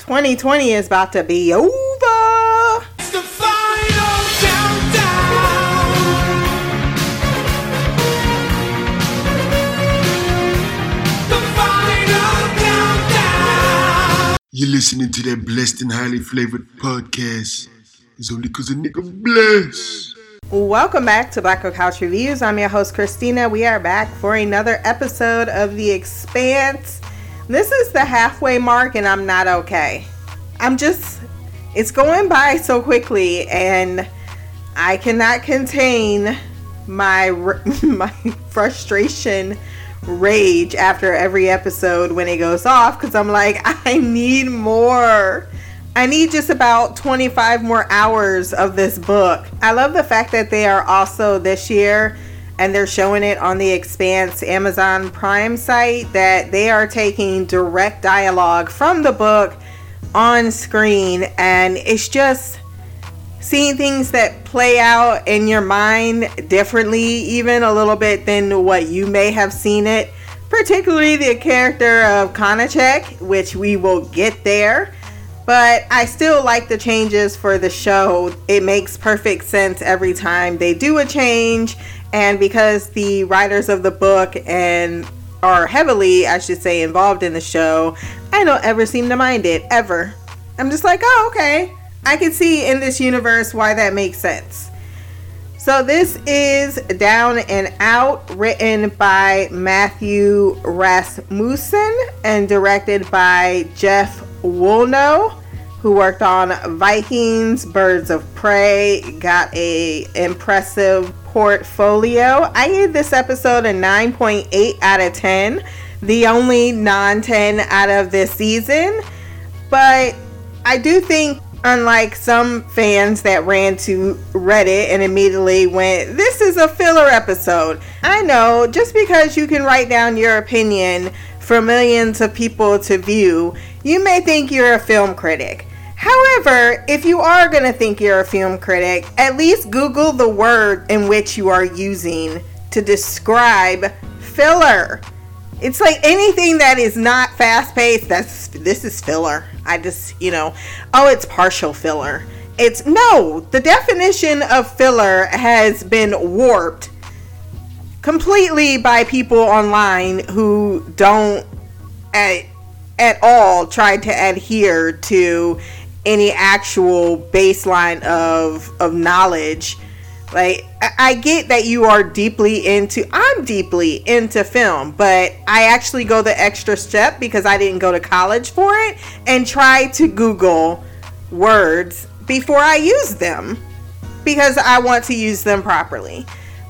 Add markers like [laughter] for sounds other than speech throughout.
2020 is about to be over. It's the final countdown. The final countdown. You're listening to that blessed and highly flavored podcast. It's only cause a nigga blessed. Welcome back to Black Girl Couch Reviews. I'm your host, Christina. We are back for another episode of The Expanse. This is the halfway mark, and I'm not okay. I'm just, it's going by so quickly, and I cannot contain my [laughs] my frustration, rage after every episode when it goes off because I'm like, [laughs] I need more. I need just about 25 more hours of this book. I love the fact that they are also this year and they're showing it on the Expanse Amazon Prime site that they are taking direct dialogue from the book on screen and it's just seeing things that play out in your mind differently even a little bit than what you may have seen it particularly the character of Konachek which we will get there. But I still like the changes for the show. It makes perfect sense every time they do a change and because the writers of the book and are heavily, I should say, involved in the show, I don't ever seem to mind it ever. I'm just like, oh, okay. I can see in this universe why that makes sense. So this is Down and Out, written by Matthew Rasmussen and directed by Jeff Woolnough, who worked on Vikings, Birds of Prey, got a impressive portfolio. I gave this episode a 9.8 out of 10, the only non 10 out of this season. But I do think, unlike some fans that ran to Reddit and immediately went, This is a filler episode. I know, just because you can write down your opinion for millions of people to view, you may think you're a film critic. However, if you are going to think you're a film critic, at least Google the word in which you are using to describe filler. It's like anything that is not fast paced, that's this is filler. I just, you know, oh, it's partial filler. It's no, the definition of filler has been warped completely by people online who don't at, at all try to adhere to any actual baseline of of knowledge. Like I, get that you are deeply into i'm deeply into film but i actually go the extra step because i didn't go to college for it and try to google words before i use them because i want to use them properly.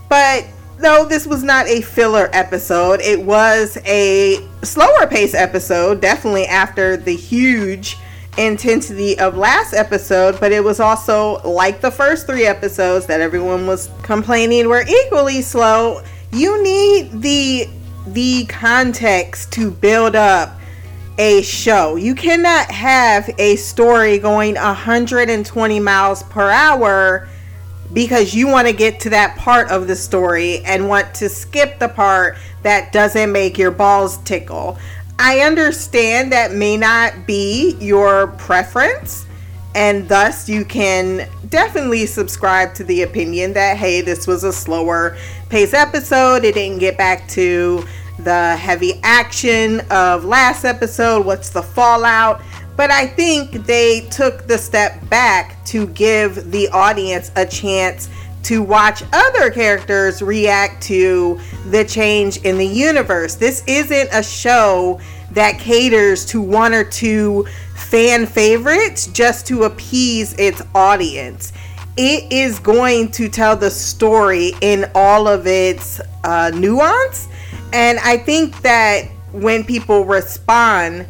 But though this was not a filler episode it was a slower pace episode definitely after the huge intensity of last episode, but it was also like the first three episodes that everyone was complaining were equally slow. You need the the context to build up a show. You cannot have a story going 120 miles per hour because you want to get to that part of the story and want to skip the part that doesn't make your balls tickle. I understand that may not be your preference, and thus you can definitely subscribe to the opinion that hey, this was a slower pace episode. It didn't get back to the heavy action of last episode. What's the fallout? But I think they took the step back to give the audience a chance to watch other characters react to the change in the universe. This isn't a show that caters to one or two fan favorites just to appease its audience. It is going to tell the story in all of its uh, nuance. And I think that when people respond,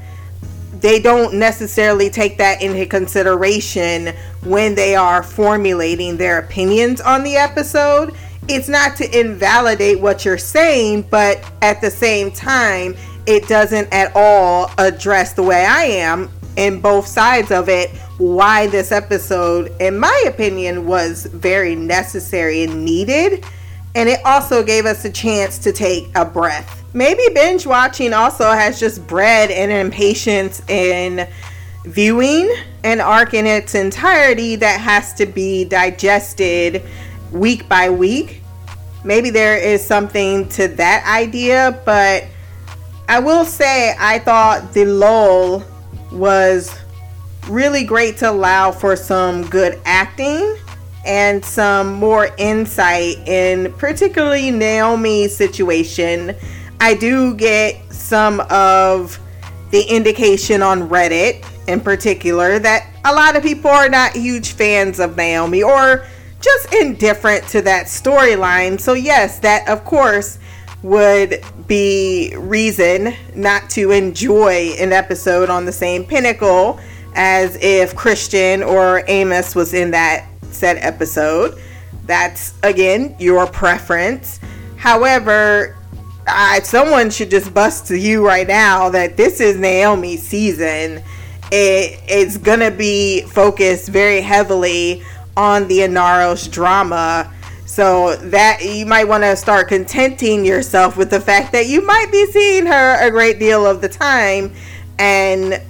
they don't necessarily take that into consideration when they are formulating their opinions on the episode. It's not to invalidate what you're saying, but at the same time, it doesn't at all address the way I am in both sides of it why this episode, in my opinion, was very necessary and needed. And it also gave us a chance to take a breath maybe binge watching also has just bred an impatience in viewing an arc in its entirety that has to be digested week by week. Maybe there is something to that idea, but I will say I thought the lull was really great to allow for some good acting and some more insight in particularly Naomi's situation. I do get some of the indication on Reddit in particular that a lot of people are not huge fans of Naomi or just indifferent to that storyline. So, yes, that of course would be reason not to enjoy an episode on the same pinnacle as if Chrisjen or Amos was in that said episode. That's again your preference. However, I, someone should just bust to you right now that this is Naomi's season. It, it's gonna be focused very heavily on the Inaros drama. So that you might want to start contenting yourself with the fact that you might be seeing her a great deal of the time and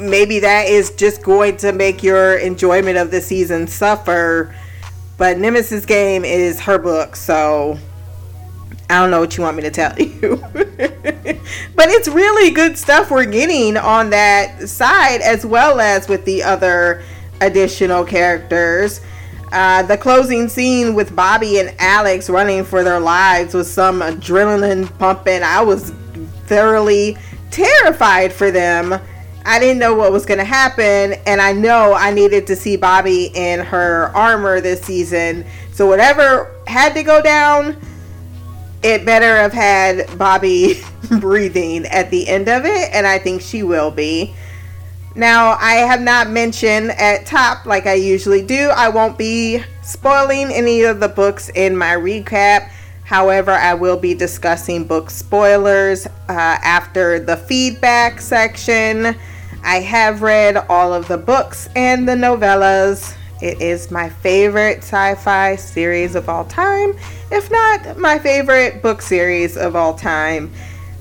maybe that is just going to make your enjoyment of the season suffer. But Nemesis Game is her book, so I don't know what you want me to tell [laughs] you. but it's really good stuff we're getting on that side as well as with the other additional characters. Uh, the closing scene with Bobby and Alex running for their lives with some adrenaline pumping. I was thoroughly terrified for them I didn't know what was going to happen, and I know I needed to see Bobby in her armor this season. So whatever had to go down, it better have had Bobby [laughs] breathing at the end of it, and I think she will be. Now, I have not mentioned at top like I usually do. I won't be spoiling any of the books in my recap. However, I will be discussing book spoilers uh, after the feedback section. I have read all of the books and the novellas. It is my favorite sci fi series of all time, if not my favorite book series of all time.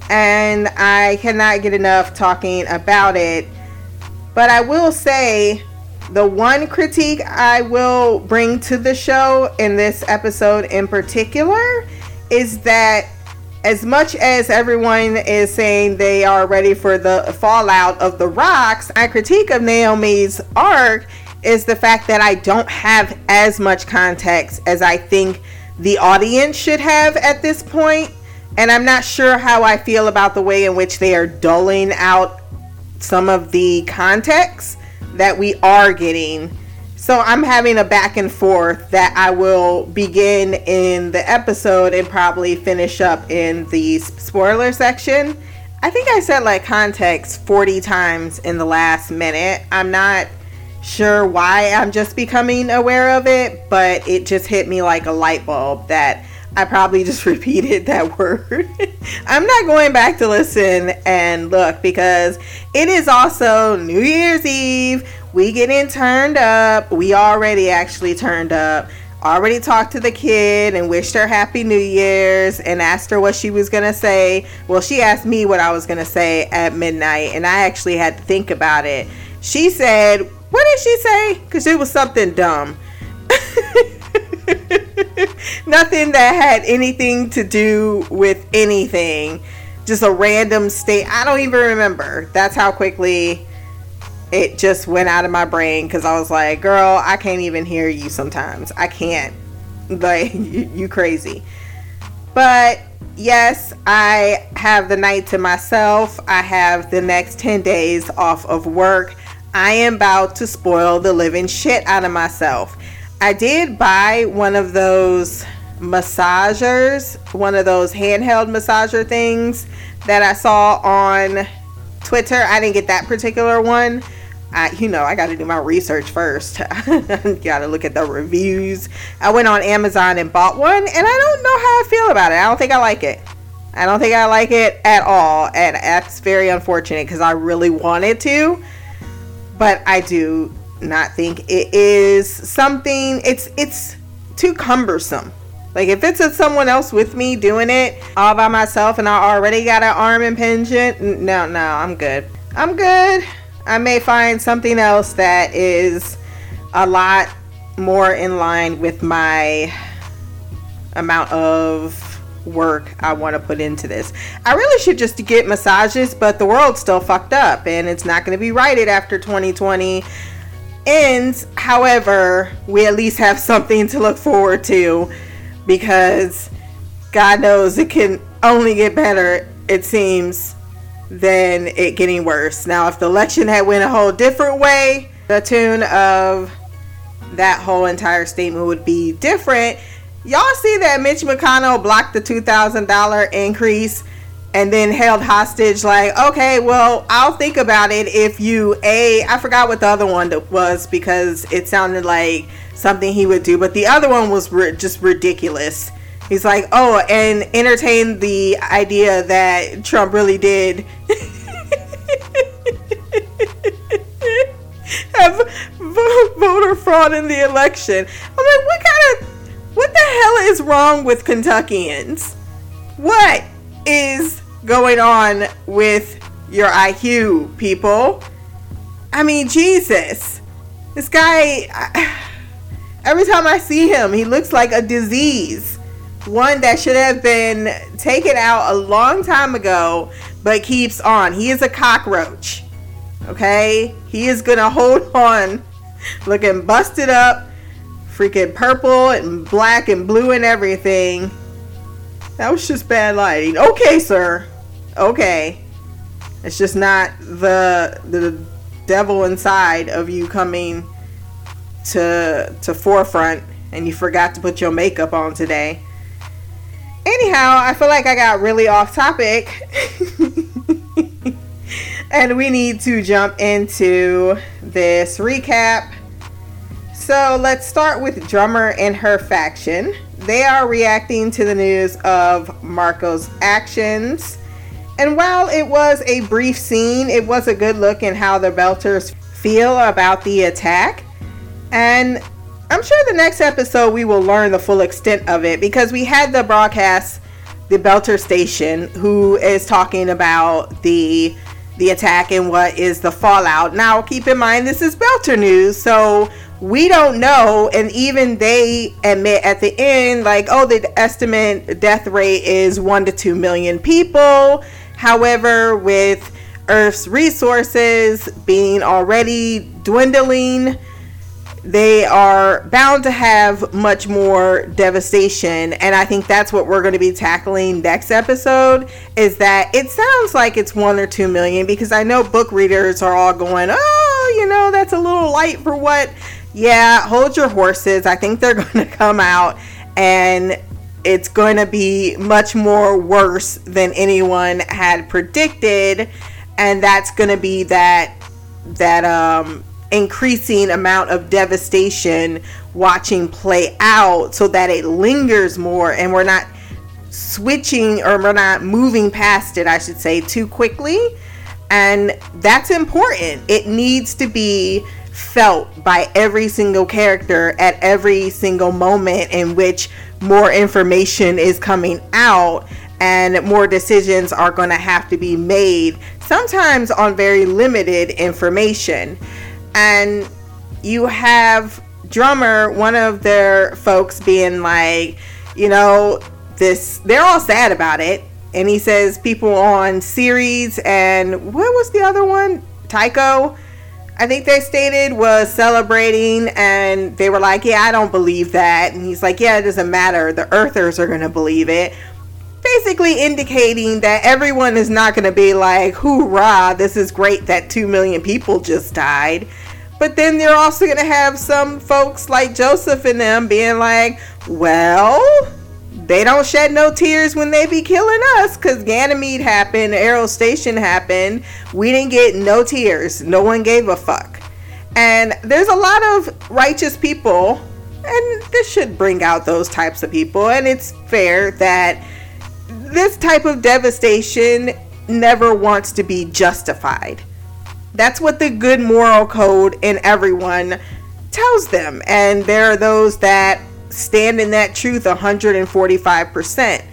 And I cannot get enough talking about it. But I will say the one critique I will bring to the show in this episode in particular is that as much as everyone is saying they are ready for the fallout of the rocks, my critique of Naomi's arc is the fact that I don't have as much context as I think the audience should have at this point. And I'm not sure how I feel about the way in which they are dulling out some of the context that we are getting so I'm having a back and forth that I will begin in the episode and probably finish up in the spoiler section. I think I said like context 40 times in the last minute. I'm not sure why I'm just becoming aware of it, but it just hit me like a light bulb that I probably just [laughs] repeated that word. [laughs] I'm not going back to listen and look because it is also New Year's Eve we getting turned up. We already actually turned up. Already talked to the kid and wished her happy New Year's and asked her what she was gonna say. Well, she asked me what I was gonna say at midnight, and I actually had to think about it. She said, What did she say? Because it was something dumb. [laughs] Nothing that had anything to do with anything. Just a random state. I don't even remember. That's how quickly it just went out of my brain because I was like, girl, I can't even hear you sometimes. I can't. [laughs] Like, you, you crazy. But yes, I have the night to myself. I have the next 10 days off of work. I am about to spoil the living shit out of myself. I did buy one of those massagers, one of those handheld massager things that I saw on Twitter. I didn't get that particular one I, you know, I got to do my research first. [laughs] got to look at the reviews. I went on Amazon and bought one, and I don't know how I feel about it. I don't think I like it. I don't think I like it at all, and that's very unfortunate because I really wanted to, but I do not think it is something. It's it's too cumbersome. Like if it's someone else with me doing it all by myself, and I already got an arm impingement, no, no, I'm good. I'm good. I may find something else that is a lot more in line with my amount of work I want to put into this. I really should just get massages, but the world's still fucked up and it's not going to be righted after 2020 ends. However, we at least have something to look forward to because God knows it can only get better, it seems, than it getting worse. Now, if the election had went a whole different way, the tune of that whole entire statement would be different. Y'all see that Mitch McConnell blocked the $2,000 increase and then held hostage? Like okay well i'll think about it if you a i forgot what the other one was because it sounded like something he would do but the other one was ri- just ridiculous. He's like oh and entertain the idea that trump really did. [laughs] Have voter fraud in the election. I'm like what the hell is wrong with kentuckians what is going on with your IQ, people? I mean, Jesus. This guy, [sighs] every time I see him, he looks like a disease. One that should have been taken out a long time ago, but keeps on. He is a cockroach. Okay? He is gonna [laughs] hold on, looking busted up, freaking purple and black and blue and everything that was just bad lighting. Okay, sir. Okay. It's just not the the devil inside of you coming to to forefront and you forgot to put your makeup on today. Anyhow, I feel like I got really off topic. [laughs] and we need to jump into this recap. So let's start with Drummer and her faction. They are reacting to the news of Marco's actions. And while it was a brief scene, it was a good look in how the Belters feel about the attack. And I'm sure the next episode we will learn the full extent of it because we had the broadcast, the Belter station, who is talking about the the attack and what is the fallout. Now, keep in mind this is Belter news, so we don't know and even they admit at the end like oh the estimate death rate is 1 to 2 million people. However with earth's resources being already dwindling they are bound to have much more devastation. And i think that's what we're going to be tackling next episode is that it sounds like it's 1 or 2 million because i know book readers are all going oh you know that's a little light for what yeah, hold your horses. I think they're [laughs] going to come out and it's going to be much more worse than anyone had predicted and that's going to be that that um increasing amount of devastation watching play out so that it lingers more and we're not switching or we're not moving past it I should say too quickly and that's important it needs to be felt by every single character at every single moment in which more information is coming out and more decisions are going to have to be made, sometimes on very limited information. And you have Drummer, one of their folks, being like, you know, this, they're all sad about it. And he says people on Ceres and what was the other one? Tycho I think they stated was celebrating and they were like, Yeah, I don't believe that. And he's like, Yeah, it doesn't matter. The Earthers are going to believe it. Basically indicating that everyone is not going to be like, Hoorah, this is great that 2 million people just died. But then they're also going to have some folks like Joseph and them being like, Well, they don't shed no tears when they be killing us because Ganymede happened, Eros Station happened. We didn't get no tears. No one gave a fuck. And there's a lot of righteous people, and this should bring out those types of people. And it's fair that this type of devastation never wants to be justified. That's what the good moral code in everyone tells them. And there are those that stand in that truth 145%.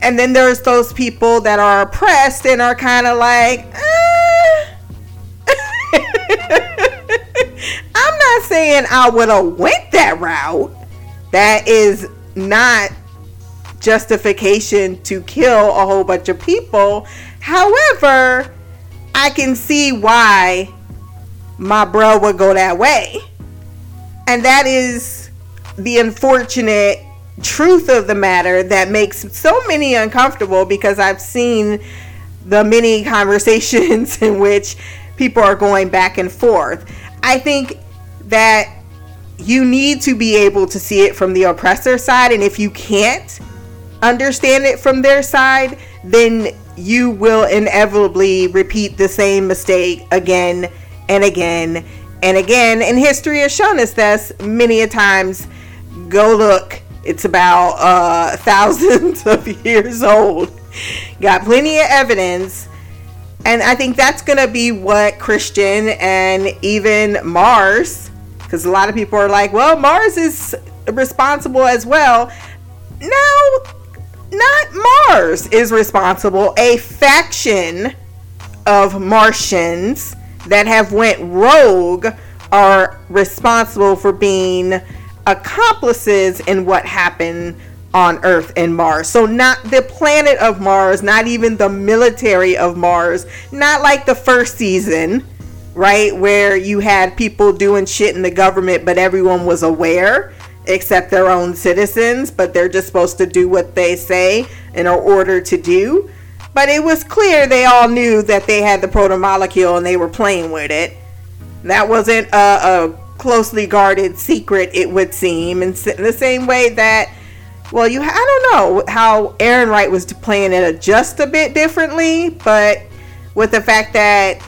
And then there's those people that are oppressed and are kind of like. Uh. [laughs] I'm not saying I would have went that route. That is not justification to kill a whole bunch of people. However, I can see why my bro would go that way. And that is the unfortunate truth of the matter that makes so many uncomfortable because I've seen the many [laughs] conversations in which people are going back and forth. I think that you need to be able to see it from the oppressor side, and if you can't understand it from their side, then you will inevitably repeat the same mistake again and again and again. And history has shown us this many a times. Go look. It's about uh, [laughs] thousands of years old. Got plenty of evidence. And I think that's going to be what Chrisjen and even Mars, because a lot of people are like, well, Mars is responsible as well. No, not Mars is responsible. A faction of Martians that have went rogue are responsible for being accomplices in what happened on Earth and Mars. So not the planet of Mars, not even the military of Mars, not like the first season, right, where you had people doing shit in the government but everyone was aware except their own citizens, but they're just supposed to do what they say in order to do. But it was clear they all knew that they had the proto molecule and they were playing with it. That wasn't a, a closely guarded secret, it would seem. And in the same way that, well, you I don't know how Errinwright was playing it just a bit differently, but with the fact that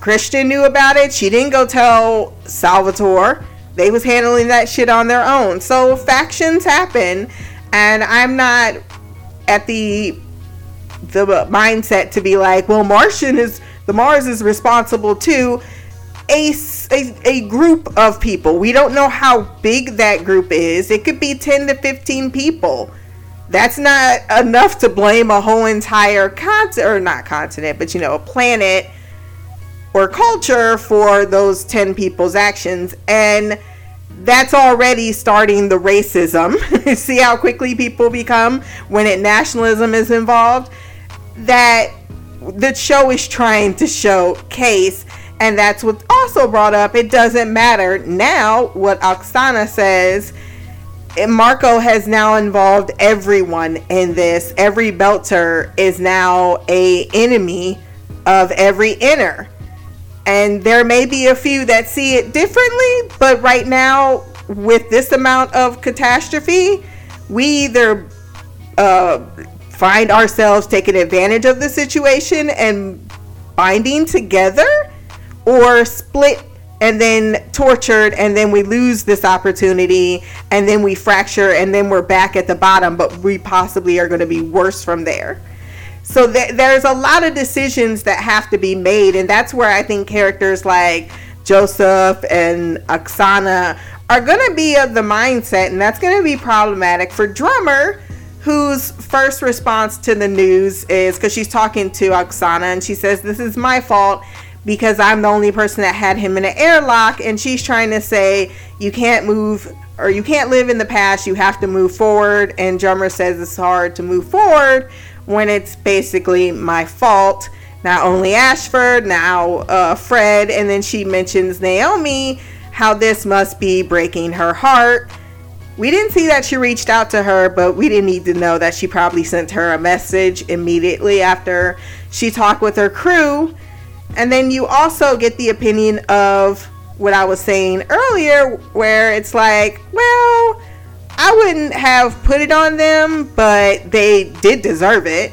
Chrisjen knew about it, she didn't go tell Salvatore. They was handling that shit on their own. So factions happen, and I'm not at the the mindset to be like, well, Martian is the Mars is responsible too. A, a, a group of people. We don't know how big that group is. It could be 10 to 15 people. That's not enough to blame a whole entire continent, or not continent, but you know, a planet or culture for those 10 people's actions. And that's already starting the racism. [laughs] See how quickly people become when it nationalism is involved? that the show is trying to showcase and that's what's also brought up. It doesn't matter. Now what oksana says marco has now involved everyone in this. Every belter is now a enemy of every inner. And there may be a few that see it differently but right now with this amount of catastrophe we either uh, find ourselves taking advantage of the situation and binding together or split and then tortured and then we lose this opportunity and then we fracture and then we're back at the bottom but we possibly are going to be worse from there. So th- there's a lot of decisions that have to be made and that's where i think characters like joseph and oksana are going to be of the mindset and that's going to be problematic for drummer whose first response to the news is because she's talking to Oksana and she says, This is my fault because I'm the only person that had him in an airlock. And she's trying to say, You can't move or you can't live in the past, you have to move forward. And Drummer says it's hard to move forward when it's basically my fault. Not only Ashford, now uh, Fred, and then she mentions Naomi, how this must be breaking her heart we didn't see that she reached out to her, but we didn't need to know that she probably sent her a message immediately after she talked with her crew. And then you also get the opinion of what I was saying earlier, where it's like, well, I wouldn't have put it on them, but they did deserve it.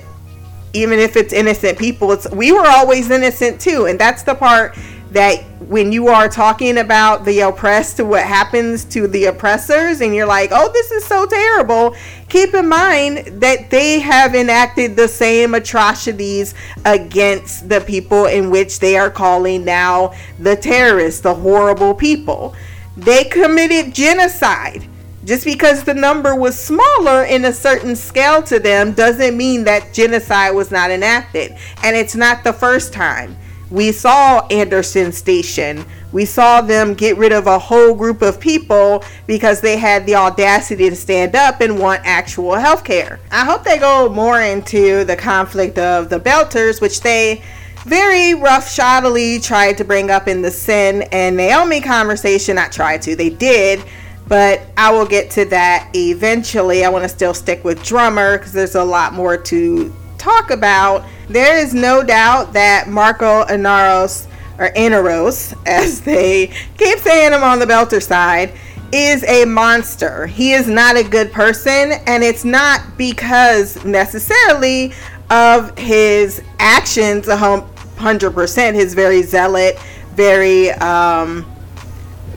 Even if it's innocent people, it's we were always innocent too, and that's the part that when you are talking about the oppressed to what happens to the oppressors and you're like oh this is so terrible keep in mind that they have enacted the same atrocities against the people in which they are calling now the terrorists the horrible people. They committed genocide. Just because the number was smaller in a certain scale to them doesn't mean that genocide was not enacted. And it's not the first time We saw Anderson Station. We saw them get rid of a whole group of people because they had the audacity to stand up and want actual health care. I hope they go more into the conflict of the Belters, which they very roughshoddily tried to bring up in the Cyn and Naomi conversation. I tried to, they did, but I will get to that eventually. I want to still stick with drummer because there's a lot more to talk about. There is no doubt that Marco Inaros, or Inaros, [laughs] as they keep saying him on the Belter side, is a monster. He is not a good person, and it's not because necessarily of his actions, a 100%, his very zealot, very, um,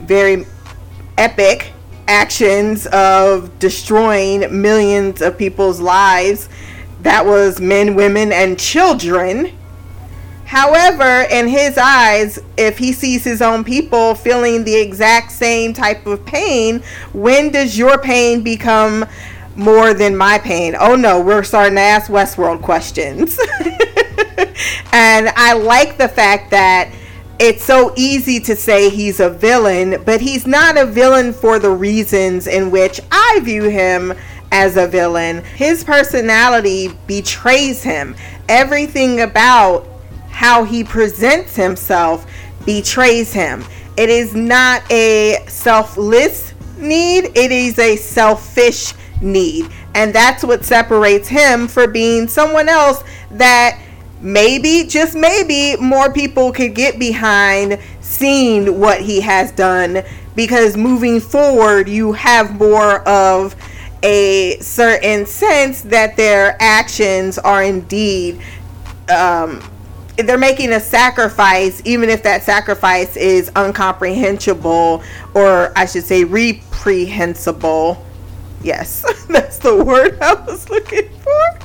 very epic actions of destroying millions of people's lives. That was men, women, and children. However, in his eyes, if he sees his own people feeling the exact same type of pain, when does your pain become more than my pain? Oh no, we're starting to ask Westworld questions. [laughs] and I like the fact that it's so easy to say he's a villain, but he's not a villain for the reasons in which I view him as a villain. His personality betrays him. Everything about how he presents himself betrays him. It is not a selfless need, it is a selfish need. And that's what separates him for being someone else that maybe, just maybe, more people could get behind seeing what he has done because moving forward, you have more of a certain sense that their actions are indeed. Um, they're making a sacrifice, even if that sacrifice is uncomprehensible, or I should say, reprehensible. Yes, [laughs] that's the word I was looking for.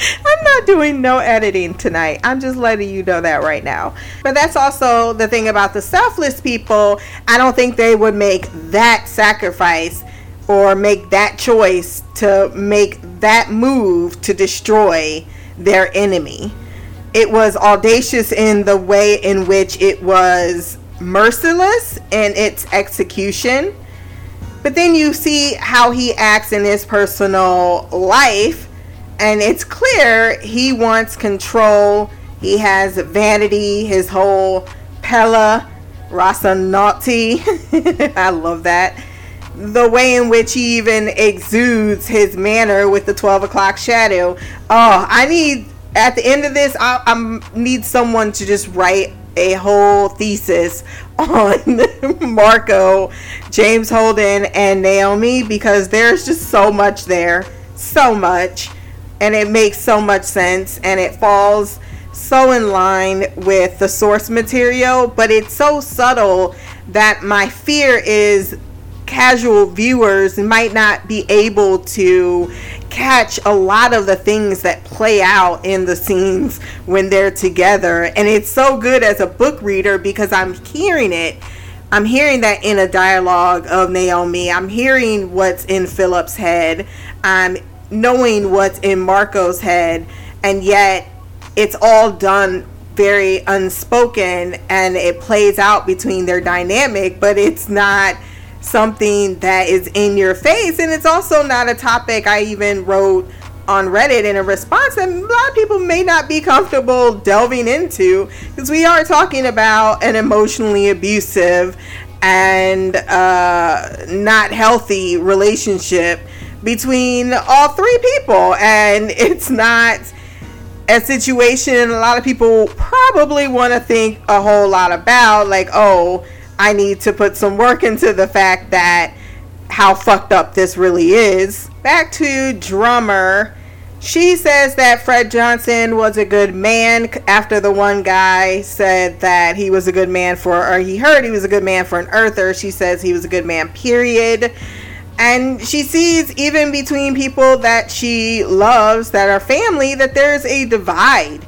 I'm not doing no editing tonight. I'm just letting you know that right now. But that's also the thing about the selfless people. I don't think they would make that sacrifice or make that choice to make that move to destroy their enemy. It was audacious in the way in which it was merciless in its execution. But then you see how he acts in his personal life and it's clear he wants control. He has vanity, his whole Pella Rocinante. [laughs] I love that. The way in which he even exudes his manner with the 12 o'clock shadow. Oh, I need, at the end of this, I, I need someone to just write a whole thesis [laughs] on [laughs] Marco, James Holden, and Naomi because there's just so much there. So much and it makes so much sense and it falls so in line with the source material, but it's so subtle that my fear is casual viewers might not be able to catch a lot of the things that play out in the scenes when they're together. And it's so good as a book reader because I'm hearing it. I'm hearing that in a dialogue of Naomi. I'm hearing what's in Philip's head. I'm knowing what's in Marco's head, and yet it's all done very unspoken and it plays out between their dynamic, but it's not something that is in your face. And it's also not a topic I even wrote on Reddit in a response that a lot of people may not be comfortable delving into because we are talking about an emotionally abusive and uh, not healthy relationship between all three people. And it's not a situation a lot of people probably want to think a whole lot about. Like, oh, I need to put some work into the fact that how fucked up this really is. Back to drummer. She says that Fred Johnson was a good man after the one guy said that he was a good man for, or he heard he was a good man for an earther. She says he was a good man, period. And she sees, even between people that she loves, that are family, that there's a divide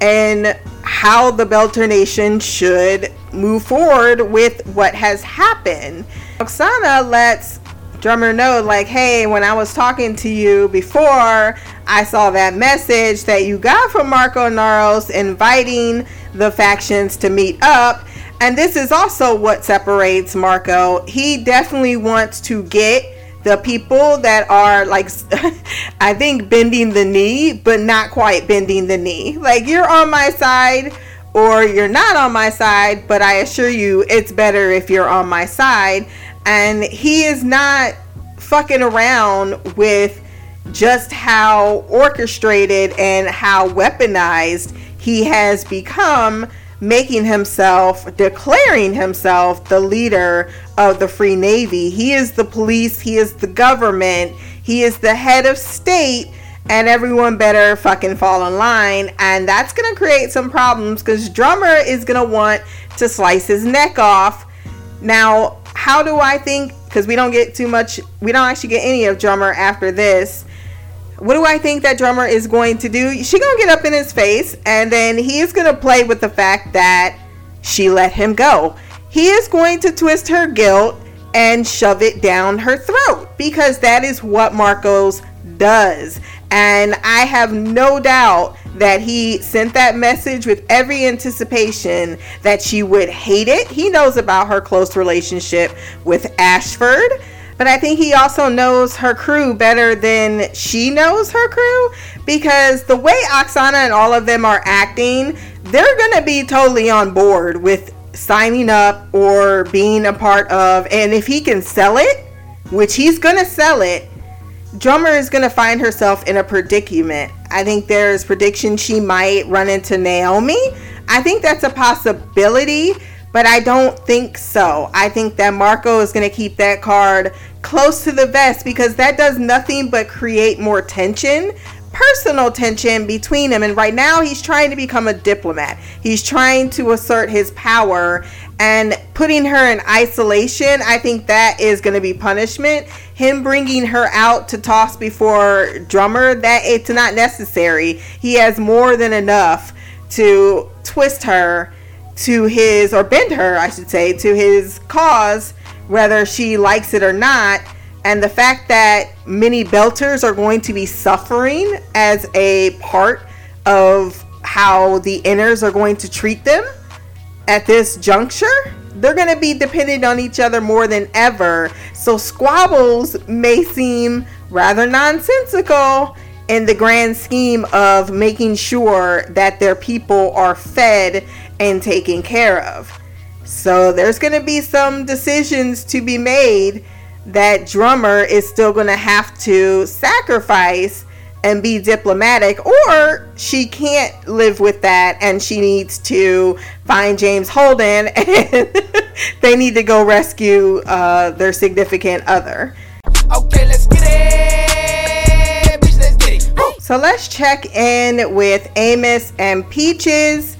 and how the Belter Nation should move forward with what has happened. Oksana lets drummer know, like, hey, when I was talking to you before, I saw that message that you got from Marco Inaros inviting the factions to meet up. And this is also what separates Marco. He definitely wants to get the people that are like [laughs] I think bending the knee, but not quite bending the knee. Like you're on my side or you're not on my side, but I assure you it's better if you're on my side. And he is not fucking around with just how orchestrated and how weaponized he has become making himself, declaring himself the leader of the Free Navy. He is the police, he is the government, he is the head of state, and everyone better fucking fall in line. And that's gonna create some problems because Drummer is gonna want to slice his neck off. Now, how do I think? Because we don't get too much, we don't actually get any of Drummer after this what do I think that drummer is going to do? She gonna get up in his face, and then he is gonna play with the fact that she let him go. He is going to twist her guilt and shove it down her throat because that is what Marcos does. And I have no doubt that he sent that message with every anticipation that she would hate it. He knows about her close relationship with Ashford but I think he also knows her crew better than she knows her crew because the way Oksana and all of them are acting, they're going to be totally on board with signing up or being a part of. And if he can sell it, which he's going to sell it, Drummer is going to find herself in a predicament. I think there's prediction she might run into Naomi. I think that's a possibility but I don't think so. I think that Marco is going to keep that card close to the vest because that does nothing but create more tension, personal tension between them. And right now, he's trying to become a diplomat. He's trying to assert his power and putting her in isolation. I think that is going to be punishment. Him bringing her out to toss before drummer, that it's not necessary. He has more than enough to twist her to his, or bend her, I should say, to his cause, whether she likes it or not. And the fact that many belters are going to be suffering as a part of how the inners are going to treat them at this juncture, they're going to be dependent on each other more than ever. So squabbles may seem rather nonsensical in the grand scheme of making sure that their people are fed and taken care of. So there's going to be some decisions to be made that drummer is still going to have to sacrifice and be diplomatic or she can't live with that and she needs to find James Holden [laughs] and they need to go rescue uh, their significant other. Okay, let's get it. Bitch, let's get it. So let's check in with Amos and Peaches.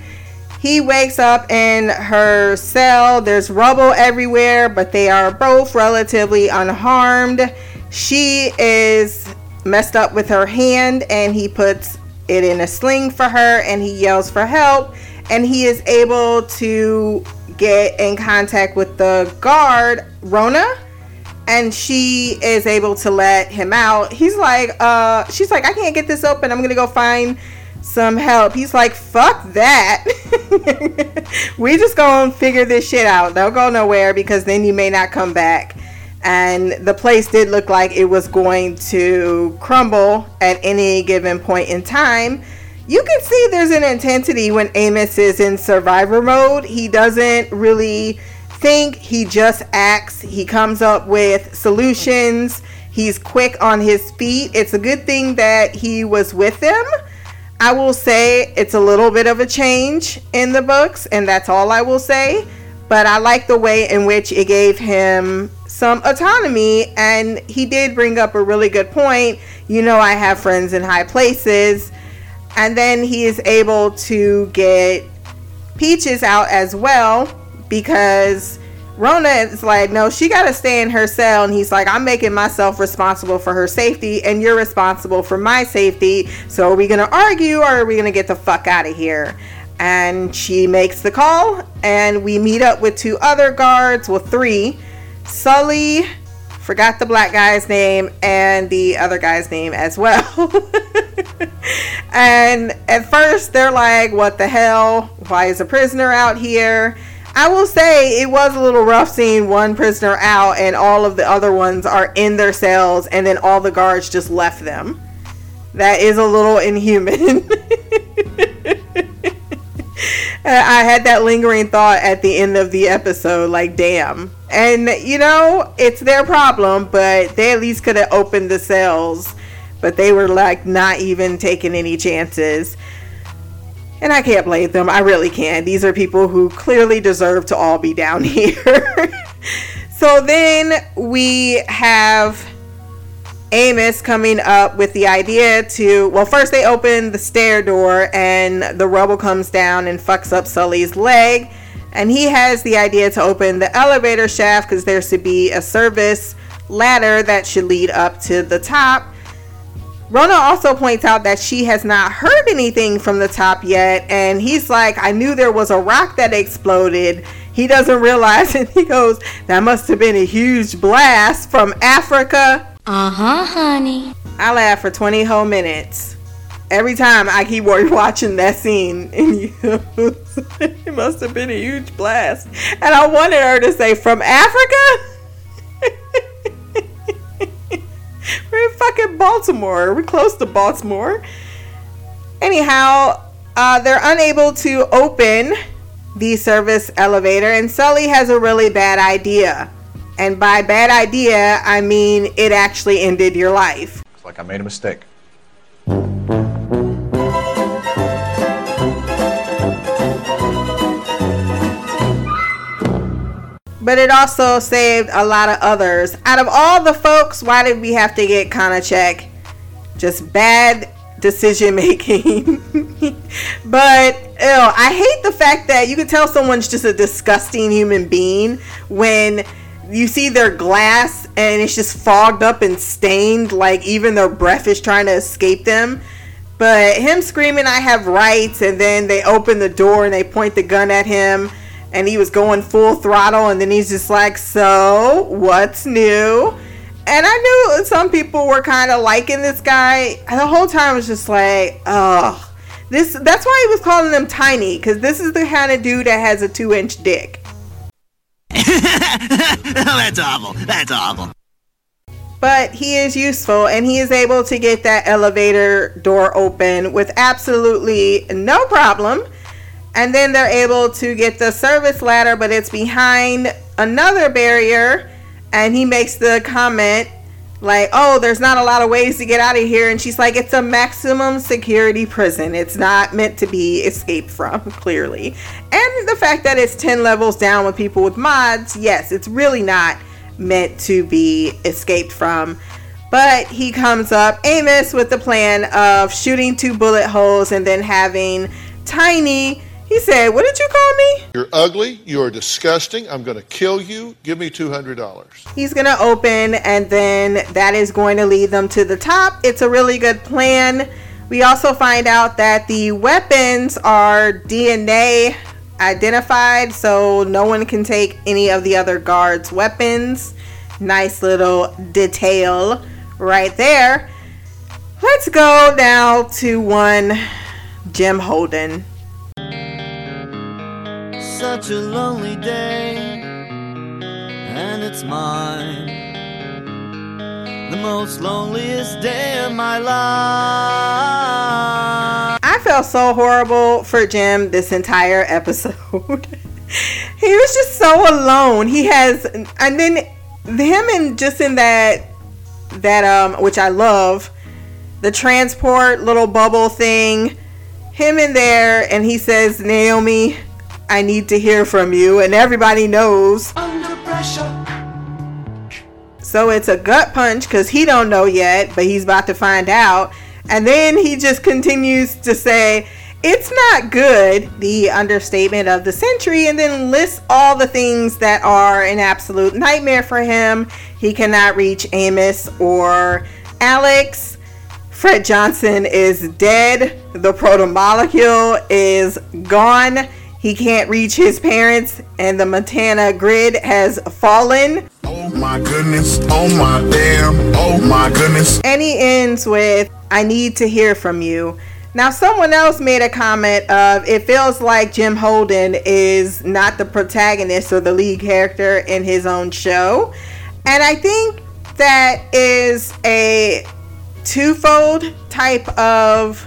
He wakes up in her cell. There's rubble everywhere, but they are both relatively unharmed. She is messed up with her hand, and he puts it in a sling for her and he yells for help. And he is able to get in contact with the guard, Rona, and she is able to let him out. He's like, uh, she's like, I can't get this open. I'm gonna go find some help. He's like, fuck that. [laughs] we just gonna figure this shit out. Don't go nowhere because then you may not come back. And the place did look like it was going to crumble at any given point in time. You can see there's an intensity when Amos is in survivor mode. He doesn't really think, he just acts. He comes up with solutions. He's quick on his feet. It's a good thing that he was with them I will say it's a little bit of a change in the books, and that's all I will say. But I like the way in which it gave him some autonomy, and he did bring up a really good point. You know, I have friends in high places, and then he is able to get Peaches out as well because Rona is like, no, she got to stay in her cell. And he's like, I'm making myself responsible for her safety, and you're responsible for my safety. So are we going to argue or are we going to get the fuck out of here? And she makes the call, and we meet up with two other guards, well, three Sully, Forgot the black guy's name and the other guy's name as well. [laughs] and at first, they're like, What the hell? Why is a prisoner out here? I will say it was a little rough seeing one prisoner out and all of the other ones are in their cells and then all the guards just left them. That is a little inhuman. [laughs] I had that lingering thought at the end of the episode, like, damn. And, you know, it's their problem, but they at least could have opened the cells. But they were, like, not even taking any chances. And I can't blame them. I really can't. These are people who clearly deserve to all be down [laughs] here. so then we have Amos coming up with the idea to, well, first they open the stair door and the rubble comes down and fucks up Sully's leg. And he has the idea to open the elevator shaft because there's to be a service ladder that should lead up to the top. Rona also points out that she has not heard anything from the top yet. And he's like, I knew there was a rock that exploded. He doesn't realize, [laughs] and he goes, That must have been a huge blast from Africa. Uh huh, honey. I laugh for 20 whole minutes. Every time I keep [laughs] watching that scene, and [laughs] you, it must have been a huge blast. And I wanted her to say, From Africa? We're in fucking Baltimore. We're close to Baltimore. Anyhow, uh, they're unable to open the service elevator, and Sully has a really bad idea. And by bad idea, I mean it actually ended your life. It's like I made a mistake. But it also saved a lot of others. Out of all the folks, why did we have to get Konachek? Just bad decision making. [laughs] but ew, I hate the fact that you can tell someone's just a disgusting human being when you see their glass and it's just fogged up and stained like even their breath is trying to escape them but him screaming i have rights and then they open the door and they point the gun at him and he was going full throttle and then he's just like so what's new and i knew some people were kind of liking this guy and the whole time I was just like oh this that's why he was calling him tiny because this is the kind of dude that has a two inch dick [laughs] oh, That's awful. That's awful. But he is useful and he is able to get that elevator door open with absolutely no problem. And then they're able to get the service ladder, but it's behind another barrier. And he makes the comment like, oh, there's not a lot of ways to get out of here. And she's like, it's a maximum security prison. It's not meant to be escaped from, [laughs] clearly. And the fact that it's 10 levels down with people with mods, yes, it's really not meant to be escaped from. But he comes up, Amos, with the plan of shooting two bullet holes and then having Tiny he said, What did you call me? You're ugly. You are disgusting. I'm going to kill you. Give me $200. He's going to open, and then that is going to lead them to the top. It's a really good plan. We also find out that the weapons are DNA identified, so no one can take any of the other guards' weapons. Nice little detail right there. Let's go now to one Jim Holden such a lonely day, and it's mine. The most loneliest day of my life. I felt so horrible for Jim this entire episode. [laughs] he was just so alone. He has, and then him and just in that, that, um, which I love, the transport little bubble thing, him in there, and he says, Naomi, I need to hear from you, and everybody knows. So it's a gut punch because he don't know yet, but he's about to find out. And then he just continues to say, "It's not good," the understatement of the century, and then lists all the things that are an absolute nightmare for him. He cannot reach Amos or Alex. Fred Johnson is dead. The proto molecule is gone. He can't reach his parents, and the Montana grid has fallen. Oh my goodness. Oh my damn. Oh my goodness. And he ends with, I need to hear from you. Now, someone else made a comment of it feels like Jim Holden is not the protagonist or the lead character in his own show. And I think that is a twofold type of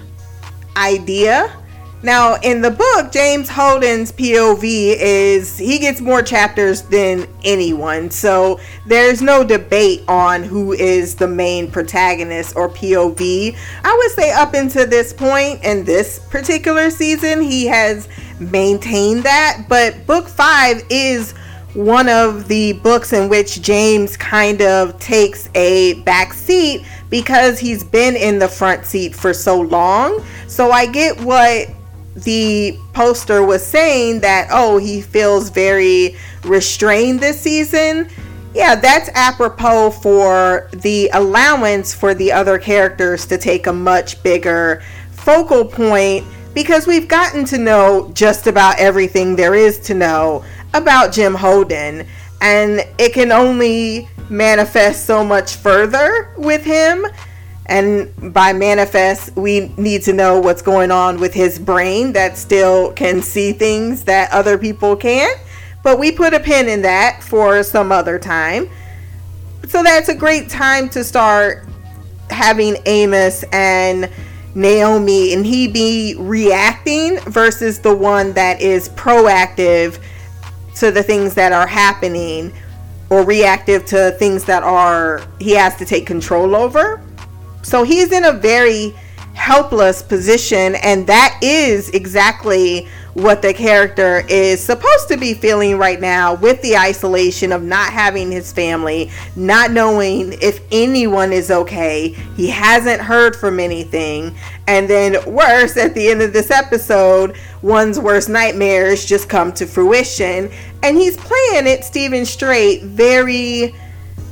idea. Now, in the book, James Holden's POV is he gets more chapters than anyone. So there's no debate on who is the main protagonist or POV. I would say, up until this point in this particular season, he has maintained that. But book five is one of the books in which James kind of takes a back seat because he's been in the front seat for so long. So I get what the poster was saying that, oh, he feels very restrained this season. Yeah, that's apropos for the allowance for the other characters to take a much bigger focal point because we've gotten to know just about everything there is to know about Jim Holden, and it can only manifest so much further with him. And by manifest, we need to know what's going on with his brain that still can see things that other people can't. But we put a pin in that for some other time. So that's a great time to start having Amos and Naomi and he be reacting versus the one that is proactive to the things that are happening or reactive to things that are he has to take control over. So he's in a very helpless position and that is exactly what the character is supposed to be feeling right now with the isolation of not having his family, not knowing if anyone is okay. He hasn't heard from anything. And then, worse, at the end of this episode, one's worst nightmares just come to fruition. And he's playing it, Steven straight, very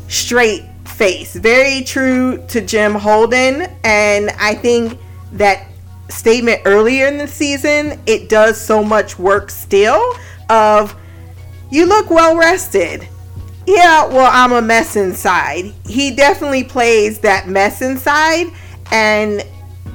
straight face, very true to Jim Holden. And I think that statement earlier in the season, it does so much work still of you look well rested. Yeah, well, I'm a mess inside. He definitely plays that mess inside and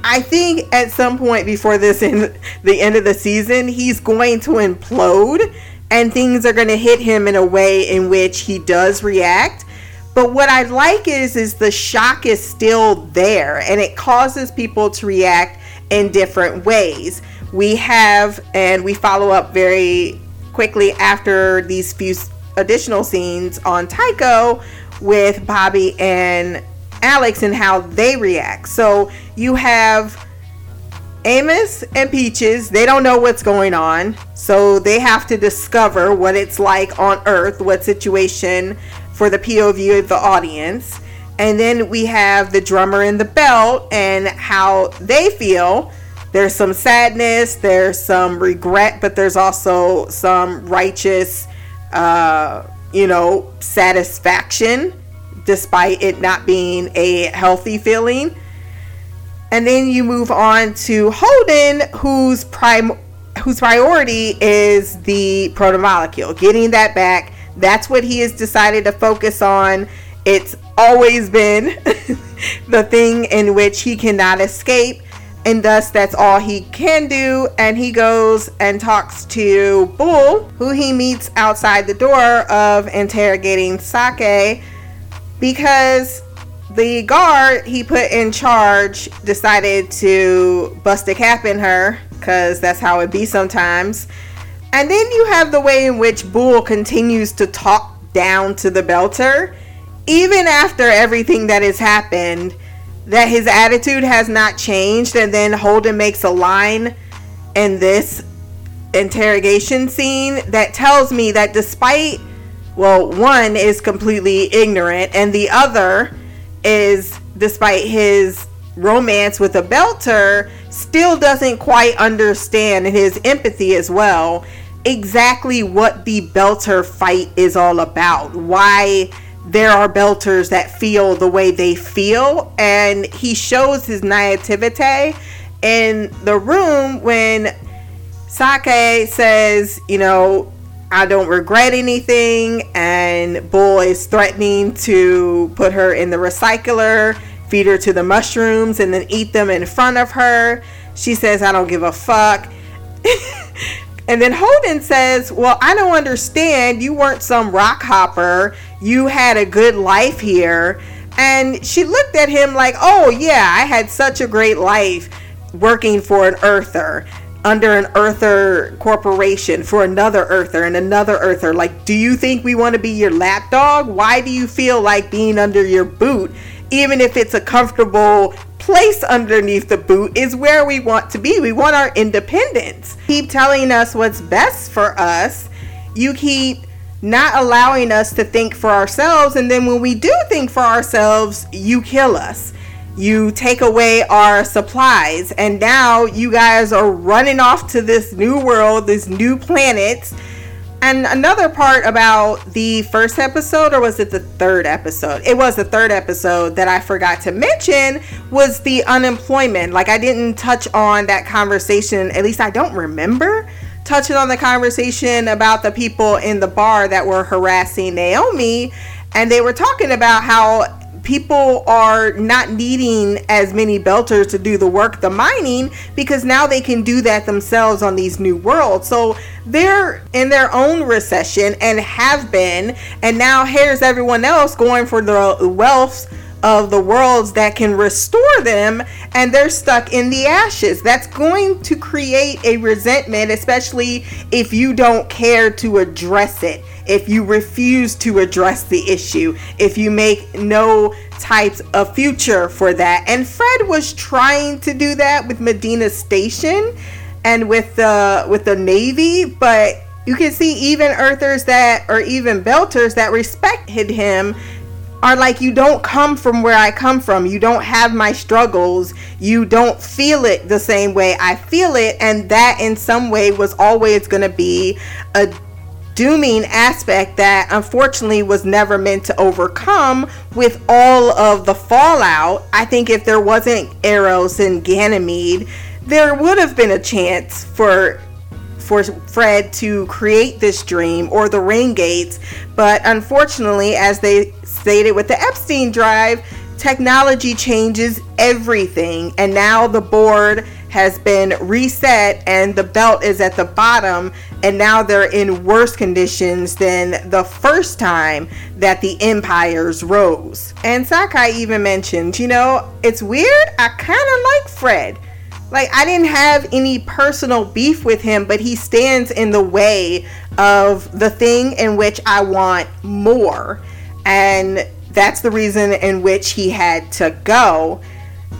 I think at some point before this [laughs] in the end of the season, he's going to implode and things are going to hit him in a way in which he does react. But what I like is is the shock is still there and it causes people to react in different ways. We have, and we follow up very quickly after these few additional scenes on Tycho with Bobby and Alex and how they react. So you have Amos and Peaches, they don't know what's going on. So they have to discover what it's like on Earth, what situation for the POV of the audience. And then we have the drummer and the belt and how they feel. There's some sadness, there's some regret, but there's also some righteous, uh, you know, satisfaction despite it not being a healthy feeling. And then you move on to Holden, whose prime whose priority is the protomolecule, getting that back. That's what he has decided to focus on. It's always been [laughs] the thing in which he cannot escape, and thus that's all he can do. And he goes and talks to Bull, who he meets outside the door of interrogating Sakai, because the guard he put in charge decided to bust a cap in her, because that's how it be sometimes. And then you have the way in which Bull continues to talk down to the Belter even after everything that has happened, that his attitude has not changed. And then Holden makes a line in this interrogation scene that tells me that despite, well, one is completely ignorant, and the other is, despite his romance with a belter, still doesn't quite understand his empathy as well exactly what the belter fight is all about. Why there are belters that feel the way they feel and he shows his naivete in the room when Sakai says, you know, I don't regret anything, and Bull is threatening to put her in the recycler, feed her to the mushrooms, and then eat them in front of her. She says, I don't give a fuck. [laughs] and then Holden says, Well, I don't understand. You weren't some rock hopper. You had a good life here. And she looked at him like, Oh, yeah, I had such a great life working for an earther under an earther corporation for another earther and another earther like do you think we want to be your lapdog why do you feel like being under your boot even if it's a comfortable place underneath the boot is where we want to be. We want our independence. Keep telling us what's best for us. You keep not allowing us to think for ourselves and then when we do think for ourselves you kill us. You take away our supplies and now you guys are running off to this new world this new planet and another part about the first episode or was it the third episode? It was the third episode that i forgot to mention was the unemployment. Like i didn't touch on that conversation at least i don't remember touching on the conversation about the people in the bar that were harassing naomi. And they were talking about how people are not needing as many belters to do the work the mining because now they can do that themselves on these new worlds. So they're in their own recession and have been and now here's everyone else going for the wealth of the worlds that can restore them and they're stuck in the ashes. That's going to create a resentment, especially if you don't care to address it if you refuse to address the issue, if you make no types of future for that. And Fred was trying to do that with Medina Station and with the with the Navy, but you can see even Earthers that or even Belters that respected him are like you don't come from where I come from. You don't have my struggles. You don't feel it the same way I feel it and that in some way was always going to be a dooming aspect that unfortunately was never meant to overcome with all of the fallout. I think if there wasn't Eros and Ganymede, there would have been a chance for for Fred to create this dream or the ring gates, but unfortunately, as they stated with the Epstein drive, technology changes everything, and now the board has been reset and the belt is at the bottom and now they're in worse conditions than the first time that the empires rose. And Sakai even mentioned, you know, it's weird, I kind of like Fred. Like I didn't have any personal beef with him, but he stands in the way of the thing in which I want more. And that's the reason in which he had to go.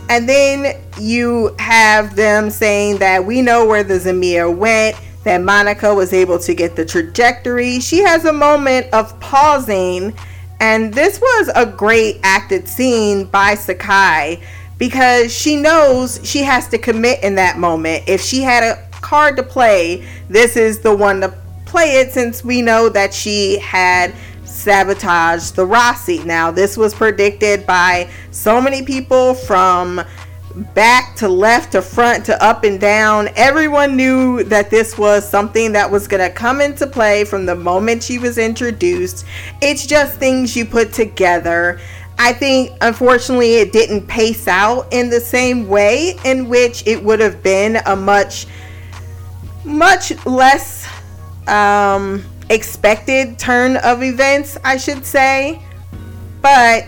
And then you have them saying that we know where the Zmeya went, that Monica was able to get the trajectory. She has a moment of pausing, and this was a great acted scene by Sakai because she knows she has to commit in that moment. If she had a card to play, this is the one to play it since we know that she had sabotaged the Roci. Now, this was predicted by so many people from back to left to front to up and down. Everyone knew that this was something that was going to come into play from the moment she was introduced. It's just things you put together. I think unfortunately it didn't pace out in the same way in which it would have been a much much less um expected turn of events, I should say. But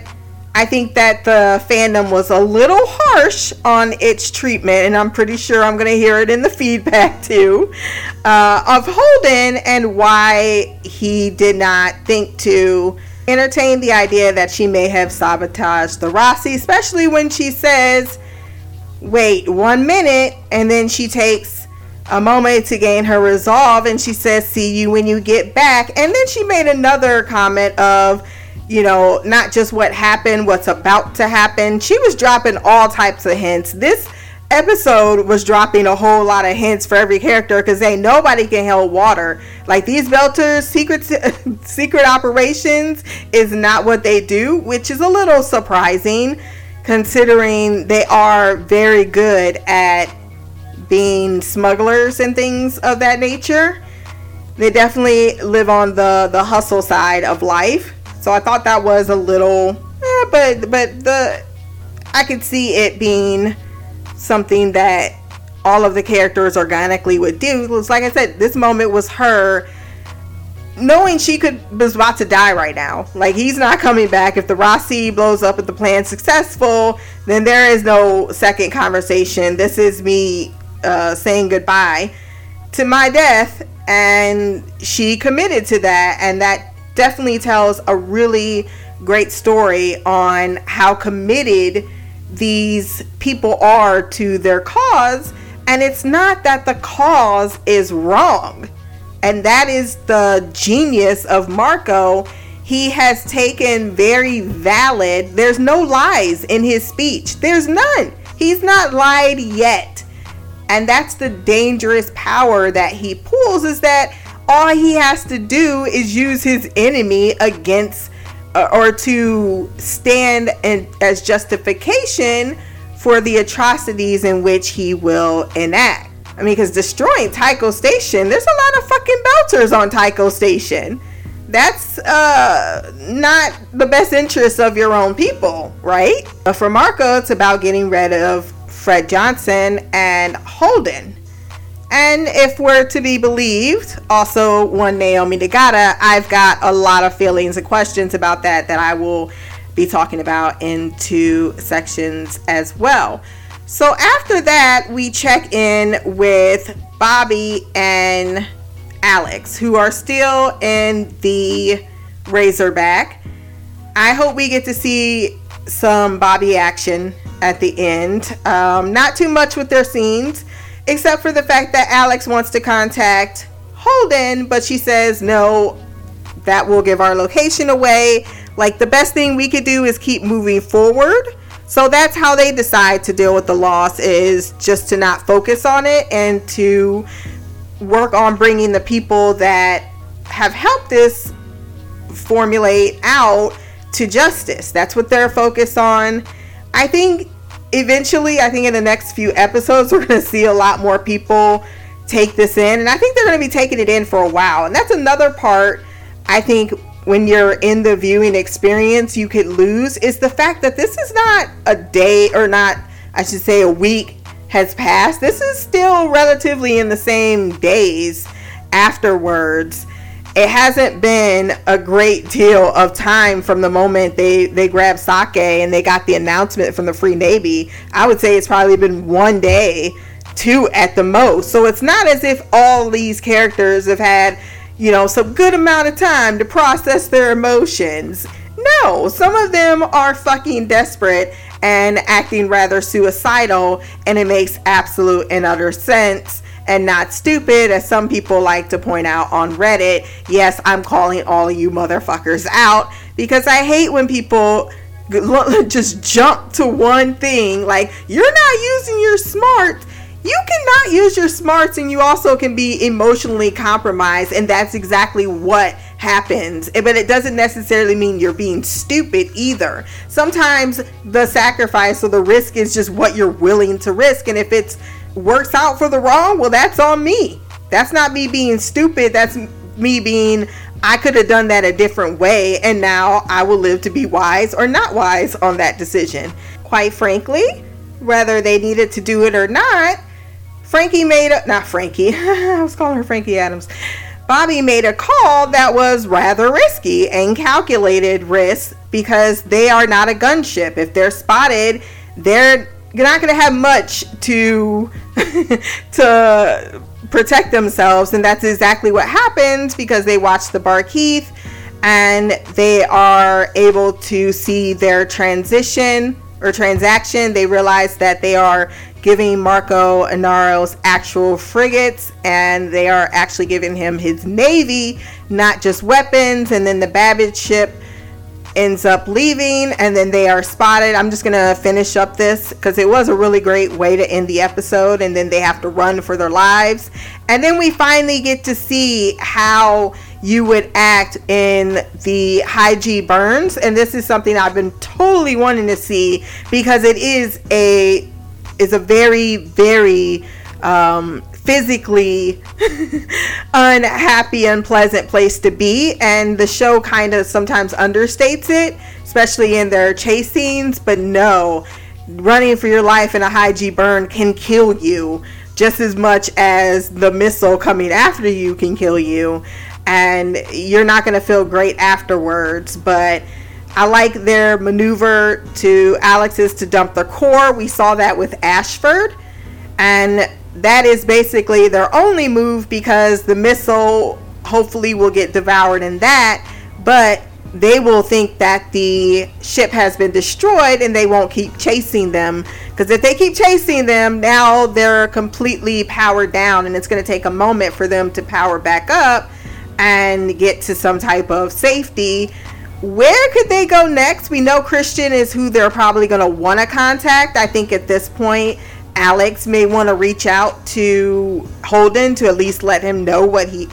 I think that the fandom was a little harsh on its treatment, and I'm pretty sure I'm going to hear it in the [laughs] feedback too, uh, of Holden and why he did not think to entertain the idea that she may have sabotaged the Roci, especially when she says, wait one minute, and then she takes a moment to gain her resolve and she says see you when you get back. And then she made another comment of you know not just what happened what's about to happen. She was dropping all types of hints. This episode was dropping a whole lot of hints for every character because ain't nobody can hold water like these belters secret [laughs] secret operations is not what they do which is a little surprising considering they are very good at being smugglers and things of that nature. They definitely live on the the hustle side of life. So I thought that was a little, eh, but but the I could see it being something that all of the characters organically would do. Like I said, this moment was her knowing she could was about to die right now. Like he's not coming back. If the Roci blows up, if the plan's successful, then there is no second conversation. This is me uh, saying goodbye to my death, and she committed to that, and that definitely tells a really great story on how committed these people are to their cause. And it's not that the cause is wrong and that is the genius of Marco. He has taken very valid, there's no lies in his speech. There's none. He's not lied yet. And that's the dangerous power that he pulls is that all he has to do is use his enemy against or to stand in, as justification for the atrocities in which he will enact. I mean, because destroying Tycho Station, there's a lot of fucking belters on Tycho Station. That's uh, not the best interest of your own people, right? But for Marco, it's about getting rid of Fred Johnson and Holden. And if we're to be believed, also one Naomi Nagata, I've got a lot of feelings and questions about that that I will be talking about in two sections as well. So after that, we check in with Bobby and Alex, who are still in the Razorback. I hope we get to see some Bobby action at the end. Um, not too much with their scenes, except for the fact that Alex wants to contact Holden, but she says no, that will give our location away. Like the best thing we could do is keep moving forward so that's how they decide to deal with the loss is just to not focus on it and to work on bringing the people that have helped us formulate out to justice. That's what they're focused on. I think eventually, I think in the next few episodes, we're going to see a lot more people take this in. And I think they're going to be taking it in for a while. And that's another part I think when you're in the viewing experience you could lose is the fact that this is not a day or not I should say a week has passed. This is still relatively in the same days afterwards. It hasn't been a great deal of time from the moment they they grabbed Sakai and they got the announcement from the Free Navy. I would say it's probably been one day, two at the most. So it's not as if all these characters have had you know, some good amount of time to process their emotions. No, some of them are fucking desperate and acting rather suicidal, and it makes absolute and utter sense and not stupid, as some people like to point out on Reddit. Yes, I'm calling all you motherfuckers out because I hate when people [laughs] just jump to one thing like you're not using your smart you cannot use your smarts and you also can be emotionally compromised and that's exactly what happens. Eh, but it doesn't necessarily mean you're being stupid either. Sometimes the sacrifice or the risk is just what you're willing to risk and if it works out for the wrong well that's on me that's not me being stupid that's me being I could have done that a different way and now I will live to be wise or not wise on that decision quite frankly whether they needed to do it or not Frankie made a not Frankie, [laughs] I was calling her Frankie Adams. Bobby made a call that was rather risky and calculated risk because they are not a gunship. If they're spotted, they're not going to have much to [laughs] to protect themselves, and that's exactly what happens because they watch the Barkeith and they are able to see their transition or transaction. They realize that they are giving Marco Inaro's actual frigates, and they are actually giving him his navy, not just weapons. And then the Babbage ship ends up leaving, and then they are spotted. I'm just gonna finish up this because it was a really great way to end the episode, and then they have to run for their lives. And then we finally get to see how you would act in the high G burns and this is something I've been totally wanting to see because it is a is a very very um, physically [laughs] unhappy, unpleasant place to be. And the show kind of sometimes understates it, especially in their chase scenes. But no, running for your life in a high G burn can kill you just as much as the missile coming after you can kill you. And you're not going to feel great afterwards. But I like their maneuver to Alex's to dump the core. We saw that with Ashford. And that is basically their only move because the missile hopefully will get devoured in that. But they will think that the ship has been destroyed and they won't keep chasing them. Because if they keep chasing them, now they're completely powered down and it's going to take a moment for them to power back up and get to some type of safety where could they go next? We know Chrisjen is who they're probably going to want to contact. I think at this point, Alex may want to reach out to Holden to at least let him know what he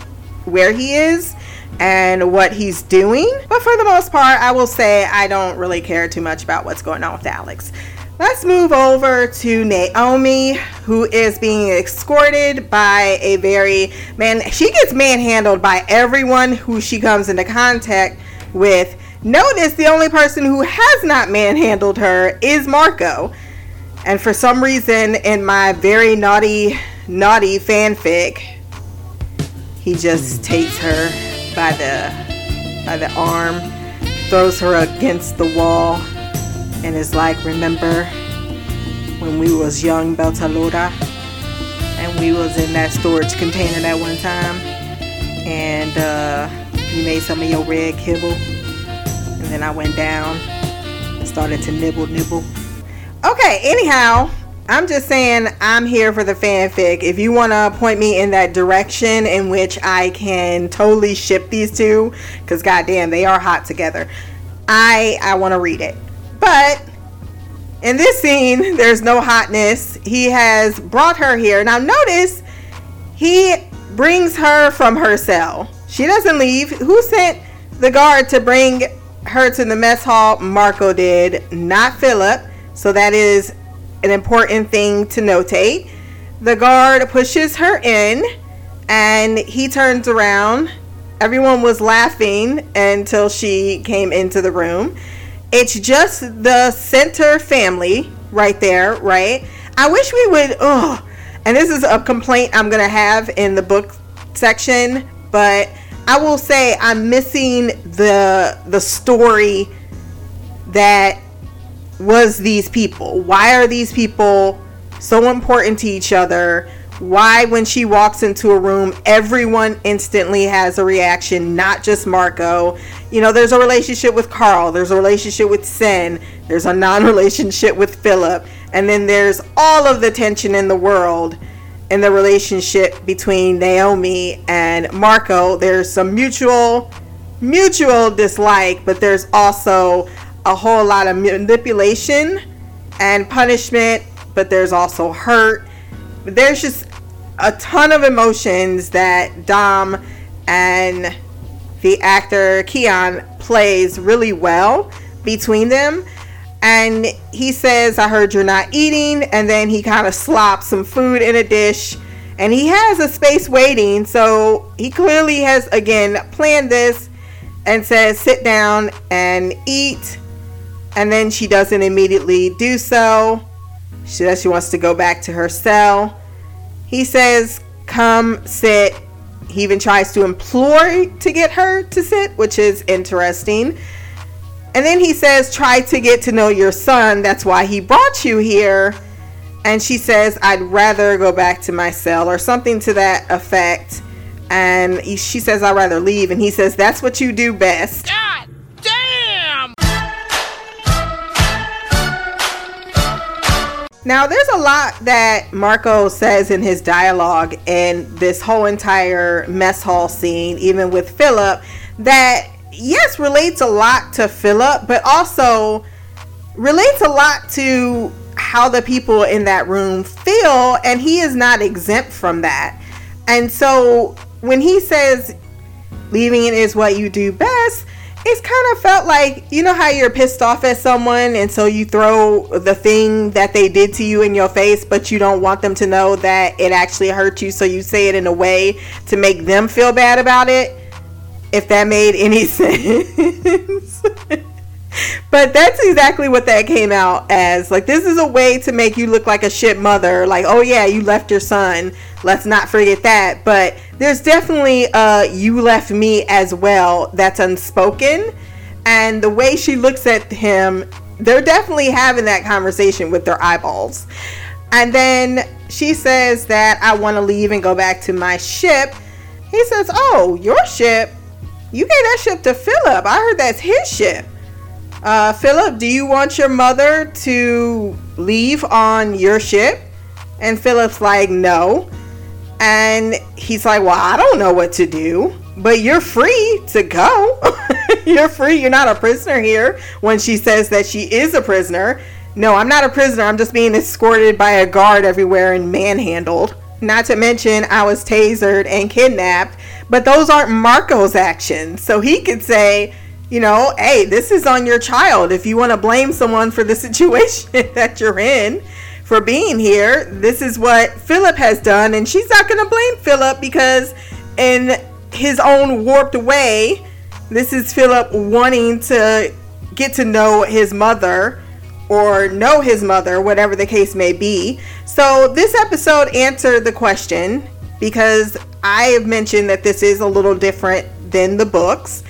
where he is and what he's doing. But for the most part, I will say I don't really care too much about what's going on with Alex. Let's move over to Naomi, who is being escorted by a very man. She gets manhandled by everyone who she comes into contact with Notice the only person who has not manhandled her is Marco. And for some reason, in my very naughty, naughty fanfic, he just takes her by the by the arm, throws her against the wall, and is like, "Remember when we was young, Beltalowda, and we was in that storage container that one time, and uh, you made some of your red kibble." And then I went down, and started to nibble, nibble. Okay, anyhow, I'm just saying I'm here for the fanfic. If you want to point me in that direction in which I can totally ship these two, because goddamn, they are hot together. I I want to read it. But in this scene, [laughs] there's no hotness. He has brought her here. Now notice he brings her from her cell. She doesn't leave. Who sent the guard to bring her to the mess hall. Marco did, not Philip. So that is an important thing to notate. The guard pushes her in and he turns around. Everyone was laughing until she came into the room. It's just the center family right there, right? I wish we would, oh, and this is a complaint I'm going to have in the book section, but I will say I'm missing the the story that was these people. Why are these people so important to each other? Why, when she walks into a room, everyone instantly has a reaction, not just Marco. You know, there's a relationship with Carl, there's a relationship with Cyn, there's a non relationship with Philip, and then there's all of the tension in the world in the relationship between Naomi and Marco. There's some mutual mutual dislike, but there's also a whole lot of manipulation and punishment, but there's also hurt. There's just a ton of emotions that Dom and the actor Keon plays really well between them and he says, I heard you're not eating. And then he kind of slops some food in a dish. And he has a space waiting. So he clearly has, again, planned this and says, sit down and eat. And then she doesn't immediately do so. She says she wants to go back to her cell. He says, come sit. He even tries to implore to get her to sit, which is interesting. And then he says, Try to get to know your son. That's why he brought you here. And she says, I'd rather go back to my cell or something to that effect. And he, she says, I'd rather leave. And he says, That's what you do best. God Now, there's a lot that Marco says in his dialogue in this whole entire mess hall scene, even with Philip, that yes, relates a lot to Philip, but also relates a lot to how the people in that room feel, and he is not exempt from that. And so when he says leaving it is what you do best, it's kind of felt like you know how you're pissed off at someone and so you throw the thing that they did to you in your face but you don't want them to know that it actually hurt you so you say it in a way to make them feel bad about it? If that made any [laughs] sense but that's exactly what that came out as. Like this is a way to make you look like a shit mother. Like oh yeah you left your son. Let's not forget that. But there's definitely uh you left me as well that's unspoken. And the way she looks at him they're definitely having that conversation with their eyeballs. And then she says that i want to leave and go back to my ship. He says oh your ship? You gave that ship to philip. I heard that's his ship uh, Philip, do you want your mother to leave on your ship? And Philip's like, no. And he's like, well, I don't know what to do, but you're free to go. [laughs] you're free. You're not a prisoner here. When she says that she is a prisoner. No, I'm not a prisoner. I'm just being escorted by a guard everywhere and manhandled. Not to mention, I was tasered and kidnapped. But those aren't Marco's actions. So he could say, you know, hey, this is on your child. If you want to blame someone for the [laughs] situation that you're in for being here, this is what Philip has done. And she's not going to blame Philip because, in his own warped way, this is Philip wanting to get to know his mother or know his mother, whatever the case may be. So, this episode answered the question because I have mentioned that this is a little different than the books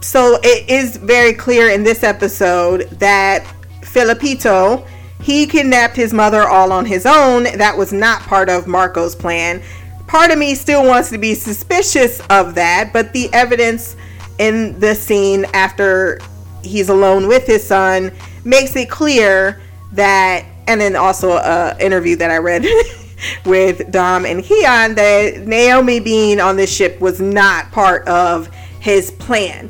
so it is very clear in this episode that Filipito he kidnapped his mother all on his own. That was not part of Marco's plan. Part of me still wants to be suspicious of that, but the evidence in the scene after he's alone with his son makes it clear that and then also a interview that I read [laughs] with Dom and Keon that Naomi being on this ship was not part of his plan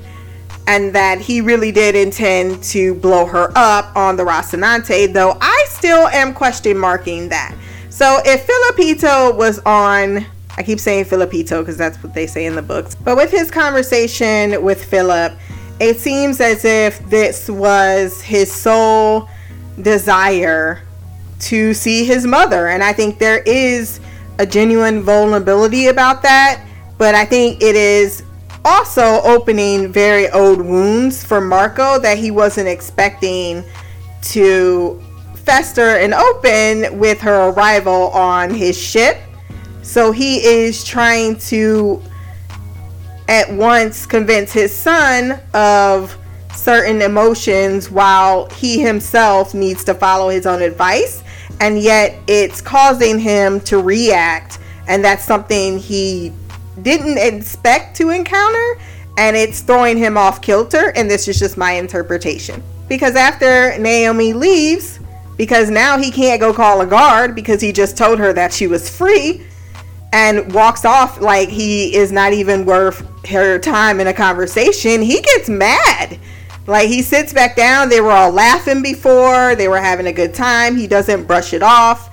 and that he really did intend to blow her up on the Rocinante, though I still am question marking that. So if Filipito was on, I keep saying Filipito because that's what they say in the books, but with his conversation with Philip, it seems as if this was his sole desire to see his mother. And I think there is a genuine vulnerability about that, but I think it is also opening very old wounds for Marco that he wasn't expecting to fester and open with her arrival on his ship. So he is trying to at once convince his son of certain emotions while he himself needs to follow his own advice. And yet it's causing him to react. And that's something he didn't expect to encounter and it's throwing him off kilter and this is just my interpretation. Because after naomi leaves because now he can't go call a guard because he just told her that she was free and walks off like he is not even worth her time in a conversation he gets mad. Like he sits back down. They were all laughing before. They were having a good time. He doesn't brush it off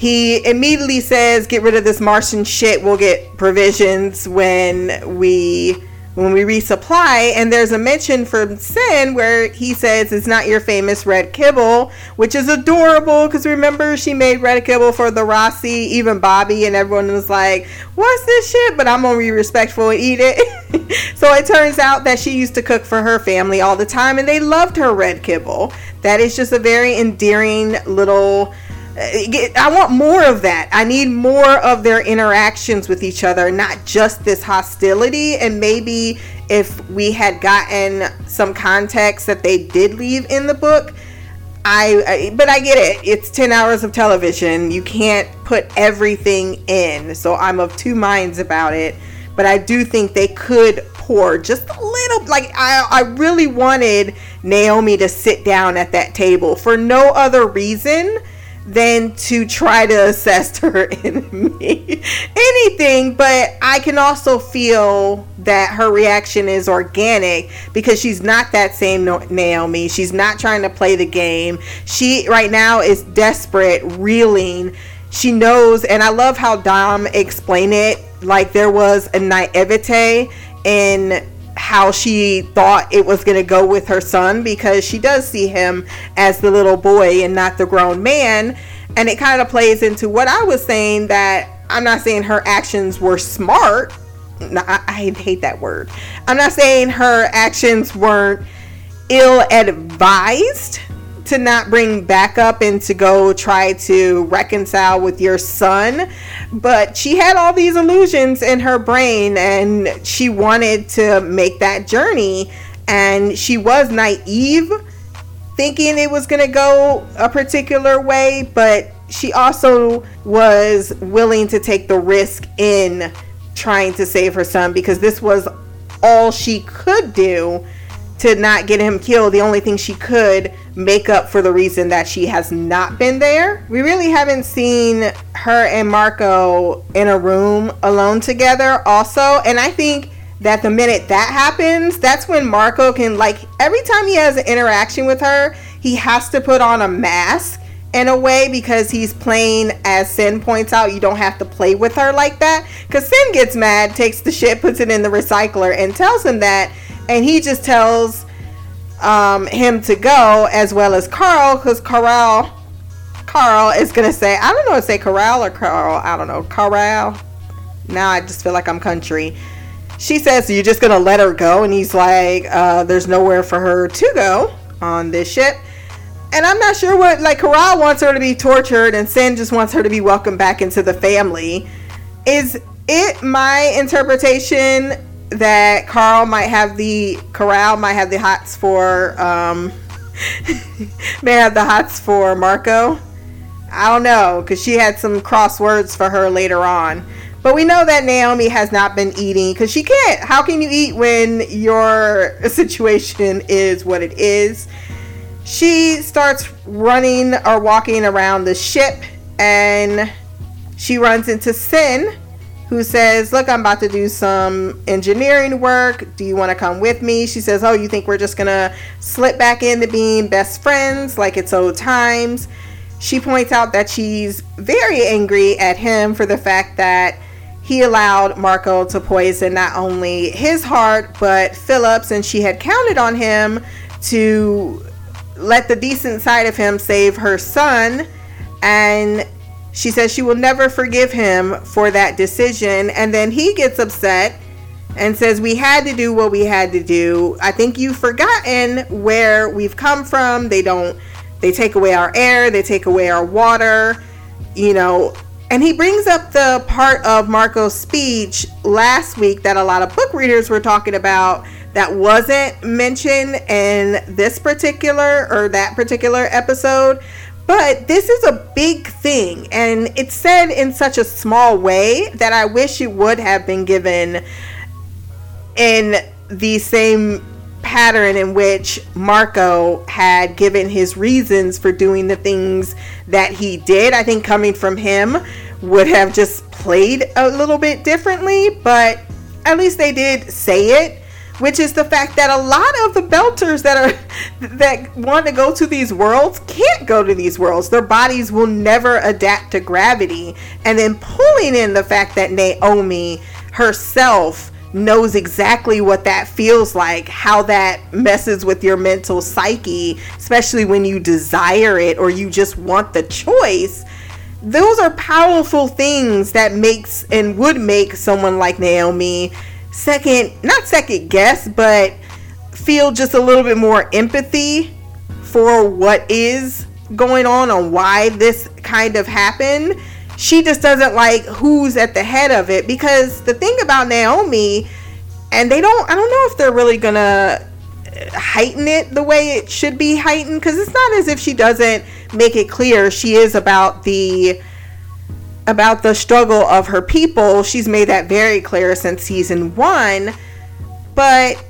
he immediately says, "Get rid of this Martian shit. We'll get provisions when we when we resupply." And there's a mention from Cyn where he says, "It's not your famous red kibble," which is adorable because remember she made red kibble for the Roci, even Bobby, and everyone was like, "What's this shit?" But I'm gonna be respectful and eat it. [laughs] so it turns out that she used to cook for her family all the time, and they loved her red kibble. That is just a very endearing little I want more of that. I need more of their interactions with each other, not just this hostility. And maybe if we had gotten some context that they did leave in the book, I, I, but I get it. It's 10 hours of television. You can't put everything in. So I'm of two minds about it. But I do think they could pour just a little like I I really wanted Naomi to sit down at that table for no other reason than to try to assess [laughs] her enemy. Anything, but I can also feel that her reaction is organic because she's not that same Naomi. She's not trying to play the game. She right now is desperate, reeling. She knows, and I love how Dom explained it. Like there was a naivete in how she thought it was going to go with her son because she does see him as the little boy and not the grown man. And it kind of plays into what I was saying that I'm not saying her actions were smart. No, I, I hate that word. I'm not saying her actions weren't ill advised to not bring backup and to go try to reconcile with your son. But she had all these illusions in her brain and she wanted to make that journey. And she was naive, thinking it was going to go a particular way, but she also was willing to take the risk in trying to save her son because this was all she could do to not get him killed. The only thing she could make up for the reason that she has not been there. We really haven't seen her and Marco in a room alone together, also. And I think that the minute that happens, that's when Marco can, like, every time he has an interaction with her, he has to put on a mask in a way because he's playing as Cyn points out you don't have to play with her like that because Cyn gets mad takes the shit puts it in the recycler and tells him that and he just tells um, him to go as well as Carl because Carl Carl is gonna say I don't know if say Corral or Carl I don't know Corral. Now I just feel like I'm country. She says you're just gonna let her go and he's like uh, there's nowhere for her to go on this ship. And I'm not sure what like Corral wants her to be tortured and Cyn just wants her to be welcomed back into the family. Is it my interpretation that Carl might have the Karal might have the hots for um [laughs] may have the hots for Marco? I don't know because she had some crosswords for her later on. But we know that Naomi has not been eating because she can't. How can you eat when your [laughs] situation is what it is? she starts running or walking around the ship and she runs into Cyn, who says, Look, I'm about to do some engineering work. Do you want to come with me? She says, Oh, you think we're just going to slip back into being best friends like it's old times? She points out that she's very angry at him for the fact that he allowed Marco to poison not only his heart, but Philip's, and she had counted on him to let the decent side of him save her son. And she says she will never forgive him for that decision. And then he gets upset and says, We had to do what we had to do. I think you've forgotten where we've come from. They don't, they take away our air, they take away our water, you know. And he brings up the part of Marco's speech last week that a lot of book readers were talking about that wasn't mentioned in this particular or that particular episode. But this is a big thing, and it's said in such a small way that I wish it would have been given in the same pattern in which Marco had given his reasons for doing the things that he did. I think coming from him would have just played a little bit differently, but at least they did say it which is the fact that a lot of the belters that are that want to go to these worlds can't go to these worlds. Their bodies will never adapt to gravity. And then pulling in the fact that Naomi herself knows exactly what that feels like, how that messes with your mental psyche, especially when you desire it or you just want the choice. Those are powerful things that makes and would make someone like Naomi second, not second guess, but feel just a little bit more empathy for what is going on and why this kind of happened. She just doesn't like who's at the head of it because the thing about Naomi, and they don't, I don't know if they're really gonna uh, heighten it the way it should be heightened because it's not as if she doesn't make it clear she is about the about the struggle of her people. She's made that very clear since season one. But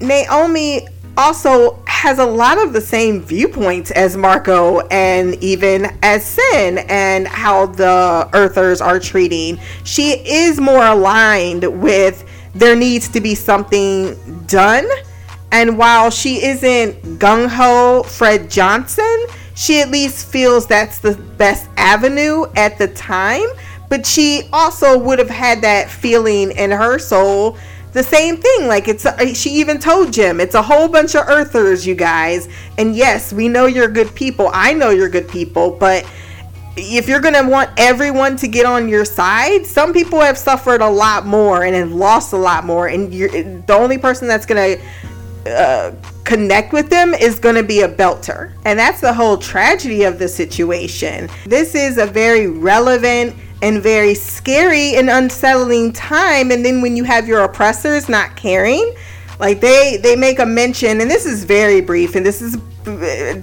Naomi also has a lot of the same viewpoints as Marco and even as Cyn and how the Earthers are treating. She is more aligned with there needs to be something done. And while she isn't gung ho Fred Johnson, she at least feels that's the best avenue at the time. But she also would have had that feeling in her soul the same thing. Like it's she even told Jim, it's a whole bunch of earthers, you guys. And yes, we know you're good people. I know you're good people, but if you're going to want everyone to get on your side, some people have suffered a lot more and have lost a lot more and you're the only person that's going to uh, connect with them is going to be a belter. And that's the whole tragedy of the situation. This is a very relevant and very scary and unsettling time and then when you have your oppressors not caring like they they make a mention and this is very brief and this is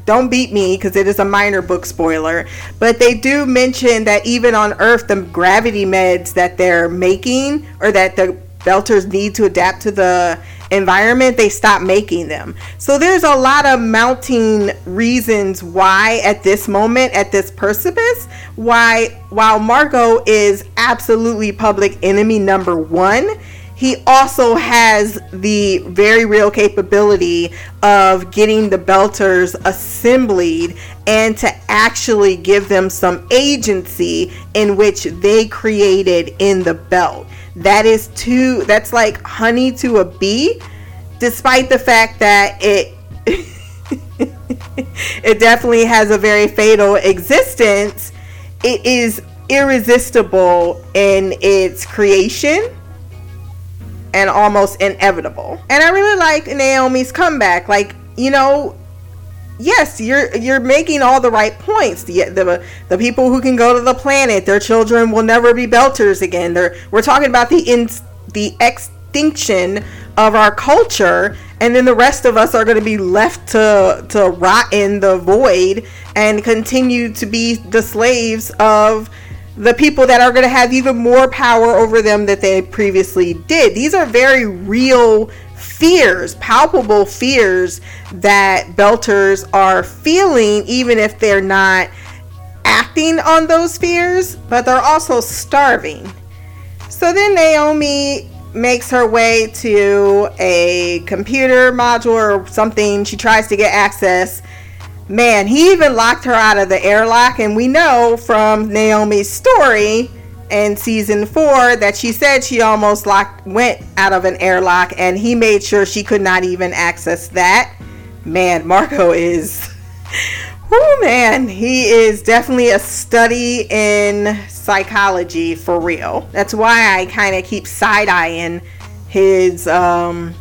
don't beat me because it is a minor book spoiler but they do mention that even on earth the gravity meds that they're making or that the belters need to adapt to the environment they stop making them so there's a lot of mounting reasons why at this moment at this precipice why while marco is absolutely public enemy number one he also has the very real capability of getting the belters assembled and to actually give them some agency in which they created in the belt. That is too that's like honey to a bee despite the fact that it [laughs] it definitely has a very fatal existence. It is irresistible in its creation and almost inevitable. And I really like Naomi's comeback. Like, you know, yes, you're you're making all the right points. The, the the people who can go to the planet, their children will never be belters again. They're, we're talking about the in, the extinction of our culture and then the rest of us are going to be left to to rot in the void and continue to be the slaves of the people that are going to have even more power over them that they previously did. These are very real fears, palpable fears that belters are feeling, even if they're not acting on those fears, but they're also starving. So then Naomi makes her way to a computer module or something. She tries to get access man, he even locked her out of the airlock. And we know from Naomi's story in season four that she said she almost locked went out of an airlock and he made sure she could not even access that. Man, Marco is [laughs] Oh man, he is definitely a study in psychology for real. That's why I kind of keep side eyeing his um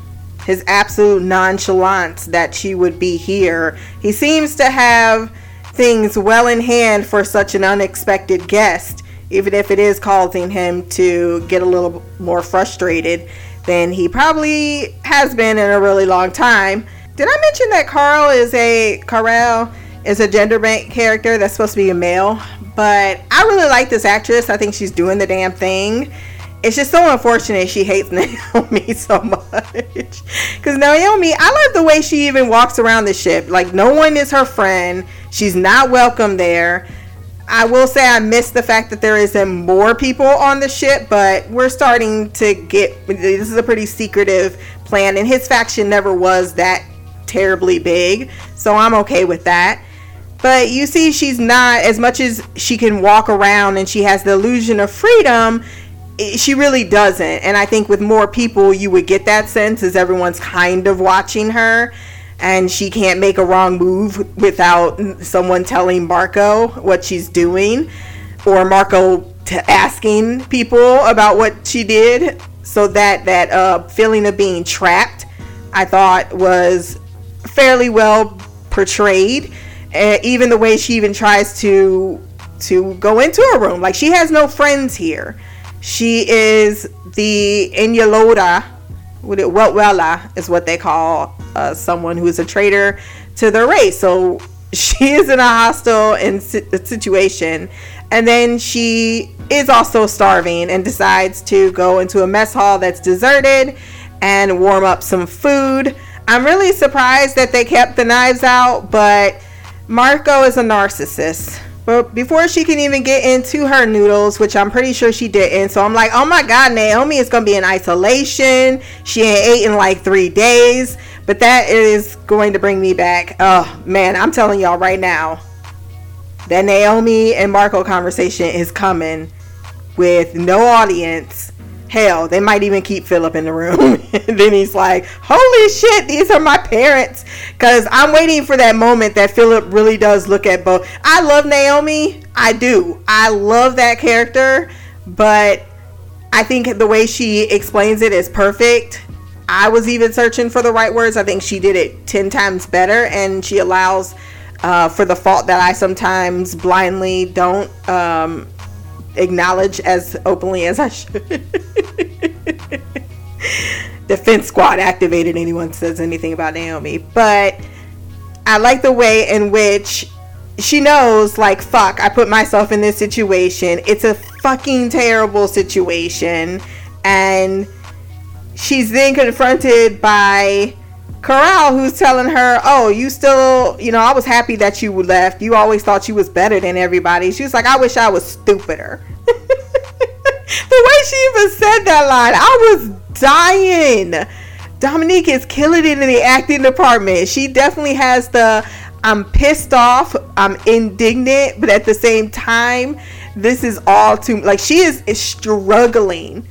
his absolute nonchalance that she would be here. He seems to have things well in hand for such an unexpected guest, even if it is causing him to get a little more frustrated than he probably has been in a really long time. Did I mention that Carl is a Carl is a gender bank character that's supposed to be a male? But I really like this actress. I think she's doing the damn thing it's just so unfortunate she hates [laughs] Naomi so much. Because Naomi, I love the way she even walks around the ship. Like, no one is her friend. She's not welcome there. I will say I miss the fact that there isn't more people on the ship, but we're starting to get. This is a pretty secretive plan, and his faction never was that terribly big. So I'm okay with that. But you see, she's not, as much as she can walk around and she has the illusion of freedom, she really doesn't. And I think with more people, you would get that sense as everyone's kind of watching her. And she can't make a wrong move without someone telling Marco what she's doing or Marco t- asking people about what she did. So that that uh, feeling of being trapped, I thought was fairly well portrayed. Uh, even the way she even tries to to go into a room, like she has no friends here she is the Inyaloda, Welwela is what they call uh, someone who is a traitor to the race. So [laughs] she is in a hostile in- situation, and then she is also starving and decides to go into a mess hall that's deserted and warm up some food. I'm really surprised that they kept the knives out, but Marco is a narcissist. But before she can even get into her noodles, which I'm pretty sure she didn't, so I'm like, oh my god, Naomi is gonna be in isolation. She ain't ate in like three days. But that is going to bring me back. Oh man, I'm telling y'all right now, that Naomi and Marco conversation is coming with no audience Hell, they might even keep Philip in the room. [laughs] and then he's like, Holy shit, these are my parents. Because I'm waiting for that moment that Philip really does look at both. I love Naomi. I do. I love that character. But I think the way she explains it is perfect. I was even searching for the right words. I think she did it 10 times better. And she allows uh, for the fault that I sometimes blindly don't um, acknowledge as openly as I should. Defense Squad activated. Anyone says anything about Naomi, but I like the way in which she knows, like, fuck, I put myself in this situation. It's a fucking terrible situation, and she's then confronted by Karal, who's telling her, "Oh, you still, you know, I was happy that you left. You always thought you was better than everybody." She was like, "I wish I was stupider." [laughs] the way she even said that line, I was dying. Dominique is killing it in the acting department. She definitely has the I'm pissed off, I'm indignant, but at the same time, this is all too like she is, is struggling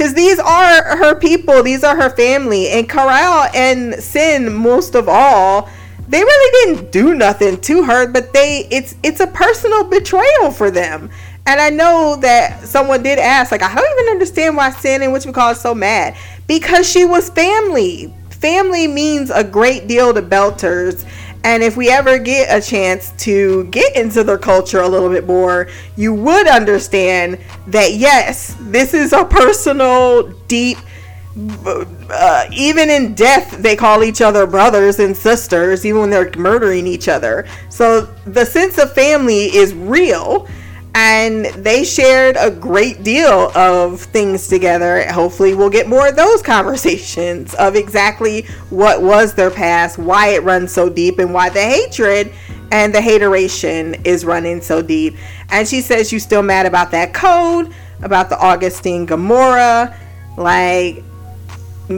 because these are her people, these are her family, and Karal and Cyn most of all. They really didn't do nothing to her, but they it's it's a personal betrayal for them. And I know that someone did ask, like, I don't even understand why Cyn and which we call is so mad. Because she was family. Family means a great deal to Belters and if we ever get a chance to get into their culture a little bit more, you would understand that yes, this is a personal, deep, uh, even in death, they call each other brothers and sisters, even when they're murdering each other. So the sense of family is real and they shared a great deal of things together. Hopefully, we'll get more of those [laughs] conversations of exactly what was their past, why it runs so deep, and why the hatred and the hateration is running so deep. And she says, You still mad about that code, about the Augustín Gamarra? Like,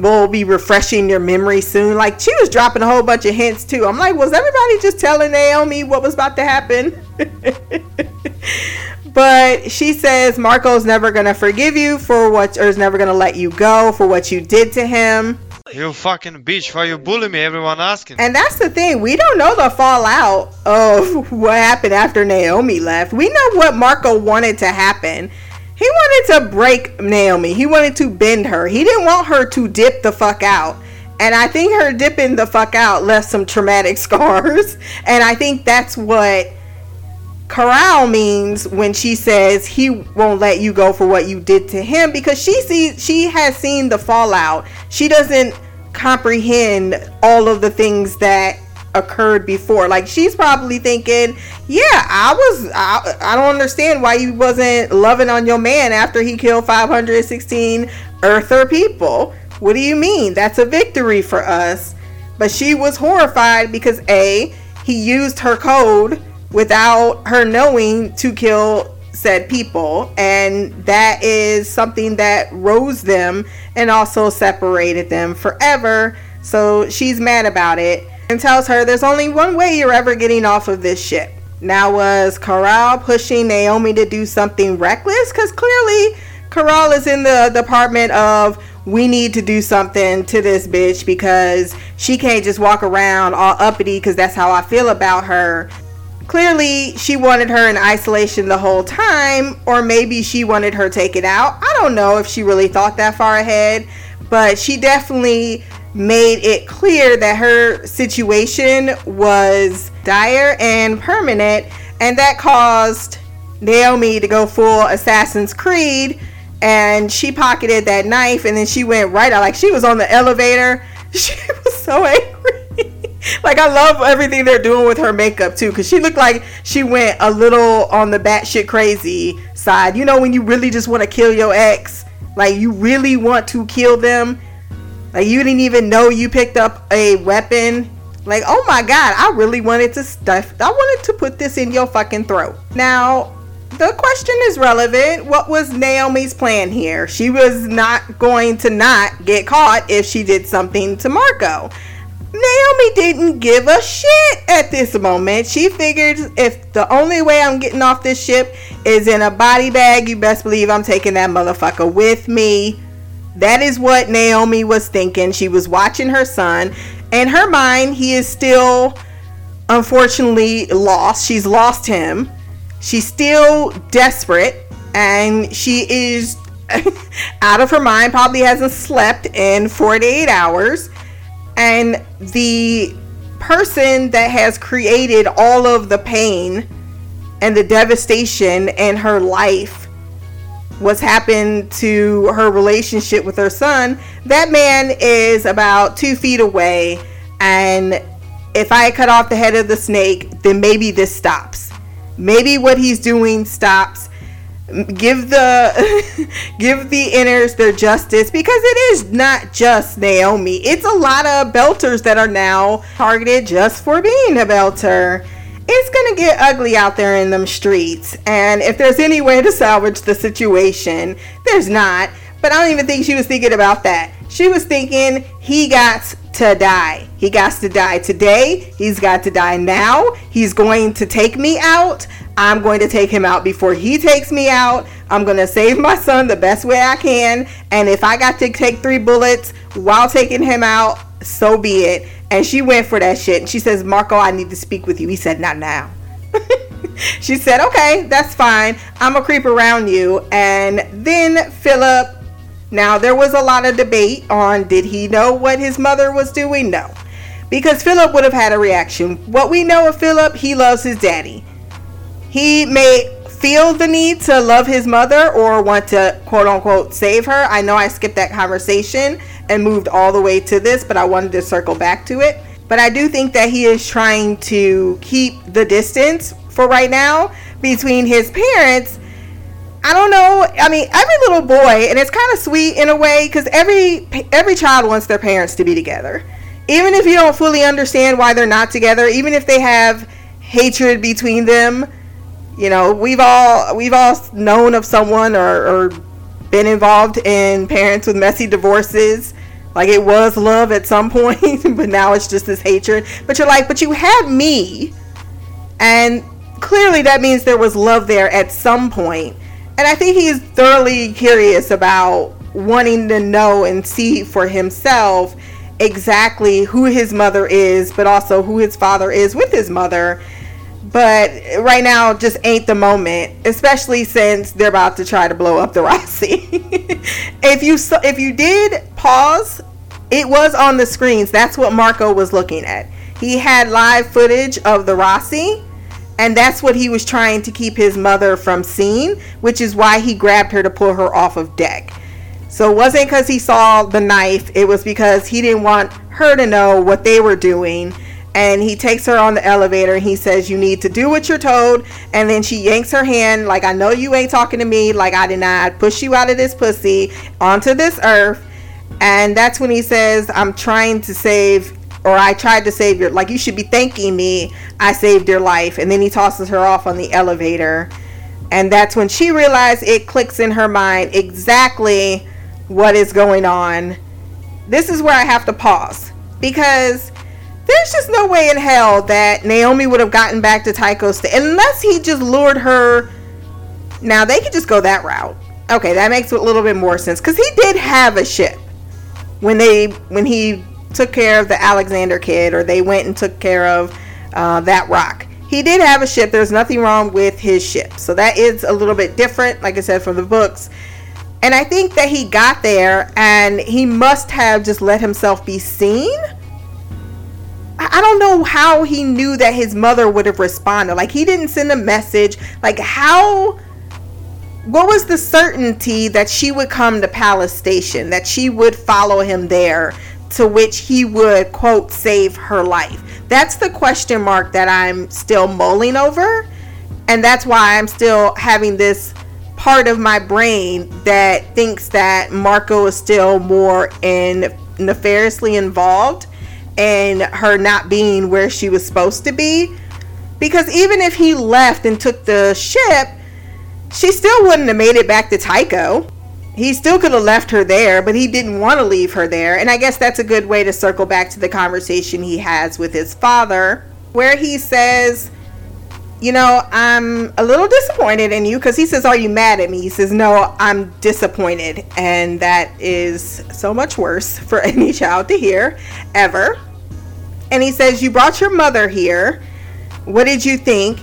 we'll be refreshing your memory soon. Like, she was dropping a whole bunch of hints too. I'm like, Was everybody just telling Naomi what was about to happen? [laughs] but she says Marco's never gonna forgive you for what, or is never gonna let you go for what you did to him. You fucking bitch! Why you bully me? Everyone asking. And that's the thing. We don't know the fallout of [laughs] what happened after Naomi left. We know what Marco wanted to happen. He wanted to break Naomi. He wanted to bend her. He didn't want her to dip the fuck out. And I think her dipping the fuck out left some traumatic [laughs] scars. And I think that's what Karal means when she says he won't let you go for what you did to him because she sees she has seen the fallout. She doesn't comprehend all of the things that occurred before. Like she's probably thinking, "Yeah, I was I, I don't understand why you wasn't loving on your man after he killed 516 earther people. What do you mean? That's a victory for us." But she was horrified because A, he used her code without her knowing to kill said people and that is something that rose them and also separated them forever so she's mad about it and tells her there's only one way you're ever getting off of this ship. Now was Karal pushing Naomi to do something reckless? Because clearly Karal is in the department of we need to do something to this bitch because she can't just walk around all uppity because that's how I feel about her. Clearly she wanted her in isolation the whole time or maybe she wanted her taken out. I don't know if she really thought that far ahead but she definitely made it clear that her situation was dire and permanent and that caused naomi to go full assassin's creed and she pocketed that knife and then she went right out like she was on the elevator [laughs] she was so angry [laughs] like I love everything they're doing with her makeup too, because she looked like she went a little on the batshit crazy side. You know when you really just want to kill your ex, like you really want to kill them, like you didn't even know you picked up a weapon. Like oh my god, I really wanted to stuff. I wanted to put this in your fucking throat. Now the question is relevant. What was Naomi's plan here? She was not going to not get caught if she did something to Marco. Naomi didn't give a shit at this moment. She figured if the only way I'm getting off this ship is in a body bag, you best believe I'm taking that motherfucker with me. That is what Naomi was thinking. She was watching her son. In her mind, he is still unfortunately lost. She's lost him. She's still desperate and she is [laughs] out of her mind, probably hasn't slept in 48 hours. And the person that has created all of the pain and the devastation in her life what's happened to her relationship with her son that man is about two feet away and if i cut off the head of the snake then maybe this stops maybe what he's doing stops give the [laughs] give the inners their justice because it is not just Naomi. It's a lot of belters that are now targeted just for being a belter. It's gonna get ugly out there in them streets, and if there's any way to salvage the situation, there's not. But I don't even think she was thinking about that. She was thinking he got to die. He got to die today. He's got to die now. He's going to take me out. I'm going to take him out before he takes me out. I'm going to save my son the best way I can. And if I got to take three bullets while taking him out, so be it. And she went for that shit. And she says, Marco, I need to speak with you. He said, Not now. [laughs] she said, Okay, that's fine. I'm to creep around you. And then Philip, now there was a lot of debate on did he know what his mother was doing? No. Because Philip would have had a reaction. What we know of Philip, he loves his daddy he may feel the need to love his mother or want to quote unquote save her. I know I skipped that conversation and moved all the way to this, but I wanted to circle back to it. But I do think that he is trying to keep the distance for right now between his parents. I don't know. I mean, every little boy, and it's kind of sweet in a way because every every child wants their parents to be together, even if you don't fully understand why they're not together, even if they have hatred between them you know we've all we've all known of someone or, or been involved in parents with messy divorces. Like it was love at some [laughs] point but now it's just this hatred. But you're like but you had me. And clearly that means there was love there at some point. and i think he's thoroughly curious about wanting to know and see for himself exactly who his mother is but also who his father is with his mother but right now just ain't the moment especially since they're about to try to blow up the [laughs] Roci if you if you did pause it was on the screens. That's what marco was looking at. He had live footage of the Roci and that's what he was trying to keep his mother from seeing which is why he grabbed her to pull her off of deck. So it wasn't because he saw the knife it was because he didn't want her to know what they were doing and he takes her on the elevator and he says you need to do what you're told. And then she yanks her hand like i know you ain't talking to me. Like i did not push you out of this pussy onto this earth. And that's when he says i'm trying to save or i tried to save your like you should be thanking me. I saved your life. And then he tosses her off on the elevator. And that's when she realized it clicks in her mind exactly what is going on. This is where i have to pause because there's just no way in hell that Naomi would have gotten back to Tycho State unless he just lured her. Now they could just go that route. Okay, that makes a little bit more sense because he did have a ship when they when he took care of the Alexander kid or they went and took care of uh, that rock. He did have a ship. There's nothing wrong with his ship. So that is a little bit different, like I said, from the books. And I think that he got there and he must have just let himself be seen I don't know how he knew that his mother would have responded. Like he didn't send a message. Like how what was the certainty that she would come to Pallas Station, that she would follow him there, to which he would quote save her life? That's the question mark that I'm still mulling over. And that's why I'm still having this part of my brain that thinks that Marco is still more in nefariously involved and her not being where she was supposed to be. Because even if he left and took the ship, she still wouldn't have made it back to Tycho. he still could have left her there, but he didn't want to leave her there. And I guess that's a good way to circle back to the conversation he has with his father, where he says, You know, I'm a little disappointed in you because he says, Are you mad at me? He says, No, I'm disappointed. And that is so much worse for [laughs] any child to hear ever. And he says, You brought your mother here. What did you think?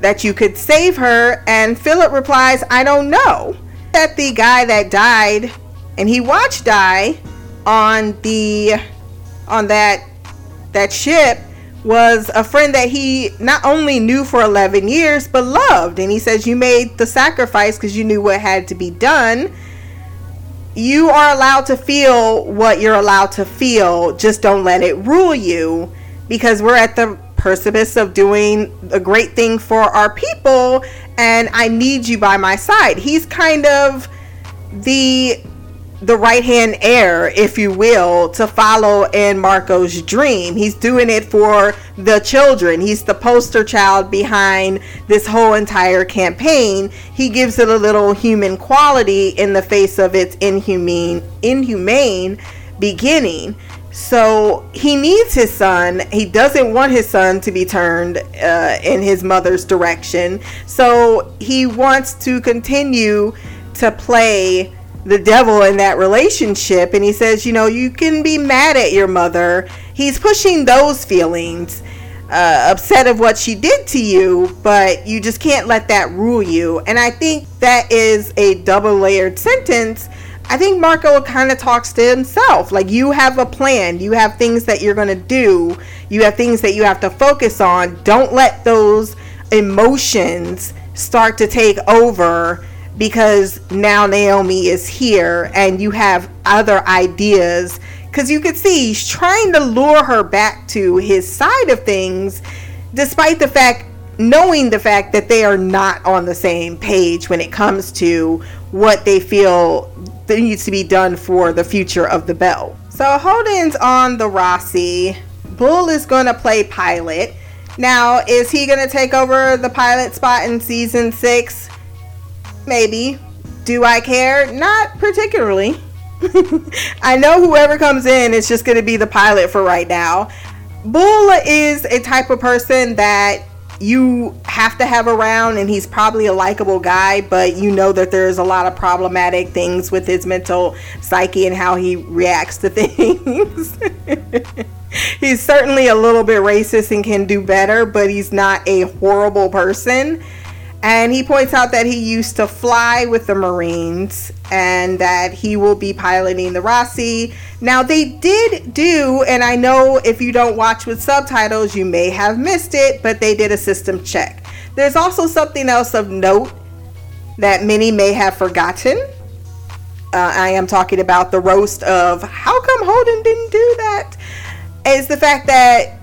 That you could save her? And Philip replies, I don't know that the guy that died and he watched die on the on that that ship was a friend that he not only knew for 11 years but loved. And he says you made the sacrifice because you knew what had to be done. You are allowed to feel what you're allowed to feel. Just don't let it rule you because we're at the precipice of doing a great thing for our people and I need you by my side. He's kind of the the right hand heir, if you will, to follow in Marco's dream. He's doing it for the children. He's the poster child behind this whole entire campaign. He gives it a little human quality in the face of its inhumane inhumane beginning. So he needs his son. He doesn't want his son to be turned uh, in his mother's direction. So he wants to continue to play the devil in that relationship. And he says, you know, you can be mad at your mother. He's pushing those feelings, uh, upset of what she did to you, but you just can't let that rule you. And I think that is a double layered sentence I think Marco kind of talks to himself. Like, you have a plan, you have things that you're going to do, you have things that you have to focus on. Don't let those emotions start to take over because now Naomi is here and you have other ideas. Because you could see he's trying to lure her back to his side of things, despite the fact, knowing the fact that they are not on the same page when it comes to what they feel that needs to be done for the future of the Belle. So Holden's on the Roci. Bull is going to play pilot. Now, is he going to take over the pilot spot in season six? Maybe. Do I care? Not particularly. [laughs] I know whoever comes in is just going to be the pilot for right now. Bull is a type of person that you have to have around and he's probably a likable guy but you know that there's a lot of problematic things with his mental psyche and how he reacts to [laughs] things [laughs] he's certainly a little bit racist and can do better but he's not a horrible person and he points out that he used to fly with the Marines and that he will be piloting the Roci. Now, they did do, and I know if you don't watch with subtitles, you may have missed it, but they did a system check. There's also something else of note that many may have forgotten. Uh, I am talking about the roast of how come Holden didn't do that. Is the fact that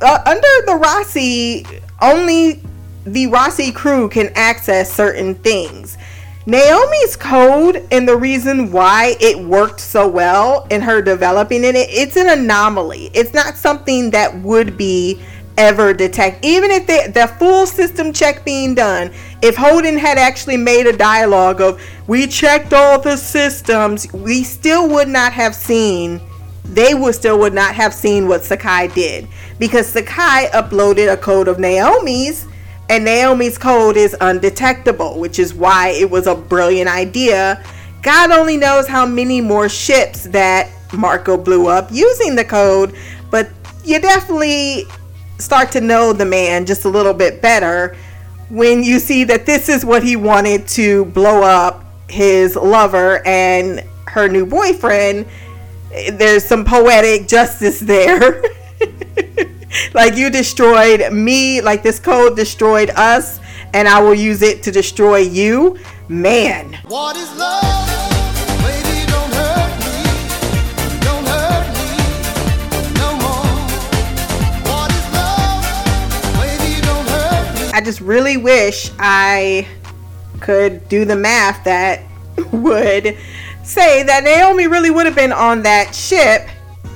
uh, under the Roci, only the Roci crew can access certain things. Naomi's code and the reason why it worked so well in her developing in it, it's an anomaly. It's not something that would be ever detect. Even if they, the full system check being done, if Holden had actually made a dialogue of we checked all the systems, we still would not have seen. They would still would not have seen what Sakai did because Sakai uploaded a code of Naomi's and Naomi's code is undetectable, which is why it was a brilliant idea. God only knows how many more ships that Marco blew up using the code, but you definitely start to know the man just a little bit better when you see that this is what he wanted to blow up his lover and her new boyfriend. There's some poetic justice there. [laughs] [laughs] like you destroyed me, like this code destroyed us, and I will use it to destroy you. Man. What is love? Baby, don't hurt me. Don't hurt me no more. What is love? Baby, don't hurt me. I just really wish I could do the math that [laughs] would say that Naomi really would have been on that ship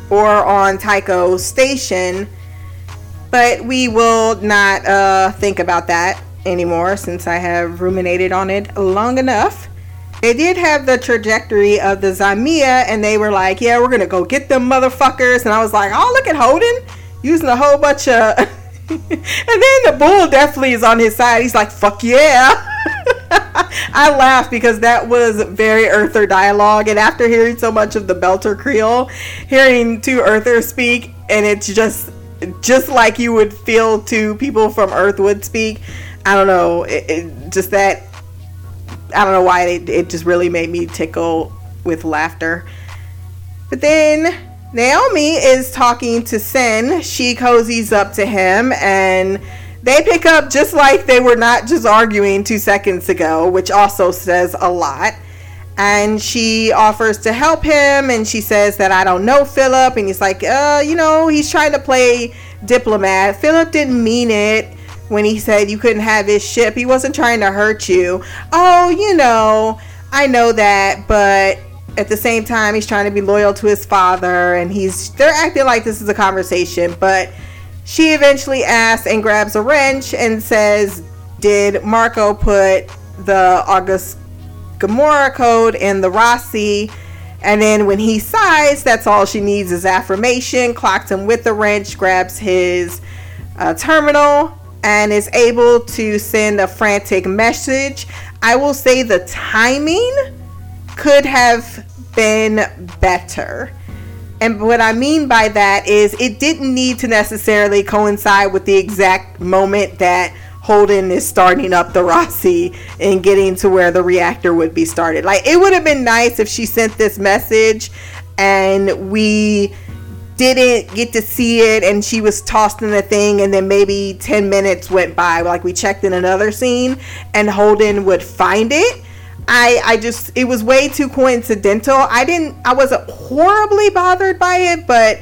or on Tycho station but we will not uh, think about that anymore since I have ruminated on it long enough. They did have the trajectory of the Zmeya, and they were like, "Yeah, we're gonna go get them motherfuckers." And I was like, "Oh, look at Holden using a whole bunch of." [laughs] and then the bull definitely is on his side. He's like, "Fuck yeah!" [laughs] I laughed because that was very Earther dialogue, and after hearing so much of the Belter Creole, hearing two Earthers speak, and it's just just like you would feel to people from Earth would speak. I don't know, it, it, just that. I don't know why it, it just really made me tickle with laughter. But then Naomi is talking to Cyn. She cozies up to him and they pick up just like they were not just arguing two seconds ago, which also says a lot. And she offers to help him and she says that I don't know Philip. And he's like, uh, you know, he's trying to play diplomat. Philip didn't mean it when he said you couldn't have his ship. He wasn't trying to hurt you. Oh, you know, I know that, but at the same time he's trying to be loyal to his father and he's they're acting like this is a conversation, but she eventually asks and grabs a wrench and says, "Did Marco put the August Gamarra code in the Roci?" And then when he sighs, that's all she needs is affirmation. Clocks him with the wrench, grabs his uh, terminal, and is able to send a frantic message. I will say the timing could have been better. And what I mean by that is it didn't need to necessarily coincide with the exact moment that Holden is starting up the Roci and getting to where the reactor would be started. Like it would have been nice if she sent this message and we didn't get to see it and she was tossed in the thing and then maybe 10 minutes went by like we checked in another scene and Holden would find it. I I just it was way too coincidental. I didn't I wasn't horribly bothered by it, but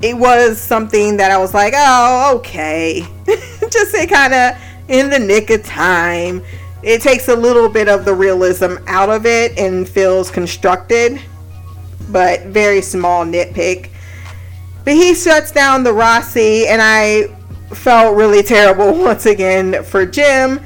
it was something that I was like, "Oh, okay." [laughs] just it kind of in the nick of time. It takes a little bit of the realism out of it and feels constructed, but very small nitpick. But he shuts down the Roci, and I felt really terrible [laughs] once again for Jim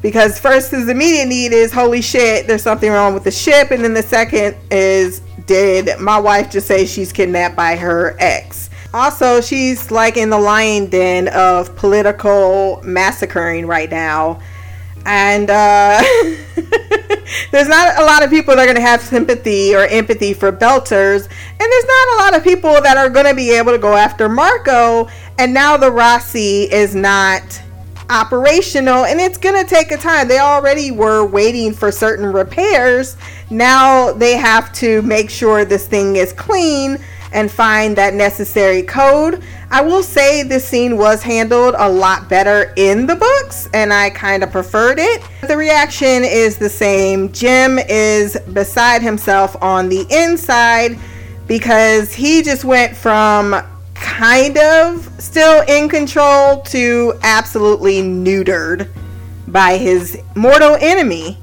because first his immediate need is holy shit, there's something wrong with the ship, and then the second is did my wife just say she's kidnapped by her ex? Also, she's like in the lion den of political massacring right now. And uh, [laughs] there's not a lot of people that are going to have sympathy or empathy for Belters. And there's not a lot of people that are going to be able to go after Marco. And now the Roci is not operational and it's going to take a time. They already were waiting for certain repairs. Now they have to make sure this thing is clean and find that necessary code. I will say this scene was handled a lot better in the books and I kind of preferred it. The reaction is the same. Jim is beside himself on the inside because he just went from kind of still in control to absolutely neutered by his mortal enemy.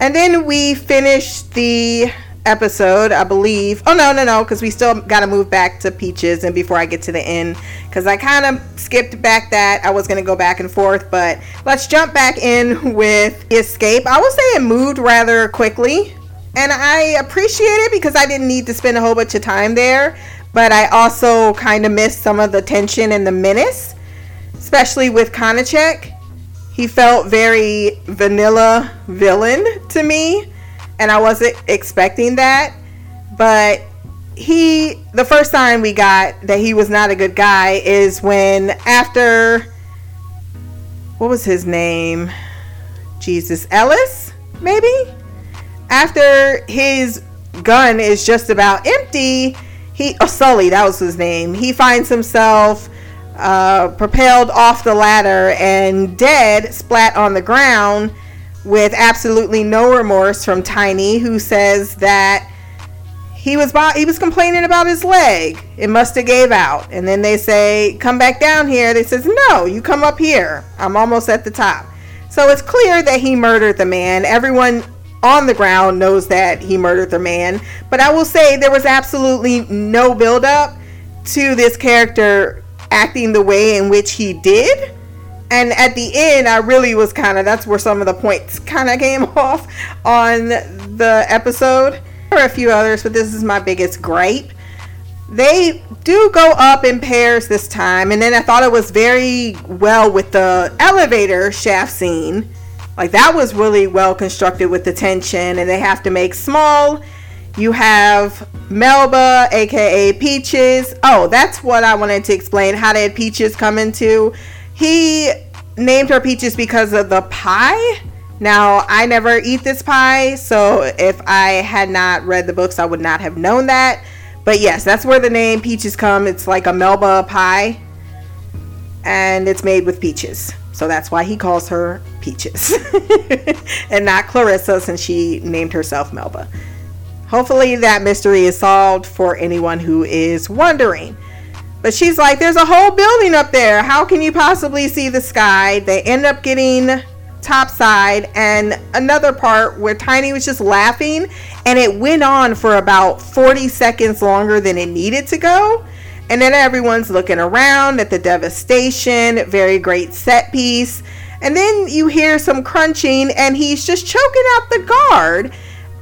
And then we finish the episode, I believe. Oh no, no, no, because we still got to move back to Peaches and before I get to the end, because I kind of skipped back that I was gonna go back and forth, but let's jump back in with Escape. I will say it moved rather quickly, and I appreciate it because I didn't need to spend a whole bunch of time there, but I also kind of missed some of the tension and the menace, especially with Konachek. He felt very vanilla villain to me and I wasn't expecting that. But he, the first sign we got that he was not a good guy is when after, what was his name? Jesus Ellis, maybe? After his gun is just about empty, he, oh, Sully, that was his name. He finds himself uh, propelled off the ladder and dead, splat on the ground with absolutely no remorse from Tiny, who says that he was he was complaining about his leg. It must have gave out, and then they say, "Come back down here." They says, "No, you come up here. I'm almost at the top." So it's clear that he murdered the man. Everyone on the ground knows that he murdered the man, but I will say there was absolutely no build up to this character acting the way in which he did And at the end, I really was kind of that's where some of the points kind of came [laughs] off on the episode. There are a few others, but this is my biggest gripe. They do go up in pairs this time, and then I thought it was very well with the elevator shaft scene. Like that was really well constructed with the tension, and they have to make small. You have Melba, aka Peaches. Oh, that's what I wanted to explain. How did Peaches come into? He named her Peaches because of the pie. Now, I never eat this pie, so if I had not read the books, I would not have known that. But yes, that's where the name Peaches come. It's like a Melba pie, and it's made with peaches. So that's why he calls her Peaches, [laughs] and not Clarissa, since she named herself Melba. Hopefully, that mystery is solved for anyone who is wondering. But she's like, there's a whole building up there. How can you possibly see the sky? They end up getting topside and another part where Tiny was just laughing and it went on for about 40 seconds longer than it needed to go. And then everyone's looking around at the devastation, very great set piece. And then you hear some crunching and he's just choking out the guard.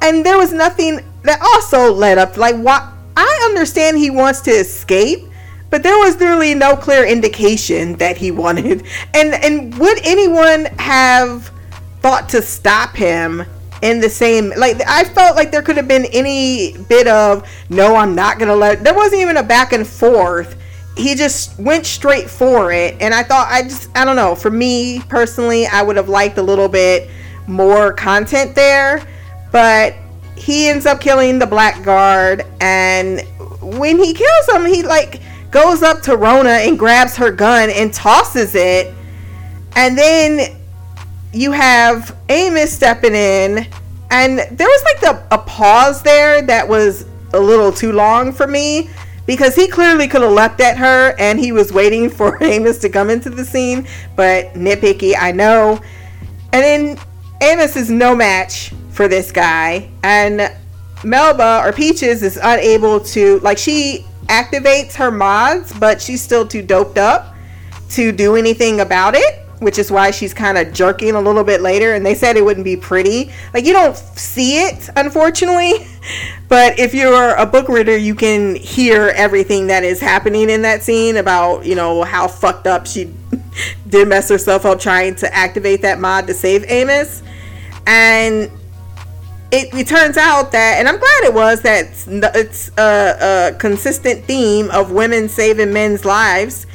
And there was nothing that also led up like what I understand he wants to escape, but there was really no clear indication that he wanted. And and would anyone have thought to stop him in the same like I felt like there could have been any bit of no, I'm not gonna let. There wasn't even a back and forth. He just went straight for it, and I thought I just I don't know. For me personally, I would have liked a little bit more content there, but he ends up killing the blackguard and when he kills him he like goes up to rona and grabs her gun and tosses it. And then you have amos stepping in. And there was like the, a pause there that was a little too long for me because he clearly could have leapt at her and he was waiting for [laughs] amos to come into the scene. But nitpicky i know. And then amos is no match for this guy. And melba or peaches is unable to like she activates her mods but she's still too doped up to do anything about it which is why she's kind of jerking a little bit later. And they said it wouldn't be pretty. Like you don't see it unfortunately. [laughs] But if you're a book reader you can hear everything that is happening in that scene about you know how fucked up she [laughs] did mess herself up trying to activate that mod to save amos. And it, it turns out that, and I'm glad it was that it's, a, a consistent theme of women saving men's lives.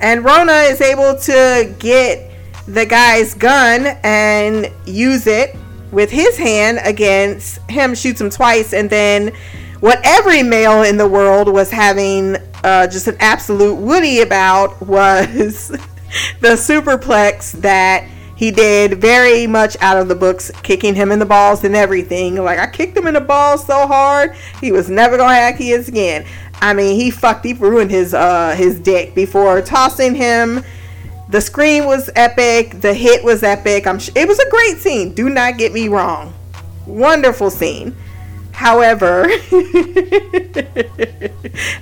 And Rona is able to get the guy's gun and use it with his hand against him, shoots him twice, and then what every male in the world was having uh, just an absolute woody about was [laughs] the superplex that he did very much out of the books, kicking him in the balls and everything. Like I kicked him in the balls so hard, he was never gonna have kids again. I mean, he fucked, he ruined his uh his dick before tossing him. The scream was epic. The hit was epic. I'm. Sh- it was a great scene. Do not get me wrong. Wonderful scene. However, [laughs]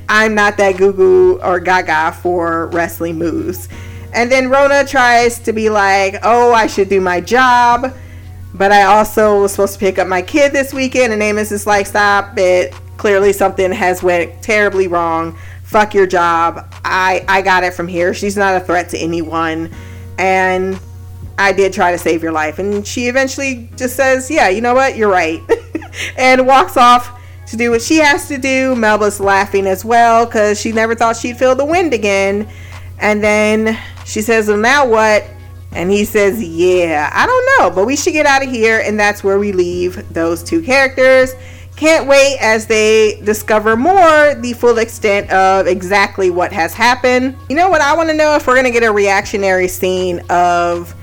I'm not that goo goo or gaga for wrestling moves. And then Rona tries to be like, oh, I should do my job. But I also was supposed to pick up my kid this weekend. And Amos is like, stop it. Clearly something has went terribly wrong. Fuck your job. I, I got it from here. She's not a threat to anyone. And I did try to save your life. And she eventually just says, yeah, you know what? You're right. [laughs] and walks off to do what she has to do. Melba's laughing as well because she never thought she'd feel the wind again. And then she says, Well, now what? And he says, Yeah, I don't know, but we should get out of here. And that's where we leave those two characters. Can't wait as they discover more the full extent of exactly what has happened. You know what? I want to know if we're going to get a reactionary scene of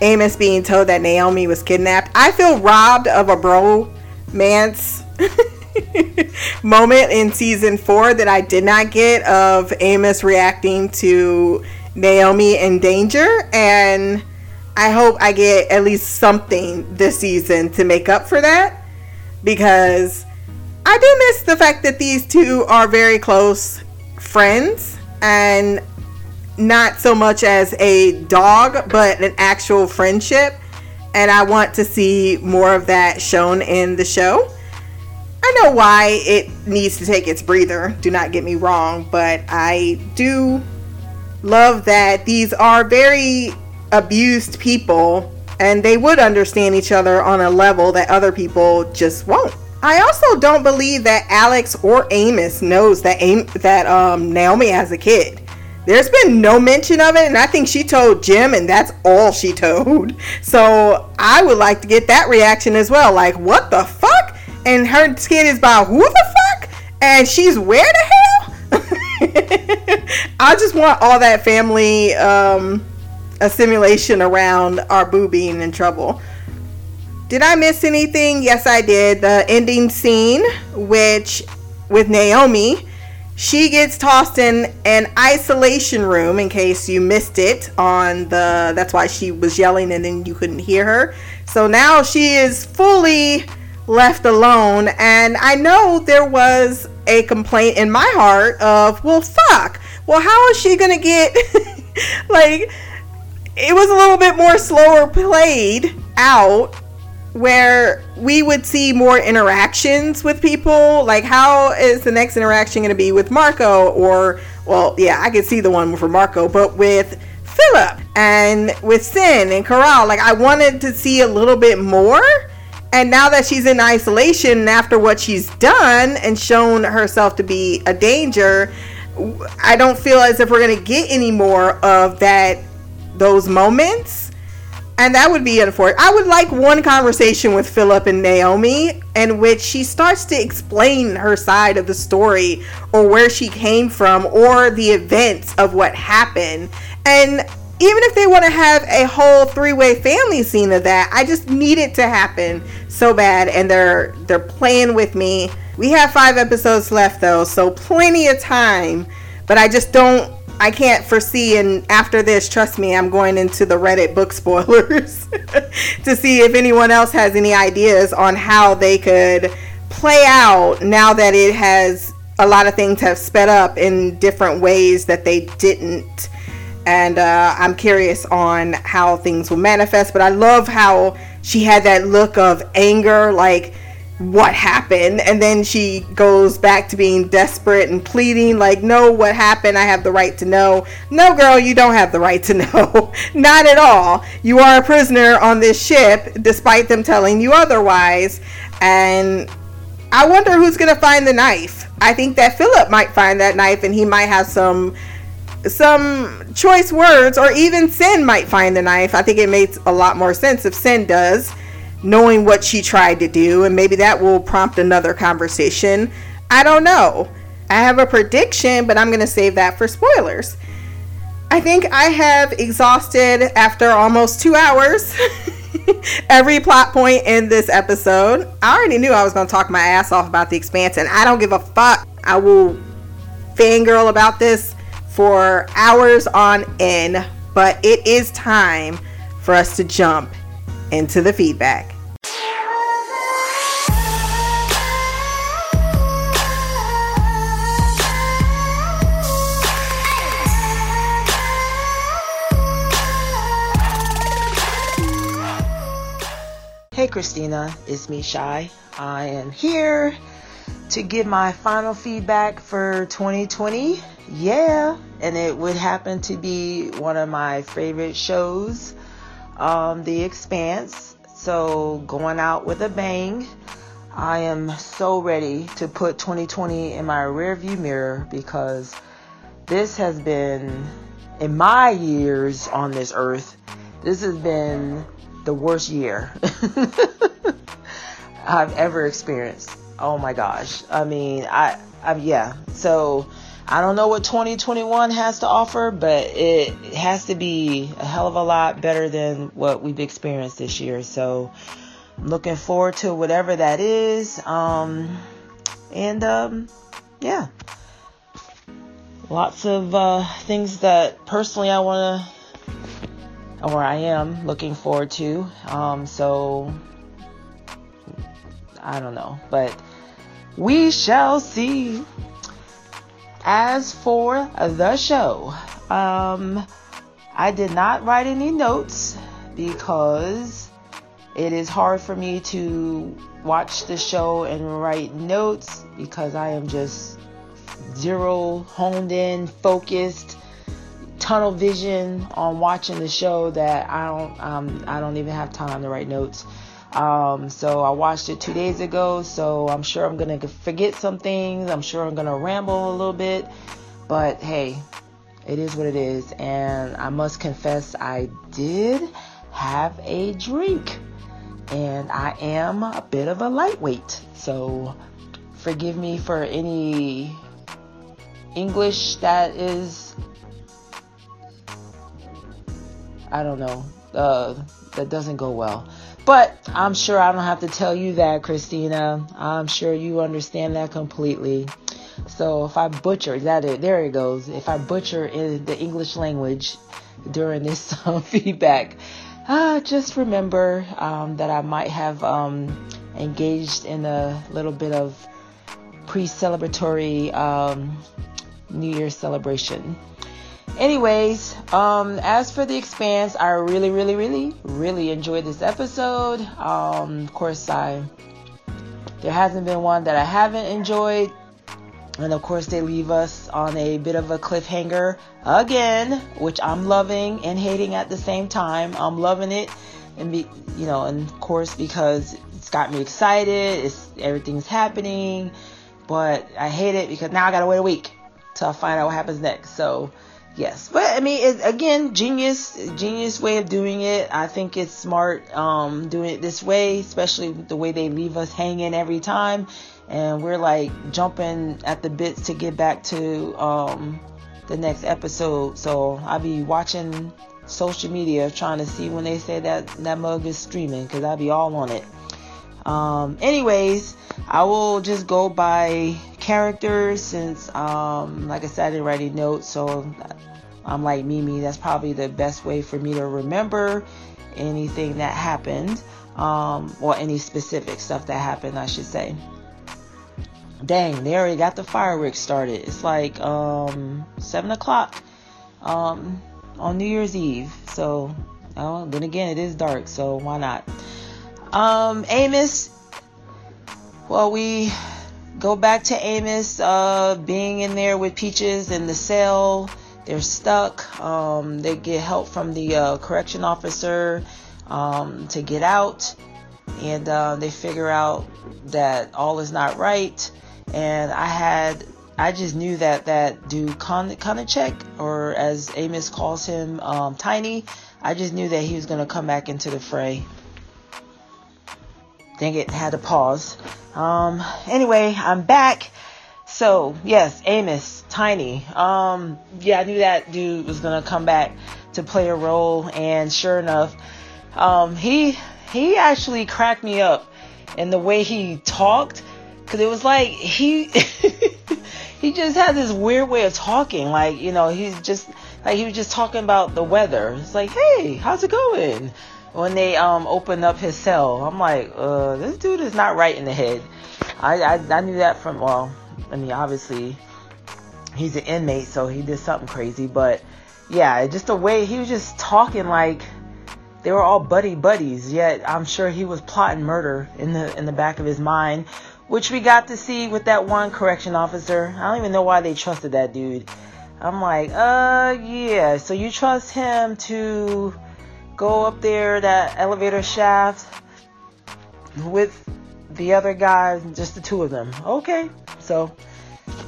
Amos being told that Naomi was kidnapped. I feel robbed of a bromance [laughs] moment in season four that I did not get of Amos reacting to Naomi in danger. And I hope I get at least something this season to make up for that because I do miss the fact that these two are very close friends and not so much as a dog, but an actual friendship. And I want to see more of that shown in the show. I know why it needs to take its breather, do not get me wrong, but I do love that these are very abused people and they would understand each other on a level that other people just won't. I also don't believe that Alex or Amos knows that Am- that um, Naomi has a kid. There's been no mention of it, and I think she told Jim, and that's all she [laughs] told. So I would like to get that reaction as well. Like, what the fuck? And her kid is by who the fuck? And she's where the hell? [laughs] I just want all that family um, assimilation around our boo being in trouble. Did I miss anything? Yes, I did. The ending scene, which with Naomi, she gets tossed in an isolation room in case you missed it on the that's why she was yelling and then you couldn't hear her. So now she is fully left alone and I know there was a complaint in my heart of, well fuck. Well, how is she going to get [laughs] like it was a little bit more slower played out where we would see more interactions with people. Like, how is the next interaction going to be with Marco? Or, well, yeah, I could see the one for Marco, but with Philip and with Cyn and Karal. Like, I wanted to see a little bit more. And now that she's in isolation after what she's done and shown herself to be a danger, I don't feel as if we're going to get any more of that those moments and that would be unfortunate. I would like one conversation with Philip and Naomi in which she starts to explain her side of the story or where she came from or the events of what happened. And even if they want to have a whole three-way family scene of that, I just need it to happen so bad and they're they're playing with me. We have 5 episodes left though, so plenty of time, but I just don't I can't foresee, and after this, trust me, I'm going into the Reddit book [laughs] spoilers [laughs] to see if anyone else has any ideas on how they could play out now that it has a lot of things have sped up in different ways that they didn't. And uh, I'm curious on how things will manifest. But I love how she had that look of anger, like, what happened? And then she goes back to being desperate and pleading like no what happened? I have the right to know. No girl you don't have the right to [laughs] know. Not at all. You are a prisoner on this ship despite them telling you otherwise. And i wonder who's to find the knife. I think that philip might find that knife and he might have some some choice words or even Cyn might find the knife i think it makes a lot more sense if Cyn does knowing what she tried to do, and maybe that will prompt another conversation. I don't know. I have a prediction, but I'm going to save that for spoilers. I think I have exhausted after almost two hours [laughs] every plot point in this episode. I already knew I was going to talk my ass off about the expanse, and I don't give a fuck. I will fangirl about this for hours on end, but it is time for us to jump into the feedback. Hey Christina, it's me Shy. I am here to give my final feedback for 2020. Yeah, and it would happen to be one of my favorite shows, um, The Expanse. So going out with a bang. I am so ready to put 2020 in my rearview mirror because this has been, in my years on this earth, this has been the worst year [laughs] I've ever experienced. Oh my gosh. I mean, I, I yeah. So I don't know what 2021 has to offer, but it has to be a hell of a lot better than what we've experienced this year. So looking forward to whatever that is. Um, and um, yeah, lots of uh, things that personally I want to or I am looking forward to. Um, so I don't know, but we shall see. As for the show, Um, I did not write any notes because it is hard for me to watch the show and write notes because I am just zero honed in, focused, tunnel vision on watching the show that I don't um, I don't even have time to write notes. Um, so I watched it two days ago, so I'm sure I'm gonna forget some things. I'm sure I'm gonna ramble a little bit, but hey, it is what it is. And I must confess, I did have a drink, and I am a bit of a lightweight. So forgive me for any English that is, I don't know, uh, that doesn't go well. But I'm sure I don't have to tell you that, Christina. I'm sure you understand that completely. So if I butcher that, it there it goes. If I butcher in the English language during this [laughs] feedback, uh, just remember um, that I might have um, engaged in a little bit of pre-celebratory um, New Year celebration. Anyways, um, as for the expanse, I really, really, really, really enjoyed this episode. Um, of course, I there hasn't been one that I haven't enjoyed, and of course, they leave us on a bit of a cliffhanger again, which I'm loving and hating at the same time. I'm loving it, and be, you know, and of course, because it's got me excited. It's everything's happening, but I hate it because now I gotta wait a week till I find out what happens next. So yes but i mean it, again genius genius way of doing it. I think it's smart um doing it this way especially the way they leave us hanging every time. And we're like jumping at the bits to get back to um the next episode. So i'll be watching social media trying to see when they say that that mug is streaming because i'll be all on it. Um anyways i will just go by characters since um like i said i didn't write any notes so i'm like mimi that's probably the best way for me to remember anything that happened um or any specific stuff that happened i should say. Dang they already got the fireworks started. It's like um seven o'clock um on new year's eve. So oh then again it is dark so why not? Um amos well we go back to Amos uh, being in there with Peaches in the cell. They're stuck. Um, they get help from the uh, correction officer um, to get out, and uh, they figure out that all is not right. And I had, I just knew that that dude Kon- Konachek, or as Amos calls him, um, Tiny. I just knew that he was gonna come back into the fray. Dang it, had to pause. Um, anyway, I'm back. So, yes, Amos, Tiny. Um, yeah, I knew that dude was gonna come back to play a role, and sure enough, um, he he actually cracked me up in the way he talked, cause it was like he [laughs] he just had this weird way of talking, like you know, he's just like he was just talking about the weather. It's like, hey, how's it going? when they um opened up his cell. I'm like, uh, this dude is not right in the head. I, I I knew that from well, I mean obviously he's an inmate, so he did something crazy, but yeah, just the way he was just talking like they were all buddy buddies. Yet I'm sure he was plotting murder in the in the back of his mind, which we got to see with that one correction officer. I don't even know why they trusted that dude. I'm like, uh, yeah. So you trust him to go up there that elevator shaft with the other guys, just the two of them. Okay, so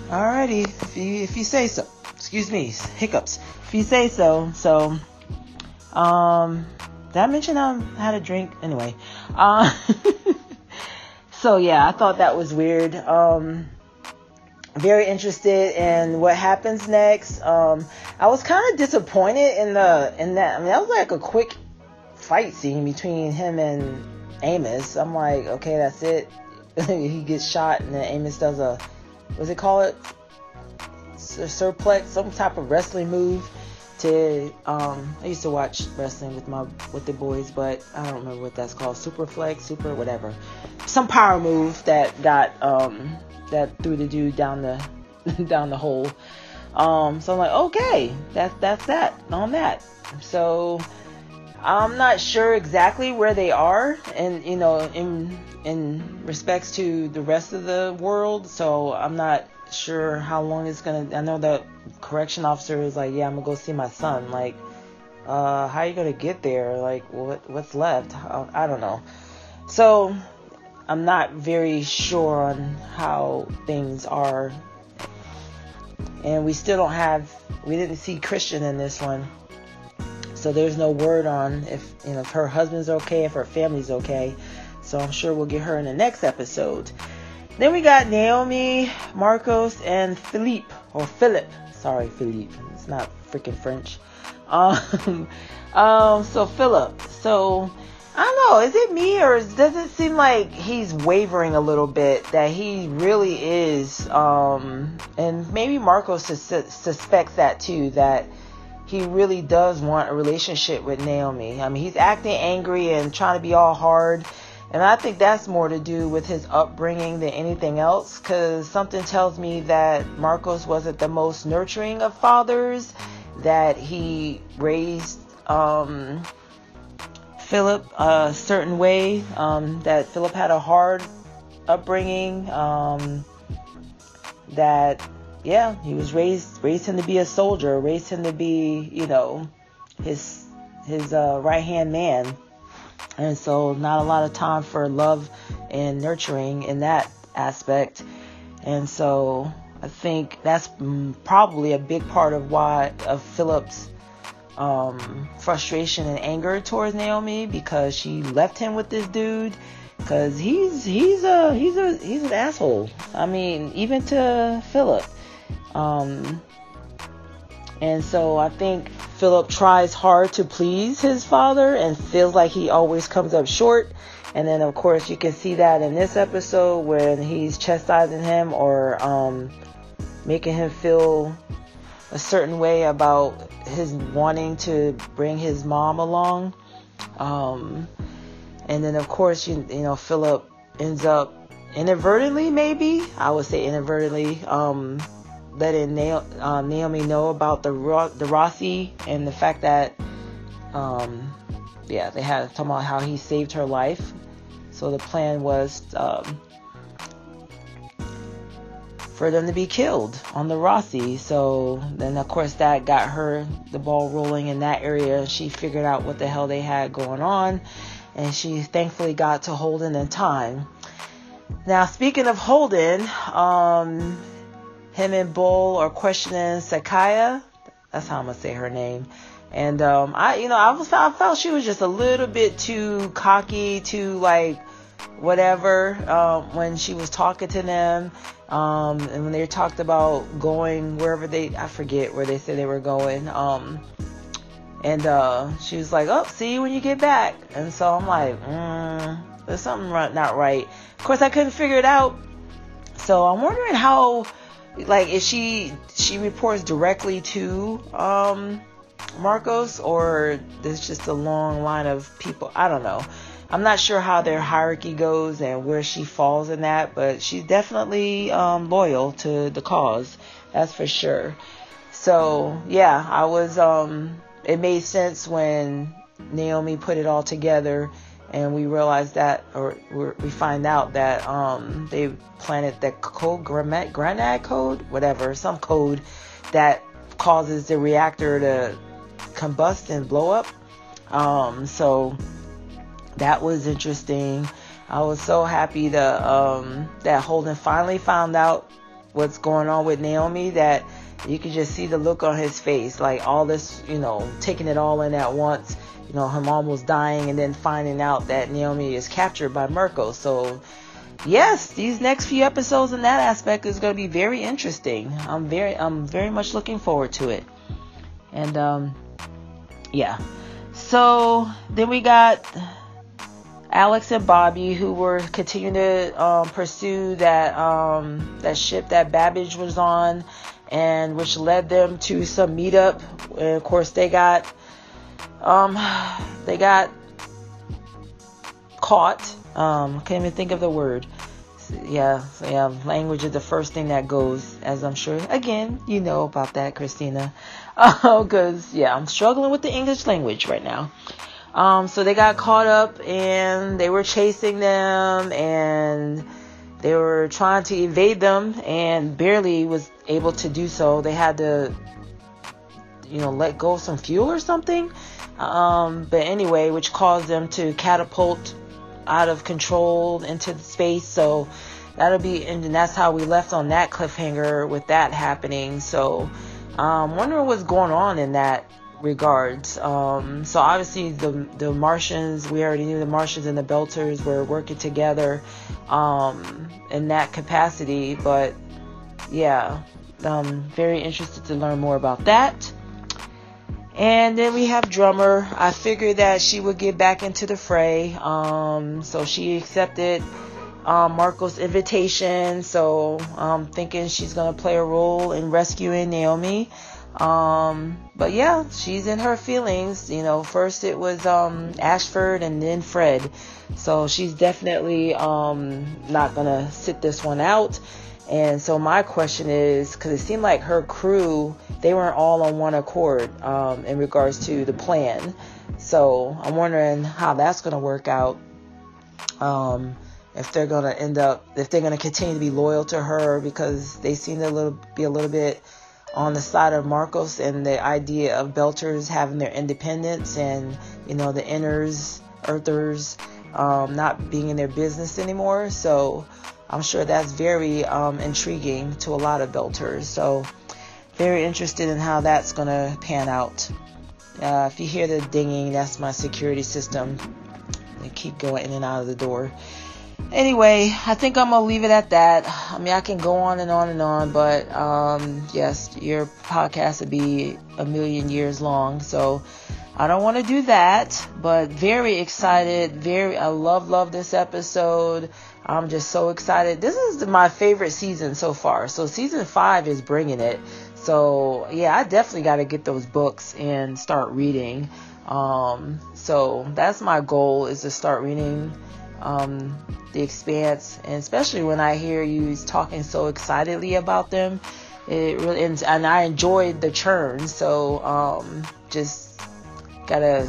alrighty, if you if you say so. Excuse me, hiccups. If you say so, so um, did I mention I had a drink anyway? Uh, [laughs] so yeah, I thought that was weird. Um, very interested in what happens next. Um, I was kind of disappointed in the in that. I mean, that was like a quick fight scene between him and Amos. I'm like, okay, that's it. [laughs] he gets shot, and then Amos does a what's it call it? Surplex, some type of wrestling move. To um, I used to watch wrestling with my with the boys, but I don't remember what that's called. Superflex, super whatever. Some power move that got um that threw the dude down the [laughs] down the hole. Um, so I'm like, okay, that's that's that on that. So I'm not sure exactly where they are, and you know, in in respects to the rest of the world. So I'm not sure how long it's gonna. I know the correction officer is like, yeah, I'm gonna go see my son. Like, uh, how are you gonna get there? Like, what what's left? I, I don't know. So I'm not very sure on how things are, and we still don't have. We didn't see Chrisjen in this one. So there's no word on if you know if her husband's okay, if her family's okay. So I'm sure we'll get her in the next episode. Then we got Naomi, Marcos, and Philippe or Philip. Sorry, Philippe. It's not freaking French. Um, [laughs] um, so Philip. So I don't know. Is it me or does it seem like he's wavering a little bit? That he really is, um, and maybe Marcos sus- suspects that too. That he really does want a relationship with Naomi. I mean, he's acting angry and trying to be all hard. And I think that's more to do with his upbringing than anything else. Because something tells me that Marcos wasn't the most nurturing of fathers, that he raised um, Philip a certain way, um, that Philip had a hard upbringing, um, that yeah, he was raised raised him to be a soldier, raised him to be, you know, his his uh, right hand man, and so not a lot of time for love and nurturing in that aspect, and so I think that's probably a big part of why of Philip's um, frustration and anger towards Naomi because she left him with this dude. Cause he's he's a he's a he's an asshole. I mean, even to Philip. Um, and so I think Philip tries hard to please his father and feels like he always comes up short. And then, of course, you can see that in this episode when he's chastising him or um, making him feel a certain way about his wanting to bring his mom along. Um, and then, of course, you, you know, Philip ends up inadvertently, maybe I would say inadvertently, um, letting uh, Naomi know about the the Roci and the fact that, um, yeah, they had talking about how he saved her life. So the plan was um, for them to be killed on the Roci. So then, of course, that got her the ball rolling in that area. She figured out what the hell they had going on, and she thankfully got to Holden in time. Now, speaking of Holden, um, him and Bull are questioning Sakaya. That's how I'm gonna say her name. And um, I, you know, I was I felt she was just a little bit too cocky, too like whatever um, when she was talking to them. Um, and when they talked about going wherever they, I forget where they said they were going. Um, and uh, she was like, "Oh, see you when you get back." And so I'm like, mm, "There's something not right." Of course, I couldn't figure it out. So I'm wondering how, like, if she she reports directly to um, Marcos, or there's just a long line of people. I don't know. I'm not sure how their hierarchy goes and where she falls in that, but she's definitely um, loyal to the cause. That's for sure. So yeah, I was. Um, it made sense when Naomi put it all together, and we realize that, or we're- find out that um, they planted that code, Granad code, whatever, some code that causes the reactor to combust and blow up. Um, so that was interesting. I was so happy to um, that Holden finally found out what's going on with Naomi. That you could just see the look on his face, like all this, you know, taking it all in at once. You know, her mom was dying, and then finding out that Naomi is captured by Mirko. So, yes, these next few episodes in that aspect is going to be very interesting. I'm very, I'm very much looking forward to it. And um, yeah. So then we got Alex and Bobby, who were continuing to um, pursue that um, that ship that Babbage was on, and which led them to some meetup. And of course, they got um, they got caught. Um, can't even think of the word. yeah, yeah, language is the first thing that goes, as I'm sure, again, you know about that, Christina. [laughs] Oh, Because, yeah, I'm struggling with the English language right now. Um, so they got caught up and they were chasing them and they were trying to evade them and barely was able to do so. They had to, you know, let go of some fuel or something. Um, but anyway, which caused them to catapult out of control into the space. So that'll be, and that's how we left on that cliffhanger with that happening. So, um, wondering what's going on in that regards. Um, so obviously the the Martians, we already knew the Martians and the Belters were working together um, in that capacity. But yeah, um, very interested to learn more about that. And then we have drummer. I figured that she would get back into the fray. Um, so she accepted um, Marco's invitation. So I'm thinking she's gonna play a role in rescuing Naomi. Um, but yeah, she's in her feelings. You know, first it was um, Ashford and then Fred. So she's definitely um, not gonna sit this one out. And so my question is, because it seemed like her crew, they weren't all on one accord um, in regards to the plan. So I'm wondering how that's going to work out. Um, if they're going to end up, if they're going to continue to be loyal to her because they seem to little, be a little bit on the side of Marcos and the idea of Belters having their independence and, you know, the inners, earthers, um, not being in their business anymore. So I'm sure that's very um, intriguing to a lot of Belters. So very interested in how that's going to pan out. Uh, if you hear the dinging, that's my security system. They keep going in and out of the door. Anyway, I think I'm gonna leave it at that. I mean, I can go on and on and on, but um, yes, your podcast would be a million years long, so I don't want to do that. But very excited. Very, I love love this episode. I'm just so excited. This is my favorite season so far. So season five is bringing it. So yeah, I definitely got to get those books and start reading. Um, so that's my goal is to start reading um, the Expanse, and especially when I hear you talking so excitedly about them. It really and, and I enjoyed the churn. So um, just gotta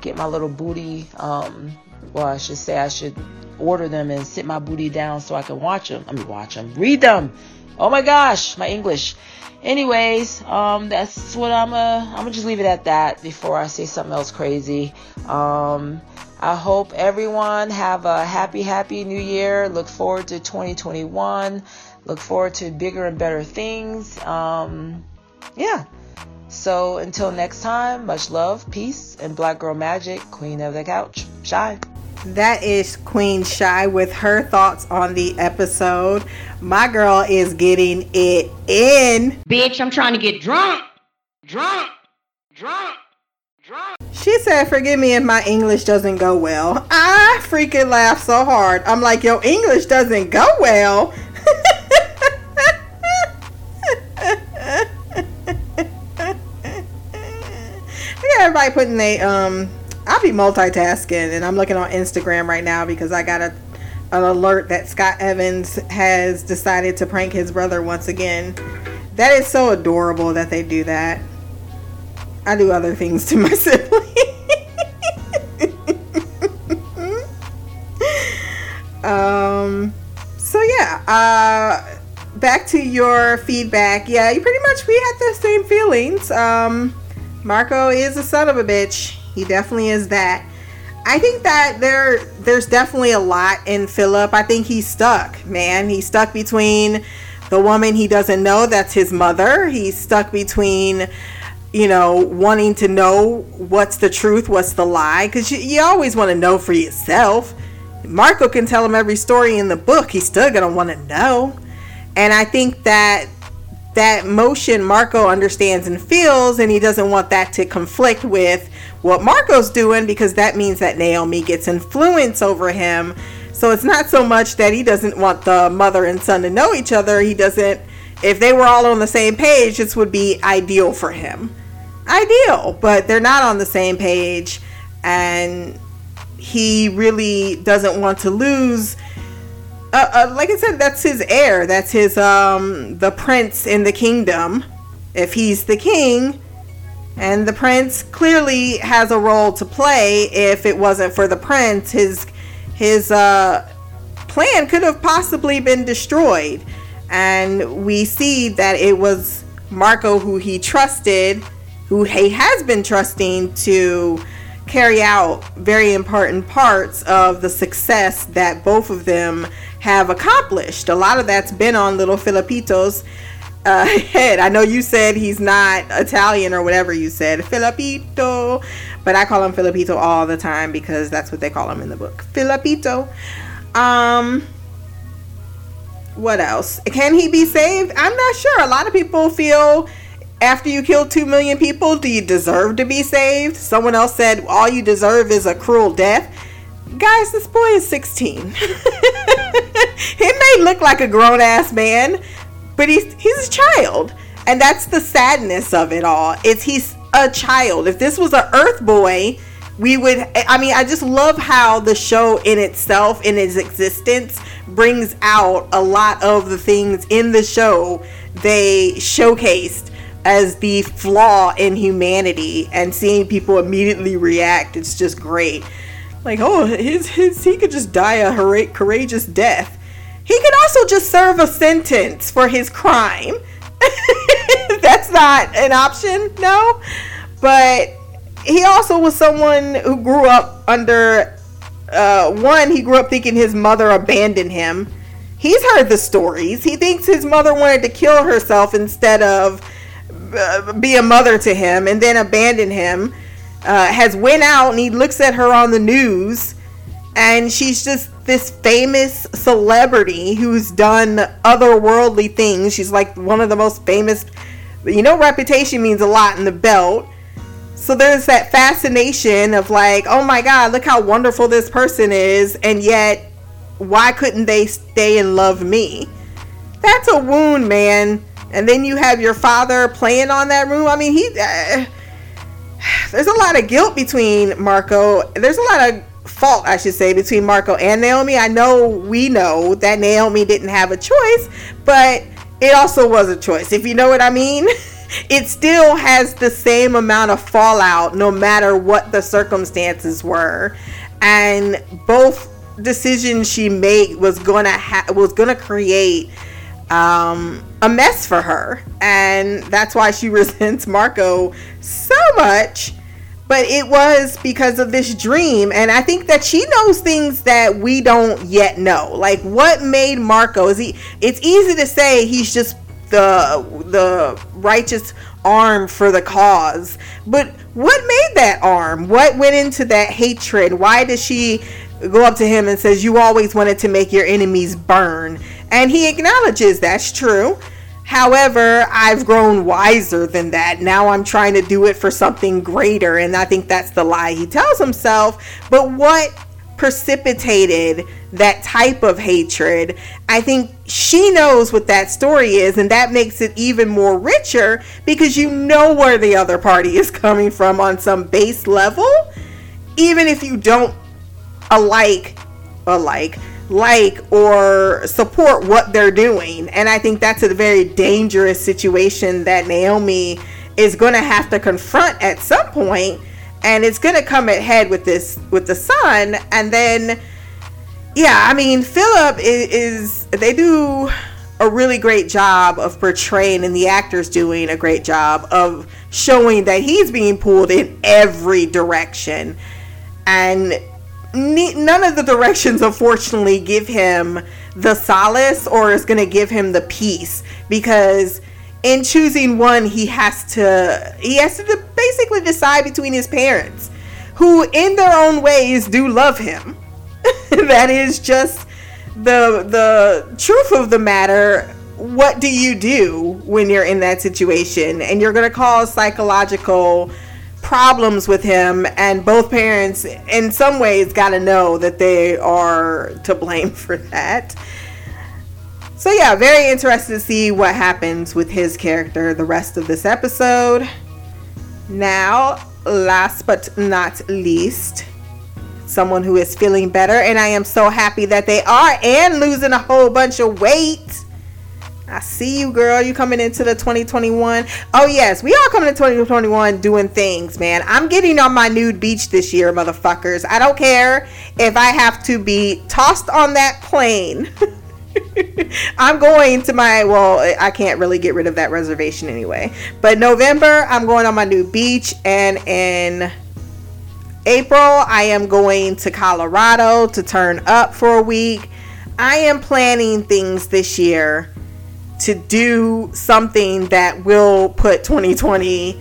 get my little booty. Um, well, I should say I should order them and sit my booty down so I can watch them. I mean, watch them, read them. Oh my gosh, my English. Anyways, um, that's what I'm uh, I'm gonna just leave it at that before I say something else crazy. Um, I hope everyone have a happy, happy new year. Look forward to 2021. Look forward to bigger and better things. Um, yeah. So until next time, much love, peace, and Black Girl Magic, Queen of the Couch. Shy. That is Queen Shy with her thoughts on the episode. My girl is getting it in. Bitch, I'm trying to get drunk. Drunk. Drunk. Drunk. She said, Forgive me if my English doesn't go well. I freaking laughed so hard. I'm like, Yo, English doesn't go well. [laughs] everybody putting they um I'll be multitasking and I'm looking on Instagram right now because I got a an alert that Scott Evans has decided to prank his brother once again. That is so adorable that they do that. I do other things to [laughs] my siblings. [laughs] um so yeah, uh back to your feedback. Yeah, you pretty much we had the same feelings. Um Marco is a son of a bitch. He definitely is that. I think that there there's definitely a lot in Philip. I think he's stuck, man. He's stuck between the woman he doesn't know that's his mother. He's stuck between you know, wanting to know what's the truth, what's the lie, because you, you always want to know for yourself. Marco can tell him every story in the book. He's still going to want to know. And I think that that motion Marco understands and feels, and he doesn't want that to conflict with what Marco's doing because that means that Naomi gets influence over him. So it's not so much that he doesn't want the mother and son to know each other. He doesn't, if they were all on the same page, this would be ideal for him. Ideal, but they're not on the same page, and he really doesn't want to lose uh, uh, like I said, that's his heir. That's his um the prince in the kingdom. If he's the king, and the prince clearly has a role to play. If it wasn't for the prince, his his uh plan could have possibly been destroyed. And we see that it was Marco who he trusted, who he has been trusting to carry out very important parts of the success that both of them have accomplished. A lot of that's been on little Filipito's uh, [laughs] head. I know you said he's not Italian or whatever you said, Filipito, but I call him Filipito all the time because that's what they call him in the book. Filipito. Um, what else? Can he be saved? I'm not sure. A lot of people feel after you kill 2 million people, do you deserve to be saved? Someone else said all you deserve is a cruel death. Guys, this boy is 16. [laughs] he may look like a grown ass man, but he's he's a child. And that's the sadness of it all. It's he's a child. If this was an earth boy, we would I mean, I just love how the show in itself in its existence brings out a lot of the things in the show they showcased as the flaw in humanity and seeing people immediately react it's just great like oh his, his he could just die a courageous death. He could also just serve a sentence for his crime. [laughs] That's not an option no? But he also was someone who grew up under uh, one he grew up thinking his mother abandoned him. He's heard the stories. He thinks his mother wanted to kill herself instead of uh, be a mother to him and then abandon him uh, has went out and he looks at her on the news and she's just this famous celebrity who's done otherworldly things. She's like one of the most famous you know reputation means a lot in the belt. So there's that fascination of like oh my god look how wonderful this person is and yet why couldn't they stay and love me? That's a wound man. And then you have your father playing on that room i mean he uh, there's a lot of guilt between marco. There's a lot of fault i should say between marco and naomi. I know we know that naomi didn't have a choice but it also was a choice if you know what i mean. [laughs] It still has the same amount of fallout no matter what the circumstances were. And both decisions she made was gonna ha- was gonna create um, a mess for her and that's why she [laughs] resents marco so much. But it was because of this dream and i think that she knows things that we don't yet know. Like what made marco is he it's easy to say he's just the the righteous arm for the cause but what made that arm? What went into that hatred? Why does she go up to him and says you always wanted to make your enemies burn and he acknowledges that's true however i've grown wiser than that now i'm trying to do it for something greater and i think that's the lie he tells himself but what precipitated that type of hatred. I think she knows what that story is, and that makes it even more richer because you know where the other party is coming from on some base level, even if you don't alike, alike, like or support what they're doing. And I think that's a very dangerous situation that Naomi is going to have to confront at some point and it's going to come at head with this with the son and then yeah i mean philip is, is, they do a really great job of portraying and the actors doing a great job of showing that he's being pulled in every direction and ne- none of the directions unfortunately give him the solace or is going to give him the peace because in choosing one he has to he has to basically decide between his parents who in their own ways do love him. [laughs] That is just the the truth of the matter. What do you do when you're in that situation? And you're going to cause psychological problems with him and both parents in some ways got to know that they are to blame [laughs] for that so yeah, very interested to see what happens with his character the rest of this episode. Now, last but not least, someone who is feeling better, and I am so happy that they are and losing a whole bunch of weight. I see you, girl. You coming into the 2021. Oh, yes. We are coming to 2021 doing things, man. I'm getting on my nude beach this year, motherfuckers. I don't care if I have to be tossed on that plane. [laughs] I'm going to my, well, I can't really get rid of that reservation anyway. But November, I'm going on my new beach. And in April, I am going to Colorado to turn up for a week. I am planning things this year to do something that will put 2020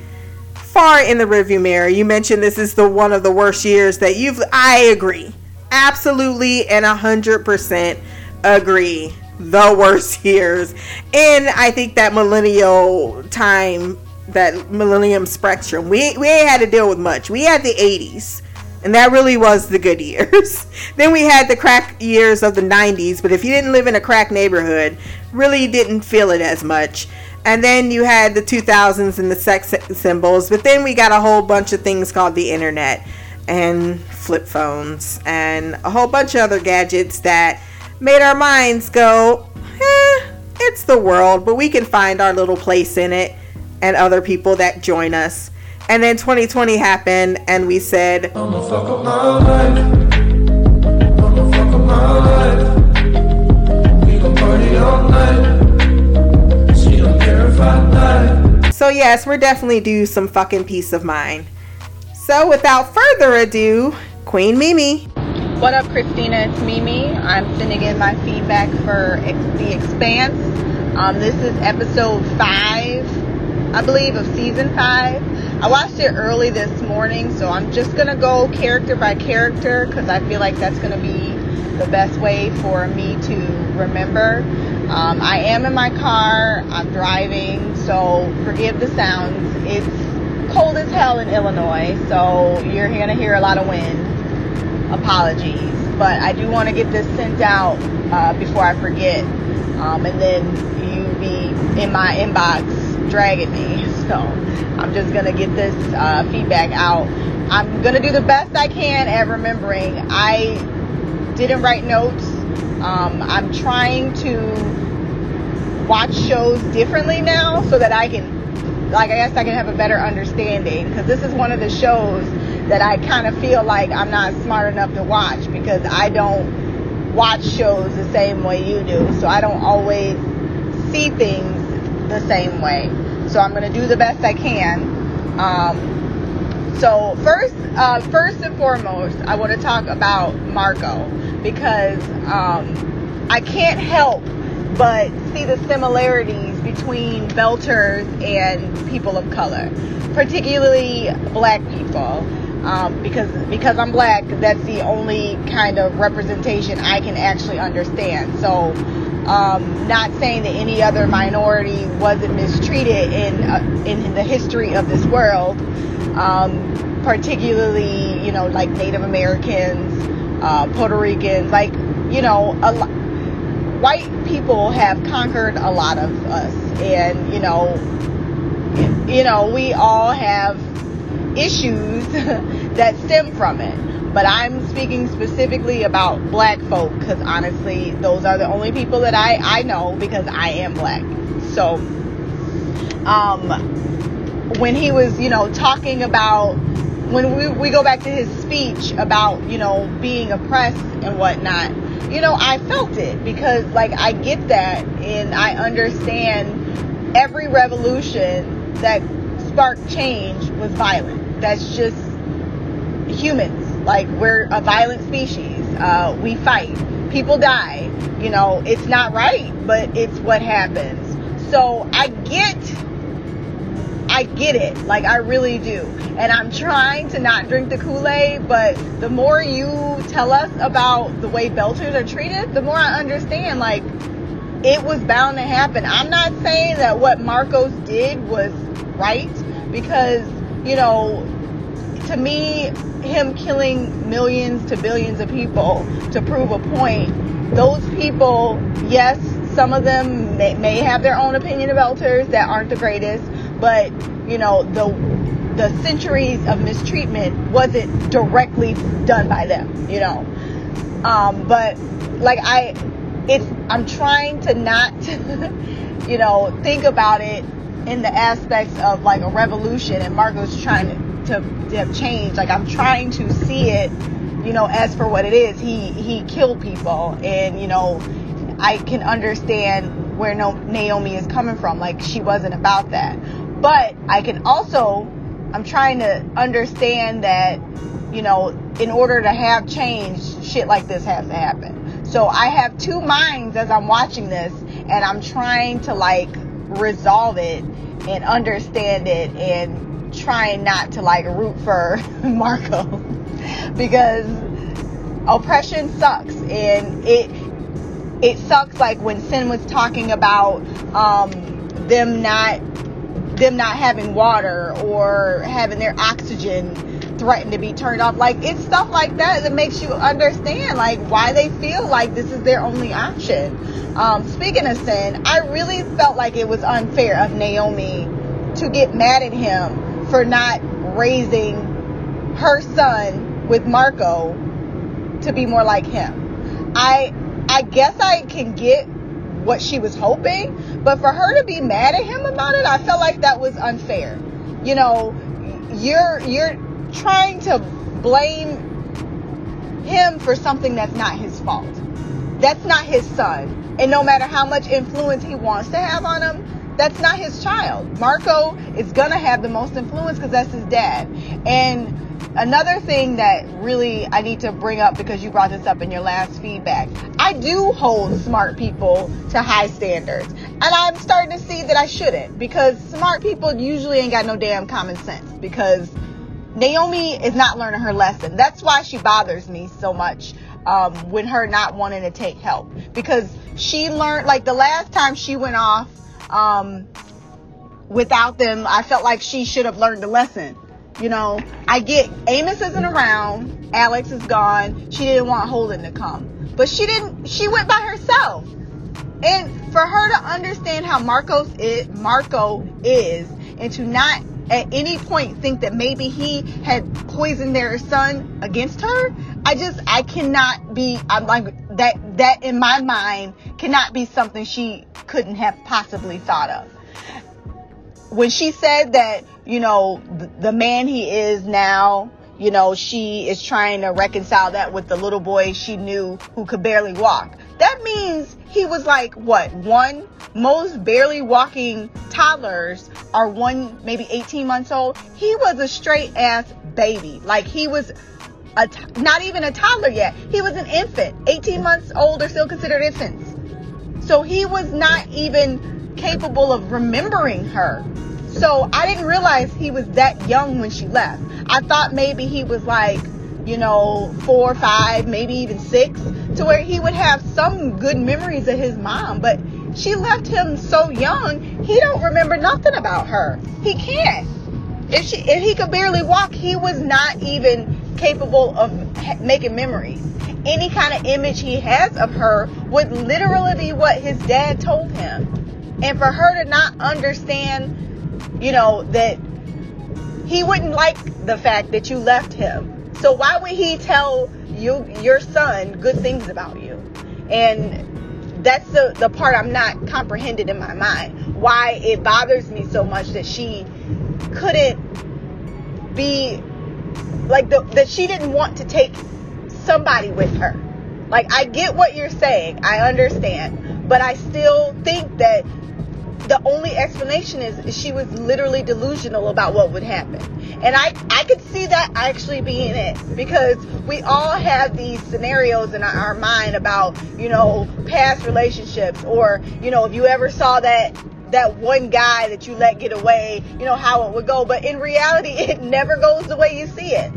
far in the rearview mirror. You mentioned this is the one of the worst years that you've I agree. Absolutely and a 100% agree. The worst [laughs] years. And I think that millennial time, that millennium spectrum, we, we ain't had to deal with much. We had the 80s. And that really was the good [laughs] years. then we had the crack years of the 90s, but if you didn't live in a crack neighborhood, really didn't feel it as much. And then you had the 2000s and the sex symbols, but then we got a whole bunch of things called the internet and flip phones and a whole bunch of other gadgets that made our minds go, eh, it's the world, but we can find our little place in it and other people that join us. And then 2020 happened, and we said, So, yes, we're definitely due some fucking peace of mind. So, without further ado, Queen Mimi. What up, Christina? It's Mimi. I'm sending in my feedback for The Expanse. Um, this is episode five, I believe, of season five. I watched it early this morning, so I'm just gonna go character by character because I feel like that's gonna be the best way for me to remember. Um, I am in my car. I'm driving, so forgive the sounds. It's cold as hell in Illinois, so you're gonna hear a lot of wind apologies. But I do want to get this sent out uh, before I forget. Um, and then you be in my inbox dragging me. [laughs] So I'm just to get this uh, feedback out. I'm to do the best I can at remembering. I didn't write notes. Um, I'm trying to watch shows differently now so that I can, like, I guess I can have a better understanding. Because this is one of the shows that I kind of feel like I'm not smart enough to watch because I don't watch shows the same way you do. So I don't always see things the same way. So I'm going to do the best I can. Um, so first, uh, first and foremost, I want to talk about Marco because um, I can't help but see the similarities between Belters and people of color, particularly black people um, because because I'm black, that's the only kind of representation I can actually understand. So, um, not saying that any other minority wasn't mistreated in uh, in the history of this world, um, particularly you know like Native Americans, uh, Puerto Ricans, like you know lo- white people have conquered a lot of us, and you know you know we all have issues [laughs] that stem from it. But I'm speaking specifically about black folk because honestly, those are the only people that I, I know because I am black. So, um, when he was, you know, talking about, when we, we go back to his speech about, you know, being oppressed and whatnot, you know, I felt it because, like, I get that and I understand every revolution that sparked change was violent. That's just humans. Like we're a violent species. Uh, we fight. People die. You know, it's not right, but it's what happens. So I get, I get it. Like I really do. And I'm trying to not drink the Kool-Aid, but the more you tell us about the way Belters are treated, the more I understand. Like it was bound to happen. I'm not saying that what Marcos did was right because you know to me him killing millions to billions of people to prove a point those people yes some of them may, may have their own opinion of belters that aren't the greatest but you know the the centuries of mistreatment wasn't directly done by them, you know. Um, but like I, it's I'm trying to not, [laughs] you know, think about it in the aspects of like a revolution, and Marco's trying to, to have change. Like I'm trying to see it, you know, as for what it is. He he killed people, and you know, I can understand where no, Naomi is coming from. Like she wasn't about that, but I can also I'm trying to understand that, you know, in order to have change, shit like this has to happen. So I have two minds as I'm watching this, and I'm trying to like resolve it and understand it and trying not to like root for [laughs] Marco. Because oppression sucks and it it sucks like when Cyn was talking about um, them not them not having water or having their oxygen threatened to be turned off. Like it's stuff like that that makes you understand like why they feel like this is their only option. Um, speaking of Cyn, I really felt like it was unfair of Naomi to get mad at him for not raising her son with Marco to be more like him. I I guess I can get what she was hoping, but for her to be mad at him about it, I felt like that was unfair. You know, you're you're trying to blame him for something that's not his fault. That's not his son. And no matter how much influence he wants to have on him, that's not his child. Marco is going to have the most influence because that's his dad. And another thing that really I need to bring up because you brought this up in your last feedback. I do hold smart people to high standards. And I'm starting to see that I shouldn't because smart people usually ain't got no damn common sense because Naomi is not learning her lesson. That's why she bothers me so much um, when her not wanting to take help because she learned like the last time she went off um, without them, I felt like she should have learned the lesson. You know, I get Amos isn't around, Alex is gone. She didn't want Holden to come, but she didn't. She went by herself, and for her to understand how Marcos is, Marco is, and to not at any point think that maybe he had poisoned their son against her, I just I cannot be. I'm like that. That in my mind cannot be something she couldn't have possibly thought of when she said that, you know, the, the man he is now, you know, she is trying to reconcile that with the little boy she knew who could barely walk. That means he was like, what, one? Most barely walking toddlers are one, maybe 18 months old. He was a straight ass baby. Like he was a t- not even a toddler yet. He was an infant. 18 months old are still considered infants. So he was not even capable of remembering her. So I didn't realize he was that young when she left. I thought maybe he was like, you know, four five, maybe even six, to where he would have some good memories of his mom. But she left him so young, he don't remember nothing about her. He can't. If she, if he could barely walk, he was not even capable of ha- making memories. Any kind of image he has of her would literally be what his dad told him. And for her to not understand, you know, that he wouldn't like the fact that you left him. So why would he tell you your son good things about you? And that's the, the part I'm not comprehended in my mind. Why it bothers me so much that she couldn't be like the, that she didn't want to take somebody with her. Like I get what you're saying. I understand. But I still think that the only explanation is she was literally delusional about what would happen. And I, I could see that actually being it because we all have these scenarios in our, mind about, you know, past relationships or, you know, if you ever saw that that one guy that you let get away, you know, how it would go. But in reality, [laughs] it never goes the way you see it.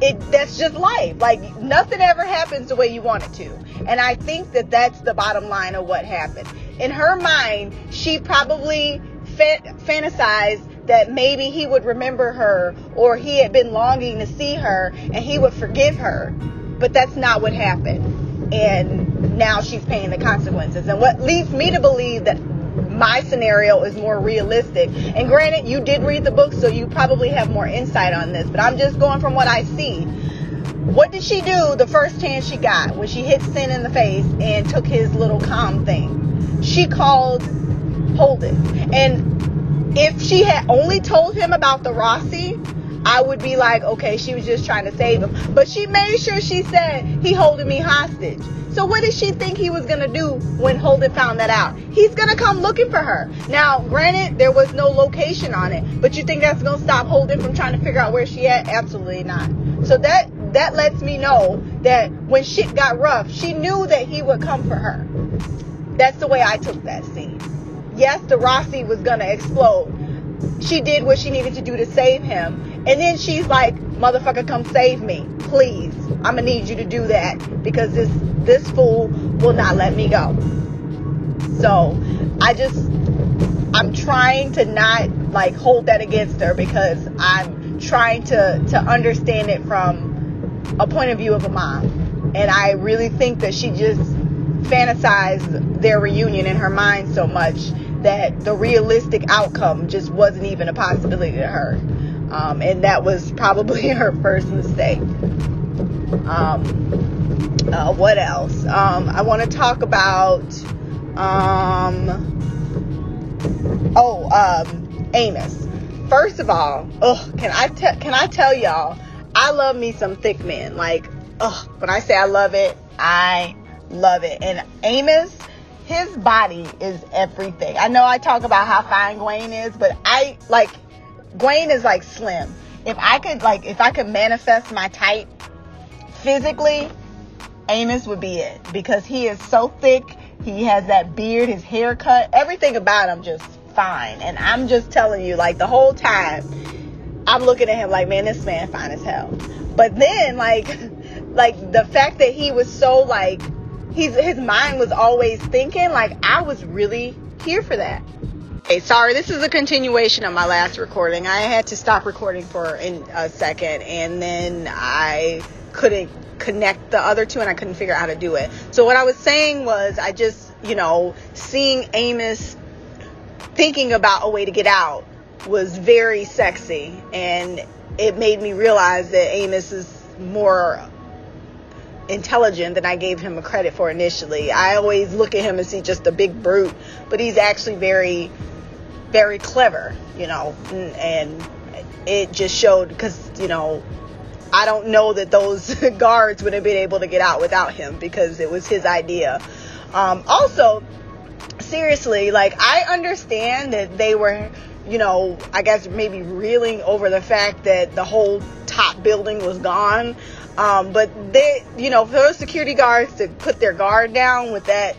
It that's just life. Like nothing ever happens the way you want it to. And I think that that's the bottom line of what happened. In her mind, she probably fa- fantasized that maybe he would remember her or he had been longing to see her and he would forgive her. But that's not what happened. And now she's paying the consequences. And what leads me to believe that my scenario is more realistic. And granted, you did read the book, so you probably have more insight on this. But I'm just going from what I see. What did she do the first chance she got when she hit Cyn in the face and took his little calm thing? She called Holden. And if she had only told him about the Roci, I would be like, okay, she was just trying to save him. But she made sure she said, he holding me hostage. So what did she think he was gonna do when Holden found that out? He's gonna come looking for her. Now, granted, there was no location on it, but you think that's gonna stop Holden from trying to figure out where she at? Absolutely not. So that that lets me know that when shit got rough, she knew that he would come for her. That's the way I took that scene. Yes, the Roci was gonna explode. She did what she needed to do to save him. And then she's like, motherfucker, come save me. Please. I'm gonna need you to do that because this this fool will not let me go. So I just I'm trying to not like hold that against her because I'm trying to to understand it from a point of view of a mom. And I really think that she just fantasized their reunion in her mind so much that the realistic outcome just wasn't even a possibility to her. Um, and that was probably [laughs] her first mistake. Um, uh, what else? Um, I want to talk about. Um, oh, um, Amos. First of all, can I te- can I tell y'all? I love me some thick men. Like, when I say I love it, I love it. And Amos, his body is everything. I know I talk about how fine Gwen is, but I like Gwen is like slim. If I could like if I could manifest my type physically, Amos would be it because he is so thick. He has that beard, his haircut, everything about him just fine. And I'm just telling you, like the whole time, I'm looking at him like, man, this man fine as hell. But then, like, [laughs] like the fact that he was so like, he's his mind was always thinking. Like I was really here for that. Hey, sorry, this is a continuation of my last recording. I had to stop recording for a second, and then I couldn't connect the other two, and I couldn't figure out how to do it. So what I was saying was, I just, you know, seeing Amos thinking about a way to get out was very sexy, and it made me realize that Amos is more intelligent than I gave him a credit for initially. I always look at him and see just a big brute, but he's actually very, very clever, you know, and it just showed because, you know, I don't know that those [laughs] guards would have been able to get out without him because it was his idea. Um, also, seriously, like, I understand that they were, you know, I guess maybe reeling over the fact that the whole top building was gone. Um, but they, you know, for those security guards to put their guard down with that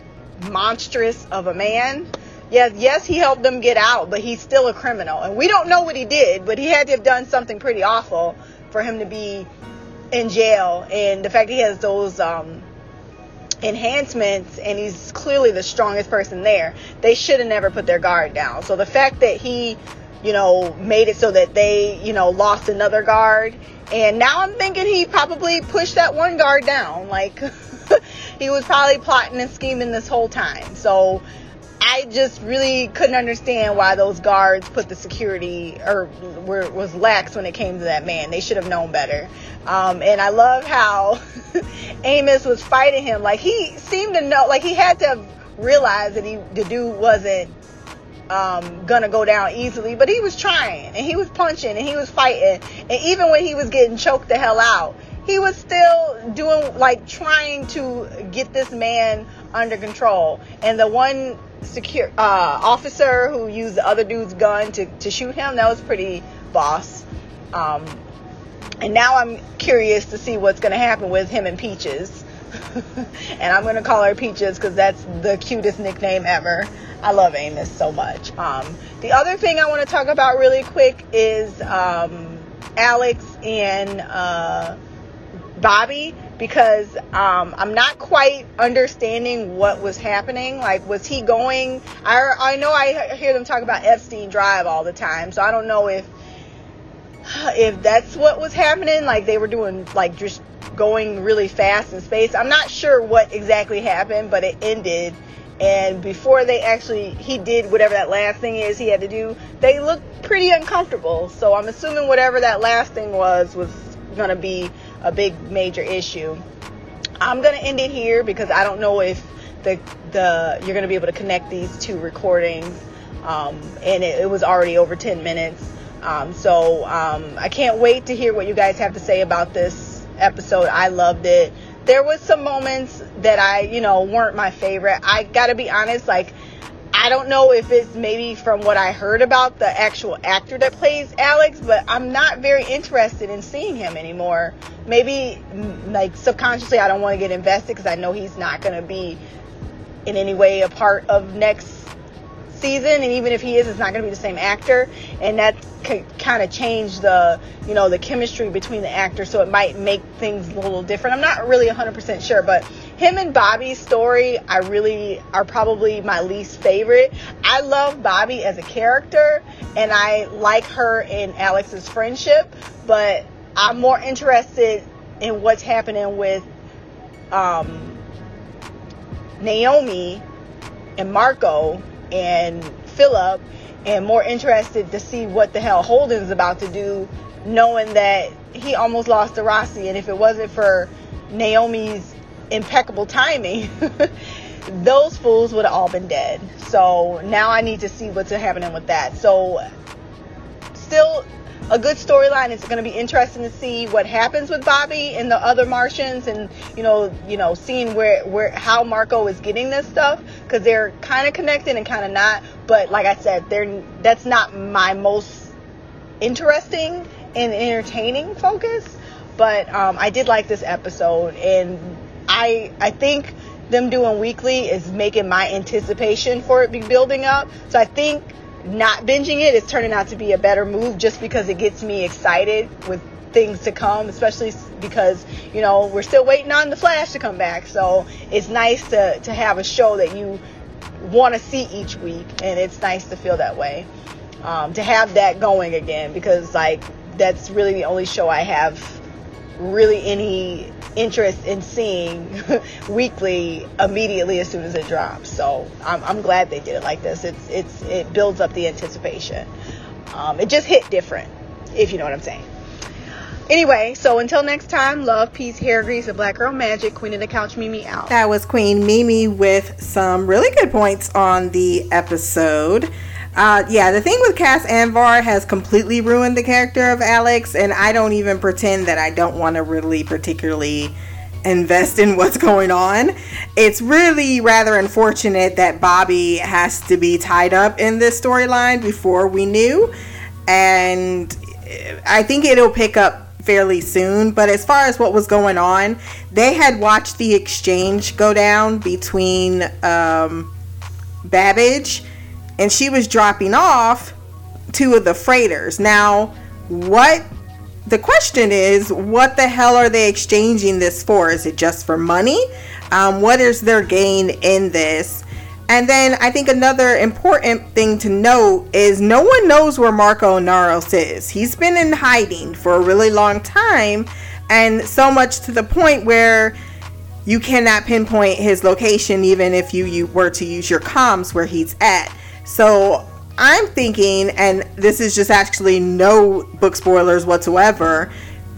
monstrous of a man, yes, yes, he helped them get out, but he's still a criminal. And we don't know what he did, but he had to have done something pretty awful for him to be in jail. And the fact he has those, um, enhancements and he's clearly the strongest person there, they should have never put their guard down. So the fact that he, you know, made it so that they, you know, lost another guard. And now I'm thinking he probably pushed that one guard down. Like, [laughs] he was probably plotting and scheming this whole time. So I just really couldn't understand why those guards put the security or were was lax when it came to that man. They should have known better. Um, and I love how [laughs] Amos was fighting him. Like he seemed to know, like he had to realize that he the dude wasn't um, gonna go down easily, but he was trying and he was punching and he was fighting. And even when he was getting choked the hell out, he was still doing like trying to get this man under control. And the one secure uh, officer who used the other dude's gun to, to shoot him, that was pretty boss. Um, and now I'm curious to see what's gonna happen with him and Peaches. [laughs] and I'm gonna call her Peaches because that's the cutest nickname ever. I love Amos so much. Um, the other thing I want to talk about really quick is um, Alex and uh, Bobbie because um, I'm not quite understanding what was happening. Like, was he going? I I know I hear them talk about Epstein Drive all the time, so I don't know if if that's what was happening. Like they were doing like just going really fast in space. I'm not sure what exactly happened, but it ended And before they actually, he did whatever that last thing is he had to do, they looked pretty uncomfortable. So I'm assuming whatever that last thing was was to be a big major issue. I'm to end it here because I don't know if the the you're to be able to connect these two recordings. Um, and it, it was already over 10 minutes. Um, so um, I can't wait to hear what you guys have to say about this episode. I loved it. There was some moments that I, you know, weren't my favorite. I got to be honest, like I don't know if it's maybe from what I heard about the actual actor that plays Alex, but I'm not very interested in seeing him anymore. Maybe mm, like subconsciously I don't want to get invested because I know he's not going to be in any way a part of next season and even if he is it's not going to be the same actor. And that could kind of change the you know the chemistry between the actors so it might make things a little different. I'm not really 100% sure but him and bobby's story i really are probably my least favorite. I love bobby as a character and i like her and alex's friendship but i'm more interested in what's happening with um, naomi and marco and Filip and more interested to see what the hell Holden's about to do, knowing that he almost lost to Roci. And if it wasn't for Naomi's impeccable timing, [laughs] those fools would have all been dead. So now I need to see what's happening with that. So still a good storyline. It's going to be interesting to see what happens with Bobbie and the other Martians, and you know, you know, seeing where where how Marco is getting this stuff because they're kind of connected and kind of not. But like I said, they're that's not my most interesting and entertaining focus. But um, I did like this episode, and I I think them doing weekly is making my anticipation for it be building up. So I think not binging it, is turning out to be a better move just because it gets me excited with things to come, especially because, you know, we're still waiting on the Flash to come back. So it's nice to, to have a show that you want to see each week, and it's nice to feel that way. Um, to have that going again because, like, that's really the only show I have really any interest in seeing [laughs] weekly immediately as soon as it drops. So I'm, I'm glad they did it like this. It's it's it builds up the anticipation. Um, it just hit different, if you know what I'm saying. Anyway, so until next time, love, peace, hair grease, and black girl magic. Queen of the couch, Mimi out. That was Queen Mimi with some really good points on the episode. Uh, yeah, the thing with Cas Anvar has completely ruined the character of Alex, and I don't even pretend that I don't want to really particularly invest in [laughs] what's going on. It's really rather unfortunate that Bobbie has to be tied up in this storyline before we knew, and I think it'll pick up fairly soon. But as far as what was going on, they had watched the exchange go down between um, Babbage and she was dropping off two of the freighters. Now, what the question is, what the hell are they exchanging this for? Is it just for money? Um, what is their gain in this? And then I think another important thing to note is no one knows where Marco Inaros is. He's been in hiding for a really long time, and so much to the point where you cannot pinpoint his location even if you, you were to use your comms where he's at. So I'm thinking, and this is just actually no book spoilers whatsoever,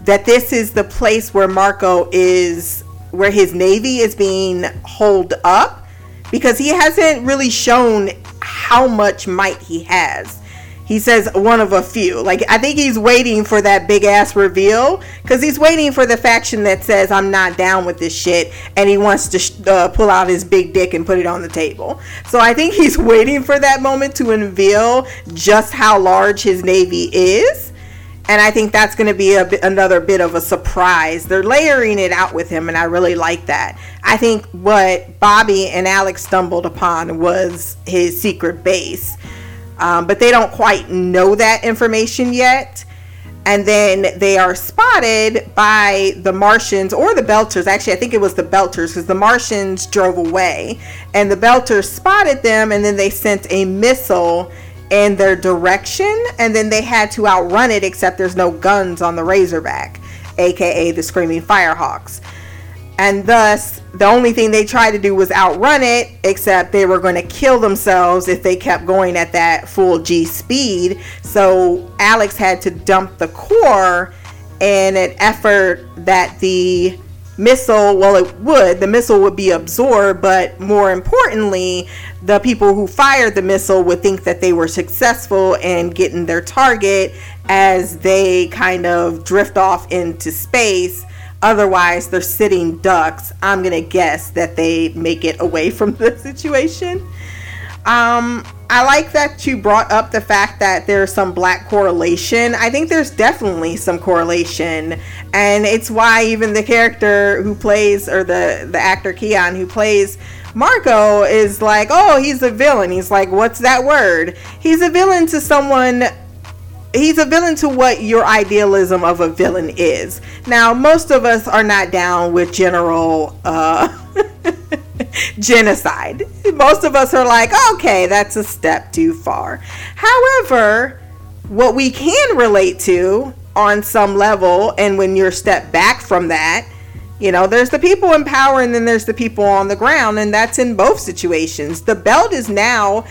that this is the place where Marco is, where his navy is being holed up because he hasn't really shown how much might he has. He says one of a few. Like, I think he's waiting for that big ass reveal because he's waiting for the faction that says, I'm not down with this shit, and he wants to sh- uh, pull out his big dick and put it on the table. So I think he's [laughs] waiting for that moment to unveil just how large his navy is. And I think that's going to be another bit of a surprise. They're layering it out with him, and I really like that. I think what Bobbie and Alex stumbled upon was his secret base, um, but they don't quite know that information yet. And then they are spotted by the Martians or the Belters. Actually, I think it was the Belters because the Martians drove away, and the Belters spotted them, and then they sent a missile in their direction, and then they had to outrun it, except there's no guns on the Razorback, aka the Screaming Firehawks. And thus the only thing they tried to do was outrun it except they were going to kill themselves if they kept going at that full g speed. So alex had to dump the core in an effort that the missile well it would the missile would be absorbed but more importantly the people who fired the missile would think that they were successful in getting their target as they kind of drift off into space Otherwise, they're sitting ducks. I'm gonna guess that they make it away [laughs] from the situation. Um, I like that you brought up the fact that there's some black correlation. I think there's definitely some correlation, and it's why even the character who plays, or the the actor Keon who plays Marco, is like, oh, he's a villain. He's like, what's that word? He's a villain to someone he's a villain to what your idealism of a villain is. Now, most of us are not down with general uh, [laughs] genocide. Most of us are like, okay, that's a step too far. However, what we can relate to on some level, and when you're step back from that, you know, there's the people in power and then there's the people on the ground, and that's in both situations. The belt is now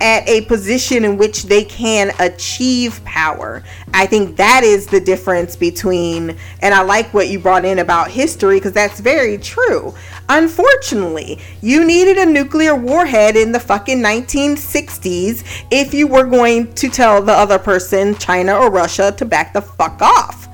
at a position in which they can achieve power. I think that is the difference between, and I like what you brought in about history because that's very true. Unfortunately, you needed a nuclear warhead in the fucking 1960s if you were going to tell the other person, China or Russia, to back the fuck off.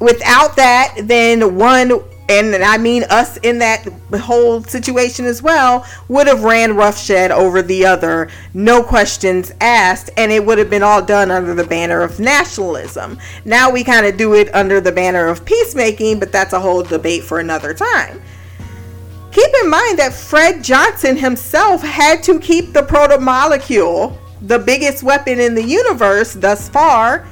Without that, then one and I mean us in that whole situation as well, would have ran roughshed over the other, no questions asked, and it would have been all done under the banner of nationalism. Now we kind of do it under the banner of peacemaking, but that's a whole debate for another time. Keep in mind that Fred Johnson himself had to keep the protomolecule, the biggest weapon in the universe thus far,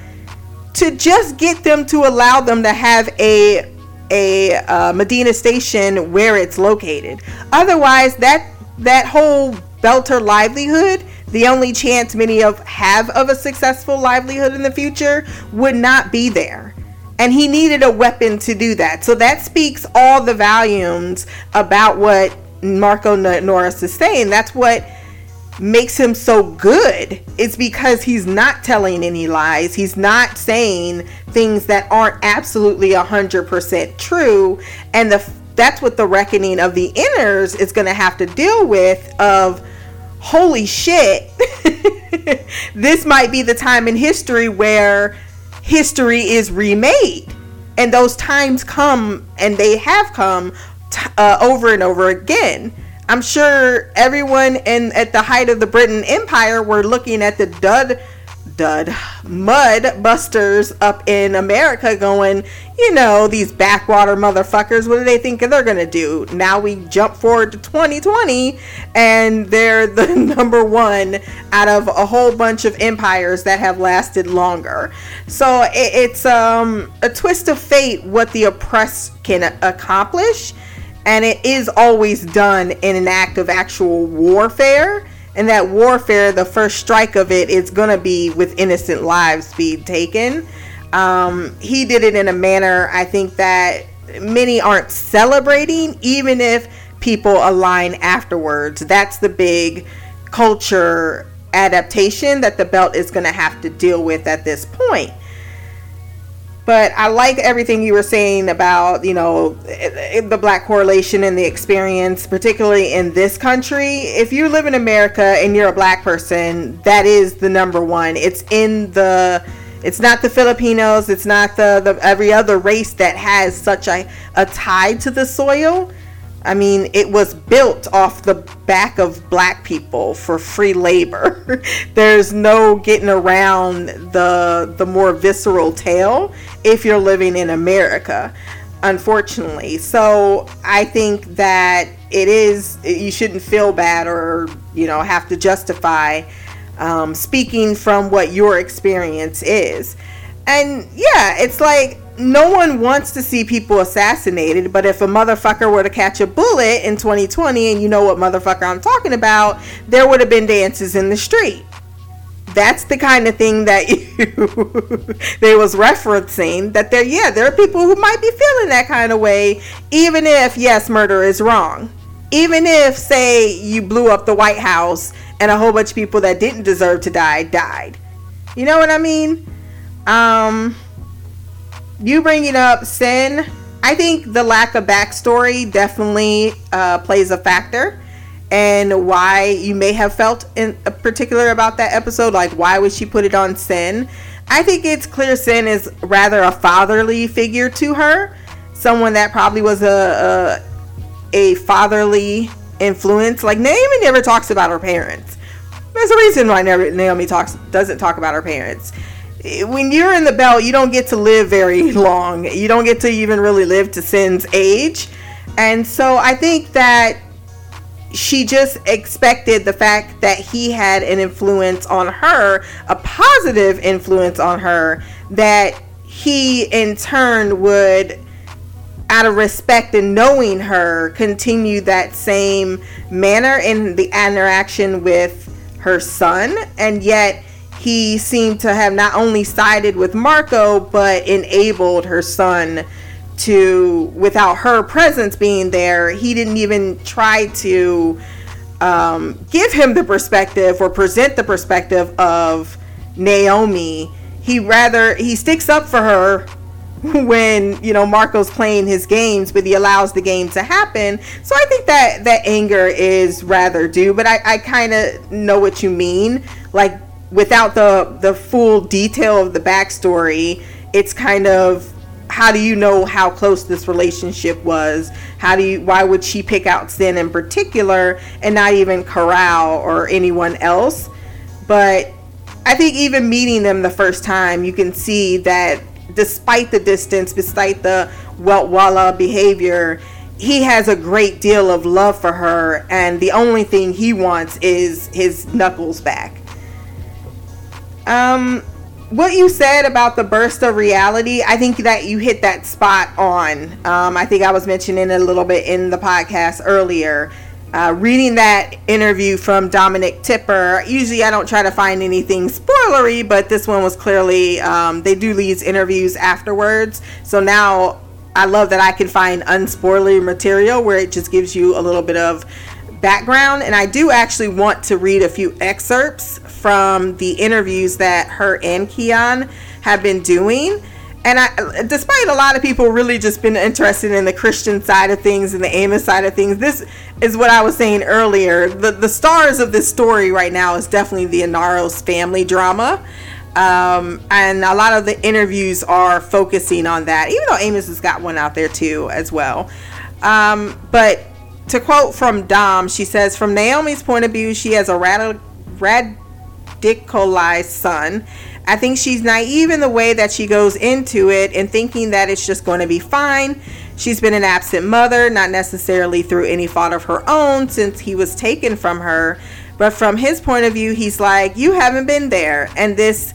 to just get them to allow them to have a a uh, Medina station where it's located. Otherwise, that that whole Belter livelihood, the only chance many of have of a successful livelihood in the future, would not be there. And he needed a weapon to do that. So that speaks all the volumes about what Marco Norris is saying. That's what makes him so good is because he's not telling any lies. He's not saying things that aren't absolutely 100% true. And the that's what the reckoning of the inners is going to have to deal with of holy shit. [laughs] this might be the time in history where history is remade. And those times come and they have come t- uh, over and over again. I'm sure everyone in at the height of the Britain Empire were looking at the dud dud mud busters up in America going, you know, these backwater motherfuckers, what do they think they're gonna do? Now we jump forward to 2020 and they're the [laughs] number one out of a whole bunch of empires that have lasted longer. So it, it's um, a twist of fate what the oppressed can accomplish and it is always done in an act of actual warfare. And that warfare the first strike of it is going to be with innocent lives being taken. Um, he did it in a manner i think that many aren't celebrating even if people align afterwards. That's the big culture adaptation that the belt is going to have to deal with at this point but I like everything you were saying about, you know, the black correlation and the experience, particularly in this country. If you live in America and you're a black person, that is the number one. It's in the it's not the Filipinos, it's not the, the every other race that has such a, a tie to the soil. I mean, it was built off the back of black people for free labor. [laughs] There's no getting around the the more visceral tale if you're living in America, unfortunately. So, I think that it is you shouldn't feel bad or, you know, have to justify um, speaking from what your experience is. And yeah, it's like no one wants to see people assassinated, but if a motherfucker were to catch a bullet in 2020 and you know what motherfucker I'm talking about, there would have been dances in the street. that's the kind of thing that [laughs] you they was referencing that there yeah there are people who might be feeling that kind of way even if yes murder is wrong. Even if say you blew up the white house and a whole bunch of people that didn't deserve to die died. You know what i mean? Um you bringing up Cyn i think the lack of backstory definitely uh, plays a factor and why you may have felt in uh, particular about that episode like why would she put it on Cyn? I think it's clear Cyn is rather a fatherly figure to her someone that probably was a a, a fatherly influence. Like naomi never talks about her parents. There's a reason why naomi talks doesn't talk about her parents when you're in the belt you don't get to live very long you don't get to even really live to Cyn's age and so i think that she just expected the fact that he had an influence on her, a positive influence on her, that he in turn would, out of respect and knowing her, continue that same manner in the interaction with her son. And yet, he seemed to have not only sided with Marco, but enabled her son to without her presence being there he didn't even try to um, give him the perspective or present the perspective of naomi. He rather he sticks up for her [laughs] when you know marco's playing his games but he allows the game to happen. So i think that that anger is rather due but i, I kind of know what you mean. Like without the the full detail of the backstory it's kind of how do you know how close this relationship was? How do you why would she pick out Cyn in particular and not even Karal or anyone else? But I think even meeting them the first time, you can see that despite the distance, despite the welt walla behavior, he has a great deal of love for her, and the only thing he wants is his knuckles back. Um, what you said about the burst of reality, I think that you hit that spot on. Um, I think I was mentioning it a little bit in the podcast earlier. Uh, reading that interview from Dominique Tipper, usually I don't try to find anything spoilery, but this one was clearly, um, they do these interviews afterwards. So now I love that I can find unspoilery material where it just gives you a little bit of background. And I do actually want to read a few excerpts from the interviews that her and Keon have been doing. And I, despite a lot of people really just been interested in the Chrisjen side of things and the Amos side of things, this is what I was saying earlier. The the stars of this story right now is definitely the Inaros family drama. Um, and a lot of the interviews are focusing on that, even though Amos has got one out there too as well. Um, but to quote from Dom, she says, From Naomi's point of view, she has a rad- radicalized son. I think she's naive in the way that she goes into it and thinking that it's just going to be fine. She's been an absent mother, not necessarily through any fault of her own since he was taken from her. But from his point of view, he's like, You haven't been there. And this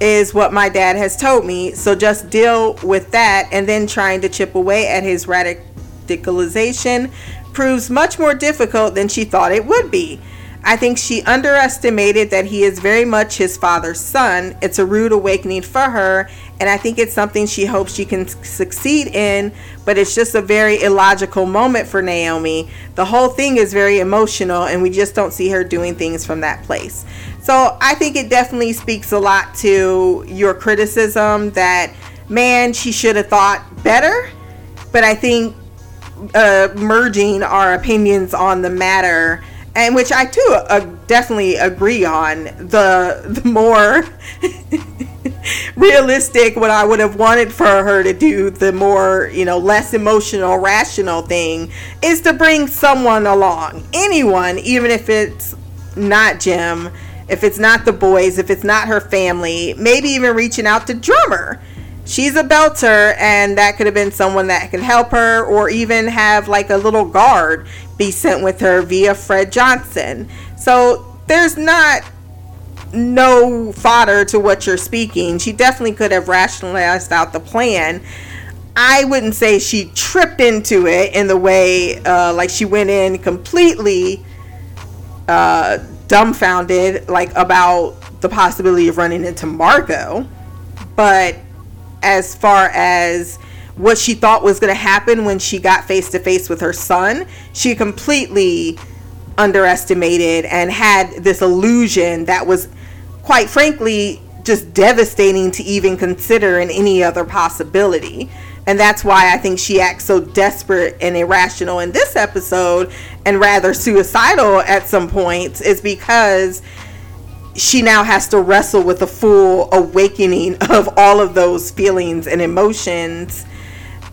is what my dad has told me. So just deal with that and then trying to chip away at his radicalization proves much more difficult than she thought it would be. I think she underestimated that he is very much his father's son. It's a rude awakening for her, and I think it's something she hopes she can succeed in, but it's just a very illogical moment for Naomi. The whole thing is very emotional, and we just don't see her doing things from that place. So I think it definitely speaks a lot to your criticism that, man, she should have thought better. But I think uh, merging our opinions on the matter and which I too uh, definitely agree on. The the more [laughs] realistic, what I would have wanted for her to do, the more you know, less emotional, rational thing is to bring someone along, anyone, even if it's not Jim, if it's not the boys, if it's not her family, maybe even reaching out to drummer. She's a belter, and that could have been someone that could help her, or even have like a little guard be sent with her via Fred Johnson. So there's not no fodder to what you're speaking. She definitely could have rationalized out the plan. I wouldn't say she tripped into it in the way uh, like she went in completely uh, dumbfounded, like about the possibility of running into Marco, but as far as what she thought was going to happen when she got face to face with her son, she completely underestimated and had this illusion that was, quite frankly, just devastating to even consider in any other possibility. And that's why I think she acts so desperate and irrational in this episode and rather suicidal at some points, is because she now has to wrestle with a full awakening of all of those feelings and emotions.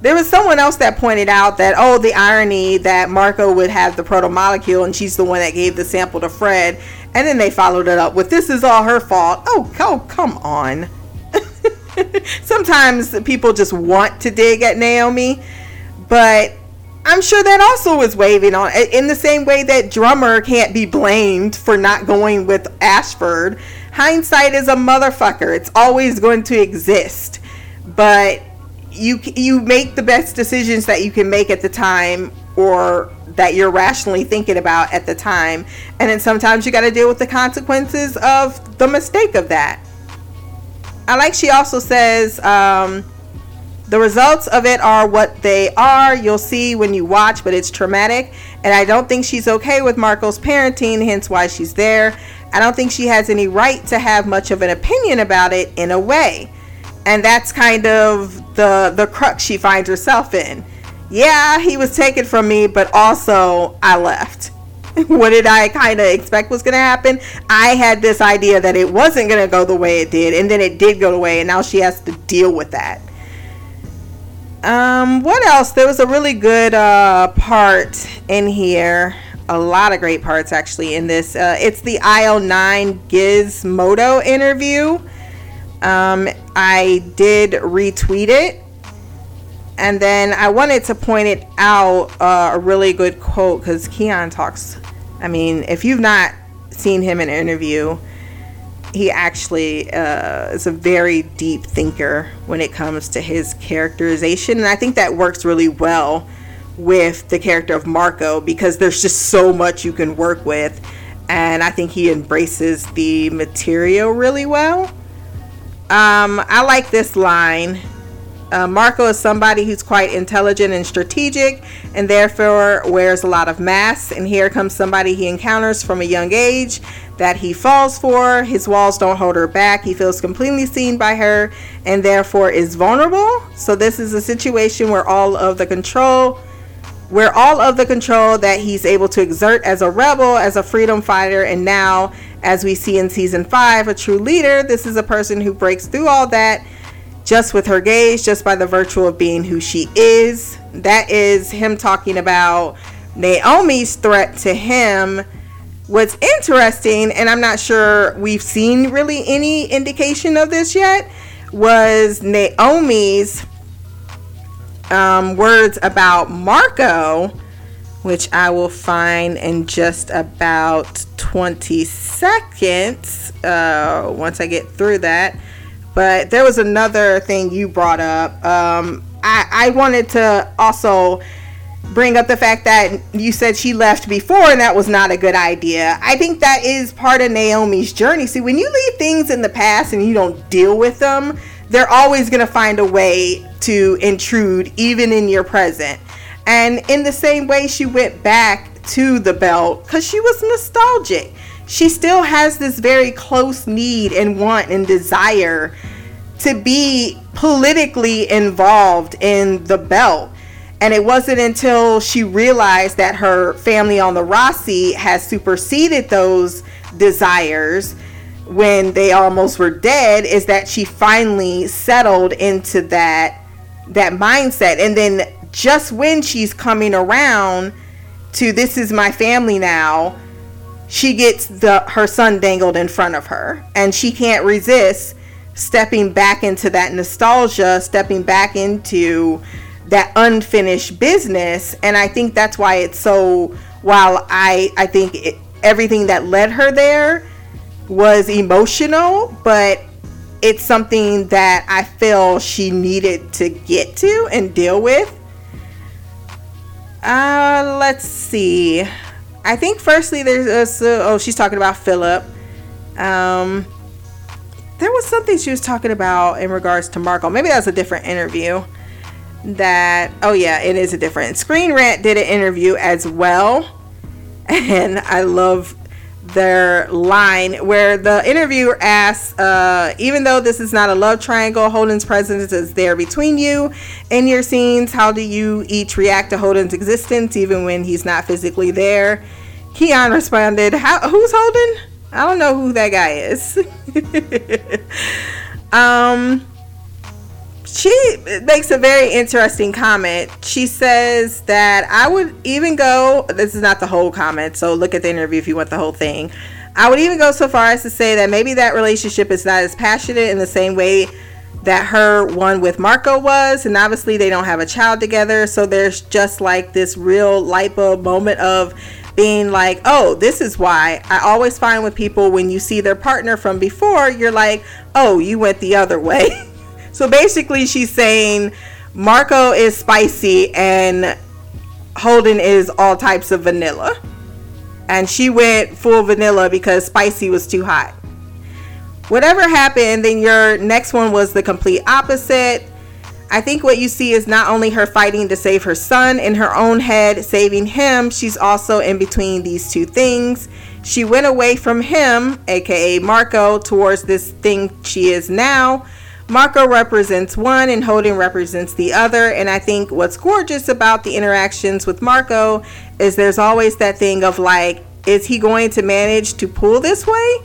There was someone else that pointed out that, oh, the irony that Marco would have the proto molecule and she's the one that gave the sample to Fred. And then they followed it up with, this is all her fault. Oh, oh come on. [laughs] Sometimes people just want to dig at Naomi, but I'm sure that also was waving on in the same way that drummer can't be blamed for not going with Ashford. Hindsight is a motherfucker. It's always going to exist. But you you make the best decisions that you can make at the time or that you're rationally thinking about at the time. And then sometimes you got to deal with the consequences of the mistake of that. I like she also says um, the results of it are what they are. You'll see when you watch, but it's traumatic. And I don't think she's okay with Marco's parenting, hence why she's there. I don't think she has any right to have much of an opinion about it in a way. And that's kind of the the crux she finds herself in. Yeah, he was taken from me, but also I left. [laughs] what did I kind of expect was going to happen? I had this idea that it wasn't going to go the way it did, and then it did go the way, and now she has to deal with that. Um, what else? There was a really good uh, part in here. A lot of great parts actually in this. Uh, it's the IO9 Gizmodo interview. Um, I did retweet it. And then I wanted to point it out uh, a really good quote because Keon talks. I mean, if you've not seen him in an interview, he actually uh, is a very deep thinker when it comes to his characterization. And I think that works really well with the character of Marco because there's just so much you can work with. And I think he embraces the material really well. Um, I like this line. Uh, Marco is somebody who's quite intelligent and strategic and therefore wears a lot of masks. And here comes somebody he encounters from a young age that he falls for. His walls don't hold her back. He feels completely seen by her and therefore is vulnerable. So, this is a situation where all of the control. Where all of the control that he's able to exert as a rebel, as a freedom fighter, and now, as we see in season five, a true leader. This is a person who breaks through all that just with her gaze, just by the virtue of being who she is. That is him talking about Naomi's threat to him. What's interesting, and I'm not sure we've seen really any indication of this yet, was Naomi's um, words about Marco, which I will find in just about 20 seconds uh, once I get through that. But there was another thing you brought up. Um, I, I wanted to also bring up the fact that you said she left before and that was not a good idea. I think that is part of Naomi's journey. See, when you leave things in the past and you don't deal with them, they're always going to find a way to intrude even in your present. And in the same way, she went back to the belt because she was nostalgic. She still has this very close need and want and desire to be politically involved in the belt. And it wasn't until she realized that her family on the Roci has superseded those desires when they almost were dead is that she finally settled into that that mindset. And then just when she's coming around to this is my family now she gets the her son dangled in front of her. And she can't resist stepping back into that nostalgia stepping back into that unfinished business and i think that's why it's so while i i think it, everything that led her there was emotional but it's something that i feel she needed to get to and deal with uh let's see i think firstly there's a, oh she's talking about Filip um there was something she was talking about in regards to Marco. Maybe that's a different interview. That oh yeah, it is a different. Screen Rant did an interview as well, [laughs] and I love their line where the interviewer asks, uh, even though this is not a love triangle, Holden's presence is there between you in your scenes. How do you each react to Holden's existence, even when he's not physically there? Keon responded, How, Who's Holden? I don't know who that guy is. [laughs] um, she makes a very interesting comment. She says that I would even go, this is not the whole comment, so look at the interview if you want the whole thing. I would even go so far as to say that maybe that relationship is not as passionate in the same way that her one with Marco was, and obviously they don't have a child together, so there's just like this real light bulb moment of being like, oh, this is why I always find with people when you see their partner from before, you're like, oh, you went the other way. [laughs] so basically, she's saying Marco is spicy and Holden is all types of vanilla. And she went full vanilla because spicy was too hot. Whatever happened, then your next one was the complete opposite. I think what you see is not only her fighting to save her son in her own head, saving him, she's also in between these two things. She went away from him, aka Marco, towards this thing she is now. Marco represents one and Holden represents the other. And I think what's gorgeous about the interactions with Marco is there's always that thing of like, is he going to manage to pull this way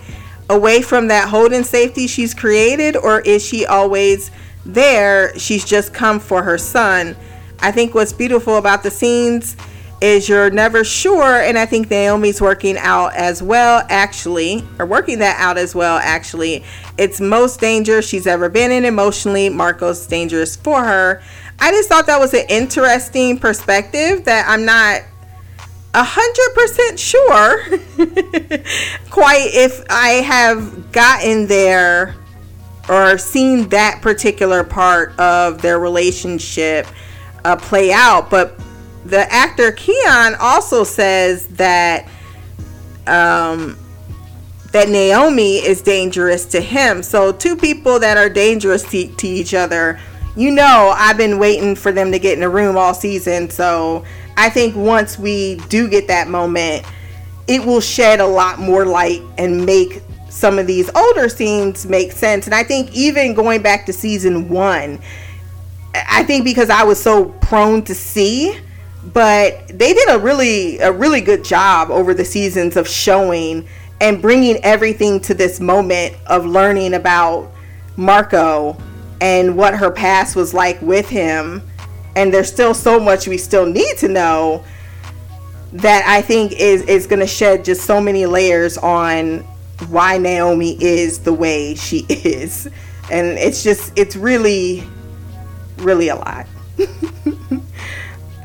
away from that Holden safety she's created, or is she always there? She's just come for her son. I think what's beautiful about the scenes is you're never sure, and I think Naomi's working out as well, actually, or working that out as well, actually. It's most dangerous she's ever been in emotionally. Marco's dangerous for her. I just thought that was an interesting perspective that I'm not a hundred percent sure [laughs] quite if I have gotten there or seen that particular part of their relationship uh, play out. But the actor Keon also says that um, that Naomi is dangerous to him. So two people that are dangerous to, to each other. You know, I've been waiting for them to get in a room all season. So I think once we do get that moment, it will shed a lot more light and make some of these older scenes make sense. And I think even going back to season one, I think because I was so prone to see, but they did a really a really good job over the seasons of showing and bringing everything to this moment of learning about Marco and what her past was like with him. And there's still so much we still need to know that I think is is going to shed just so many layers on why Naomi is the way she [laughs] is. And it's just it's really really a lot. [laughs]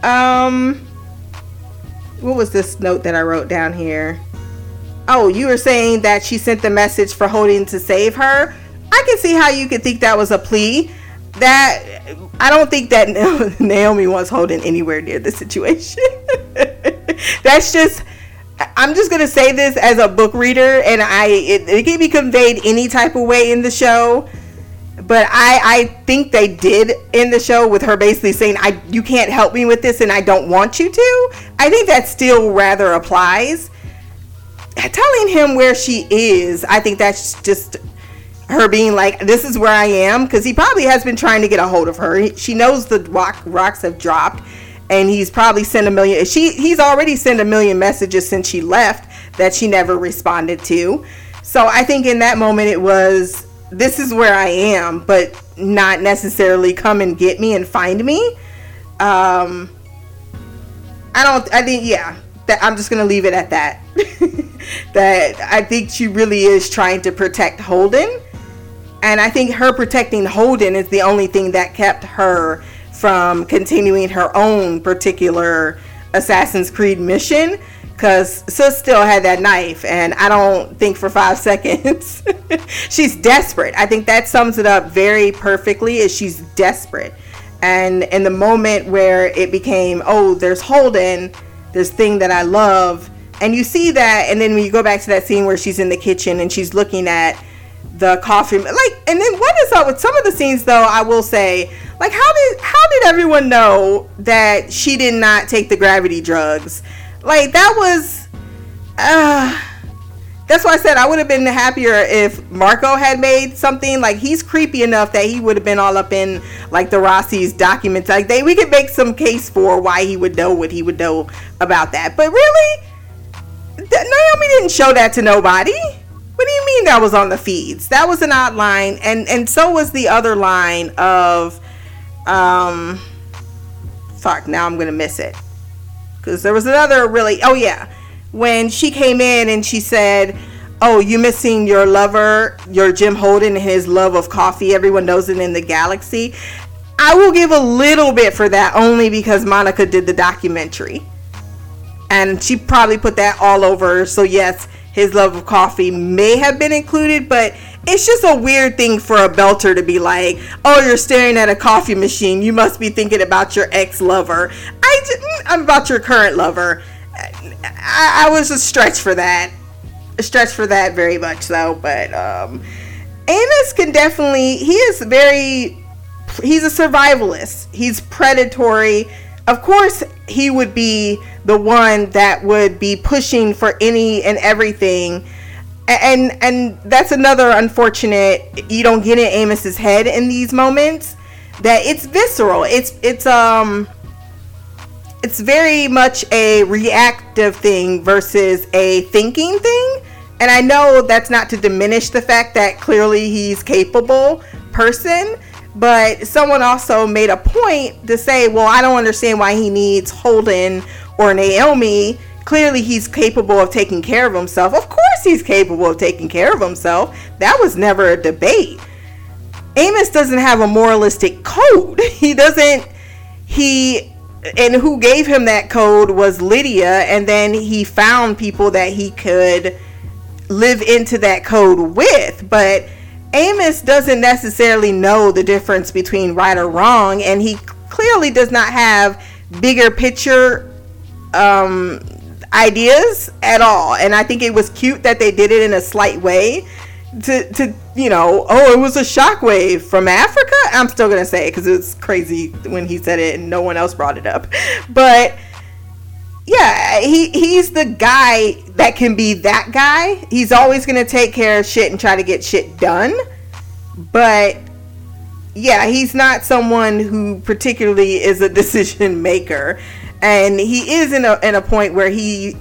um what was this note that I wrote down here? Oh, you were saying that she sent the message for Holden to save her. I can see how you could think that was a plea. That I don't think that [laughs] Naomi wants Holden anywhere near the situation. [laughs] That's just I'm just gonna say this as a book reader, and I it, it can be conveyed any type of way in the show. But I I think they did in the show with her basically saying I you can't help me with this, and I don't want you to. I think that still rather applies. Telling him where she is, I think that's just her being like, "This is where I am," because he probably has been trying to get a hold of her. He- She knows the rock, rocks have dropped, and he's probably sent a million. She he's already sent a million messages since she left that she never responded to. So I think in that moment it was, "This is where I am," but not necessarily come and get me and find me. Um, I don't. I think yeah. That I'm just gonna leave it at that. [laughs] that I think she really is trying to protect Holden, and I think her protecting Holden is the only thing that kept her from continuing her own particular Assassin's Creed mission. Cause Sis still had that knife, and I don't think for five [laughs] seconds she's desperate. I think that sums it up very perfectly. Is she's desperate, and in the moment where it became, oh, there's Holden, this thing that I love, and you see that, and then when you go back to that scene where she's in the kitchen and she's looking at the coffee like and then what is up with some of the scenes though i will say like how did how did everyone know that she did not take the gravity drugs like that was uh that's why I said I would have been happier if Marco had made something like he's creepy enough that he would have been all up in like the Roci's documents. Like they, we could make some case for why he would know what he would know about that. But really, Th- Naomi didn't show that to nobody. What do you mean that was on the feeds? That was an odd line, and and so was the other line of, um, fuck. Now I'm gonna miss it because there was another really. Oh yeah, when she came in and she said, "Oh, you missing your lover, your Jim Holden, and his love of coffee. Everyone knows it in the galaxy." I will give a little bit for that only because Monica did the documentary and she probably put that all over. So yes, his love of coffee may have been included, but it's just a weird thing for a belter to be like, "Oh, you're staring at a coffee machine. You must be thinking about your ex-lover." I didn't. I'm about your current lover. I, I was a stretch for that. A stretch for that very much though. but um, can definitely. He is very. He's a survivalist. He's predatory. Of course, he would be the one that would be pushing for any and everything and and that's another unfortunate you don't get in amos's head in these moments that it's visceral. It's it's um it's very much a reactive thing versus a thinking thing. And i know that's not to diminish the fact that clearly he's capable person but someone also made a point to say well i don't understand why he needs holden or naomi clearly he's capable of taking care of himself. Of course he's capable of taking care of himself. That was never a debate. Amos doesn't have a moralistic code. [laughs] He doesn't he and who gave him that code was Lydia, and then he found people that he could live into that code with. But Amos doesn't necessarily know the difference between right or wrong, and he clearly does not have bigger picture um, ideas at all. And I think it was cute that they did it in a slight way to to you know oh it was a shockwave from africa? I'm still gonna say it because it's crazy when he said it and no one else brought it up. [laughs] But yeah he he's the guy that can be that guy. He's always gonna take care of shit and try to get shit done. But yeah he's not someone who particularly is a [laughs] decision maker and he is in a in a point where he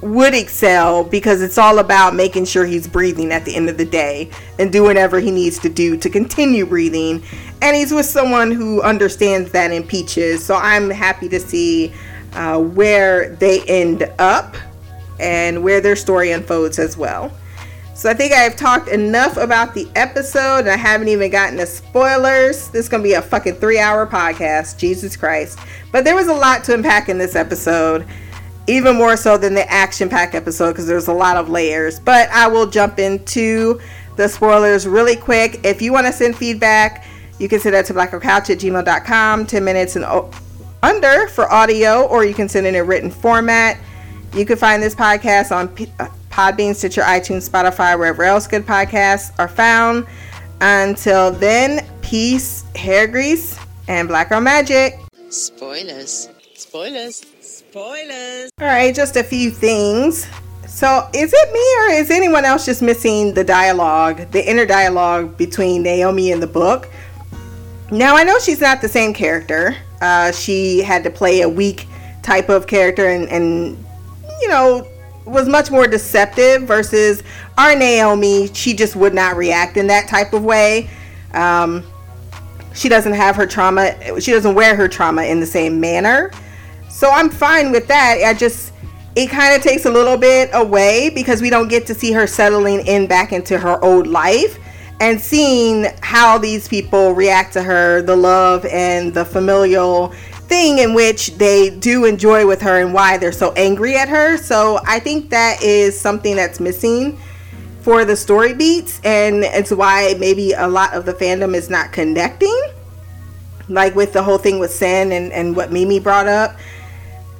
would excel because it's all about making sure he's breathing at the end of the day and doing whatever he needs to do to continue breathing. And he's with someone who understands that in Peaches. So I'm happy to see uh, where they end up and where their story unfolds as well. So I think I've talked enough about the episode and I haven't even gotten the spoilers. This is going to be a fucking three hour podcast. Jesus Christ. But there was a lot to unpack in this episode even more so than the action pack episode because there's a lot of layers. But I will jump into the spoilers really quick. If you want to send feedback, you can send that to blackgirlcouch at gmail.com, 10 minutes and o- under for audio, or you can send it in a written format. You can find this podcast on P- uh, Podbean, Stitcher, iTunes, Spotify, wherever else good podcasts are found. Until then, peace, hair grease, and black girl magic. Spoilers. Spoilers. Spoilers. All right, just a few things. So, is it me or is anyone else just missing the dialogue, the inner dialogue between Naomi and the book? Now, I know she's not the same character. Uh, she had to play a weak type of character and, and, you know, was much more deceptive versus our Naomi. She just would not react in that type of way. Um, she doesn't have her trauma, she doesn't wear her trauma in the same manner. So I'm fine with that. I just it kind of takes a little bit away because we don't get to see her settling in back into her old life and seeing how these people react to her, the love and the familial thing in which they do enjoy with her and why they're so angry at her. So I think that is something that's missing for the story beats and it's why maybe a lot of the fandom is not connecting like with the whole thing with Cyn and, and what Mimi brought up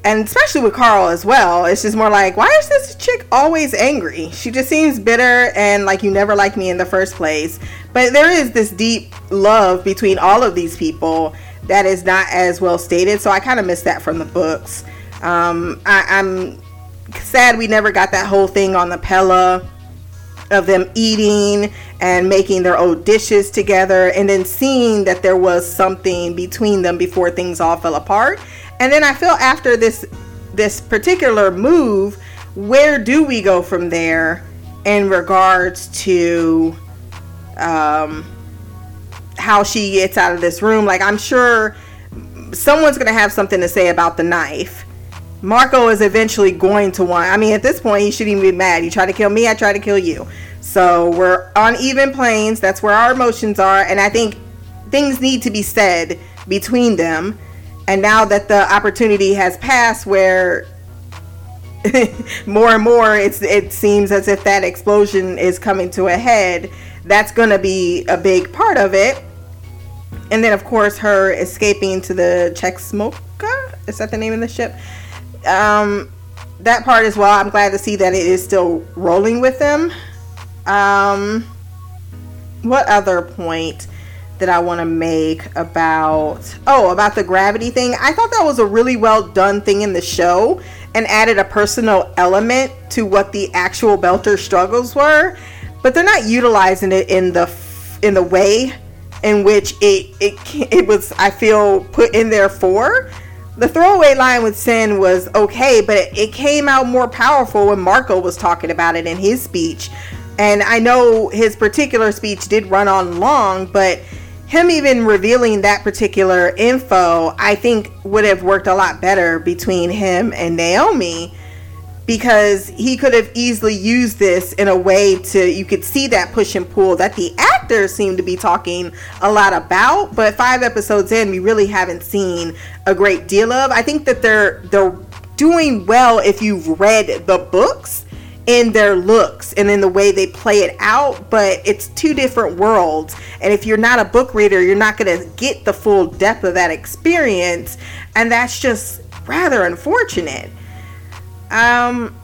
and especially with Karal as well. It's just more like, why is this chick always angry? She just seems bitter and like you never liked me in the first place. But there is this deep love between all of these people that is not as well stated. So I kind of missed that from the books. Um, I, I'm sad we never got that whole thing on the Pella of them eating and making their own dishes together and then seeing that there was something between them before things all fell apart and then i feel after this this particular move where do we go from there in regards to um how she gets out of this room like i'm sure someone's gonna have something to say about the knife Marco is eventually going to want. I mean, at this point, he shouldn't even be mad. You try to kill me, I try to kill you. So we're on even planes. That's where our emotions are, and I think things need to be said between them. And now that the opportunity has passed, where [laughs] more and more it's it seems as if that explosion is coming to a head, that's going to be a big part of it. And then, of course, her escaping to the Chetzemoka. Is that the name of the ship? um, that part as well. I'm glad to see that it is still rolling with them. Um, what other point that I want to make about oh about the gravity thing? I thought that was a really well done thing in the show and added a personal element to what the actual Belter struggles were, but they're not utilizing it in the in the way in which it it it was I feel put in there for the throwaway line with Cyn was okay, but it, it, came out more powerful when Marco was talking about it in his speech. And I know his particular speech did run on long, but him even revealing that particular info, I think would have worked a lot better between him and Naomi because he could have easily used this in a way to you could see that push and pull that the actors seem to be talking a lot about but five episodes in we really haven't seen a great deal of. I think that they're they're doing well if you've read the books in their looks and in the way they play it out but it's two different worlds. And if you're not a book reader you're not going to get the full depth of that experience. And that's just rather unfortunate um,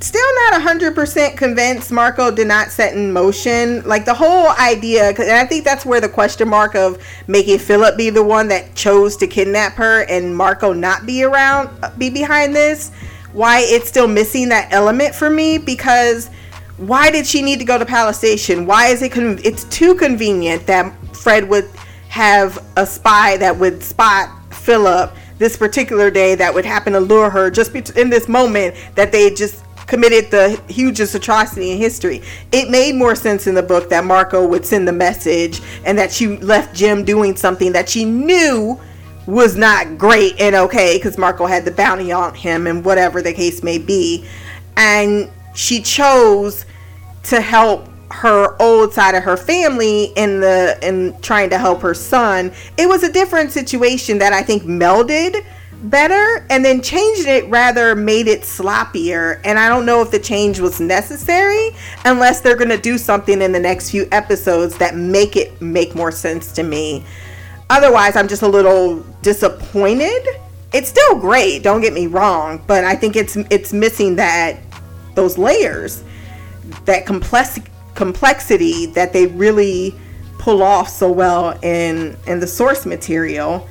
still not 100% convinced Marco did not set in motion. Like the whole idea, and I think that's where the question mark of making Filip be the one that chose to kidnap her and Marco not be around, be behind this. Why it's still missing that element for me because why did she need to go to Pallas Station? Why is it? Con- it's too convenient that Fred would have a spy that would spot Filip this particular day that would happen to lure her just in this moment that they just committed the hugest atrocity in history. It made more sense in the book that Marco would send the message and that she left Jim doing something that she knew was not great and okay because Marco had the bounty on him and whatever the case may be. And she chose to help her old side of her family in the in trying to help her son it was a different situation that i think melded better and then changing it rather made it sloppier. And i don't know if the change was necessary unless they're going to do something in the next few episodes that make it make more sense to me. Otherwise i'm just a little disappointed. It's still great don't get me wrong but i think it's it's missing that those layers that complex complexity that they really pull off so well in in the source material.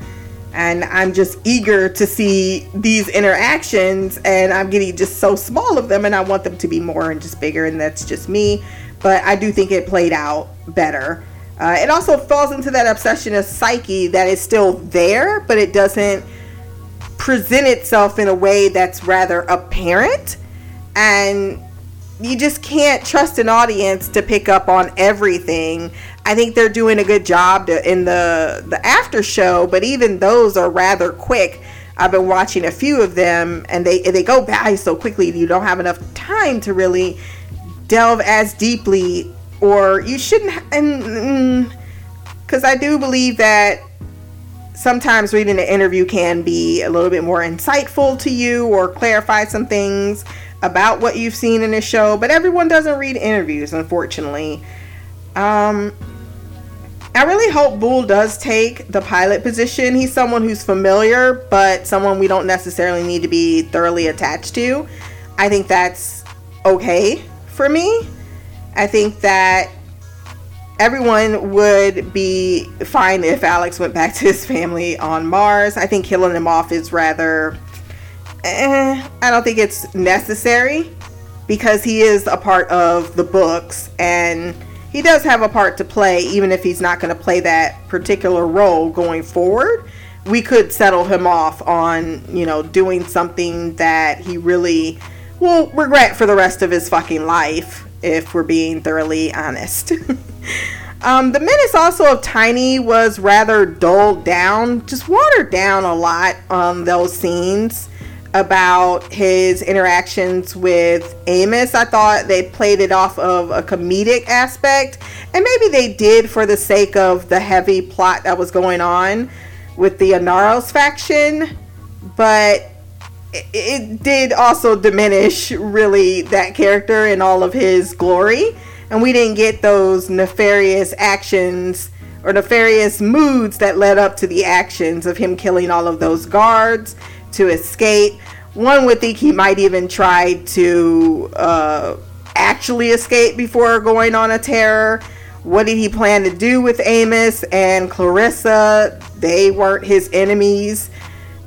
And i'm just eager to see these interactions and i'm getting just so small of them and i want them to be more and just bigger and that's just me. But i do think it played out better. Uh, it also falls into that obsession of psyche that is still there but it doesn't present itself in a way that's rather apparent. And you just can't trust an audience to pick up on everything. I think they're doing a good job to, in the the after show, but even those are rather quick. I've been watching a few of them, and they they go by so quickly. You don't have enough time to really delve as deeply, or you shouldn't. And because mm, I do believe that sometimes reading an interview can be a little bit more insightful to you or clarify some things about what you've seen in the show, but everyone doesn't read interviews, unfortunately. Um, I really hope Bull does take the pilot position. He's someone who's familiar, but someone we don't necessarily need to be thoroughly attached to. I think that's okay for me. I think that everyone would be fine if Alex went back to his family on Mars. I think killing him off is rather. Eh, I don't think it's necessary because he is a part of the books and he does have a part to play, even if he's not going to play that particular role going forward. We could settle him off on, you know, doing something that he really will regret for the rest of his fucking life, if we're being thoroughly honest. [laughs] um, the menace also of Tiny was rather dulled down, just watered down a lot on those scenes about his interactions with Amos. I thought they played it off of a comedic aspect, and maybe they did for the sake of the heavy plot that was going on with the Inaros faction, but it, it did also diminish really that character and all of his glory, and we didn't get those nefarious actions or nefarious moods that led up to the actions of him killing all of those guards to escape. One would think he might even try to uh, actually escape before going on a terror. What did he plan to do with Amos and Clarissa? They weren't his enemies.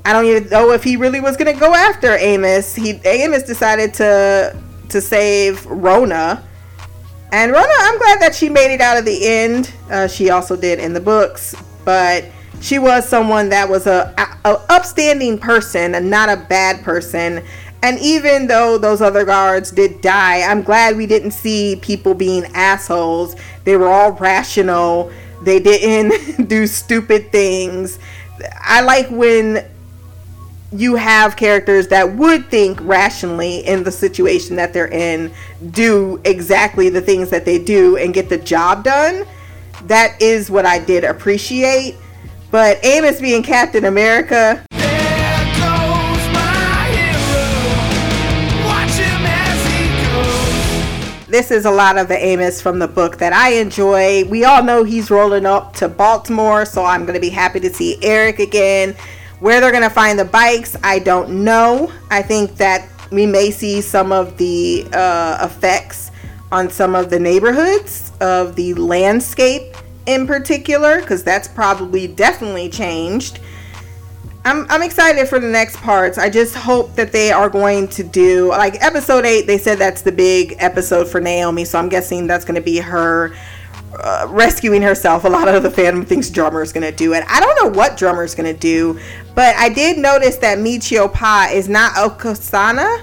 I don't even know if he really was going to go after Amos. He Amos decided to to save Rona. And Rona, I'm glad that she made it out of the end. Uh, she also did in the books, but she was someone that was a, a, upstanding person and not a bad person. And even though those other guards did die, I'm glad we didn't see people being assholes. They were all rational. They didn't [laughs] do stupid things. I like when you have characters that would think rationally in the situation that they're in, do exactly the things that they do, and get the job done. That is what I did appreciate. But Amos being Captain America. This is a lot of the Amos from the book that I enjoy. We all know he's rolling up to Baltimore, so I'm going to be happy to see Erich again. Where they're going to find the bikes, I don't know. I think that we may see some of the uh, effects on some of the neighborhoods of the landscape in particular because that's probably definitely changed. I'm, I'm excited for the next parts. I just hope that they are going to do like episode 8 they said that's the big episode for Naomi so I'm guessing that's going to be her uh, rescuing herself. A lot of the fandom thinks drummer is going to do it. I don't know what drummer is going to do, but I did notice that Michio Pa is not Oksana,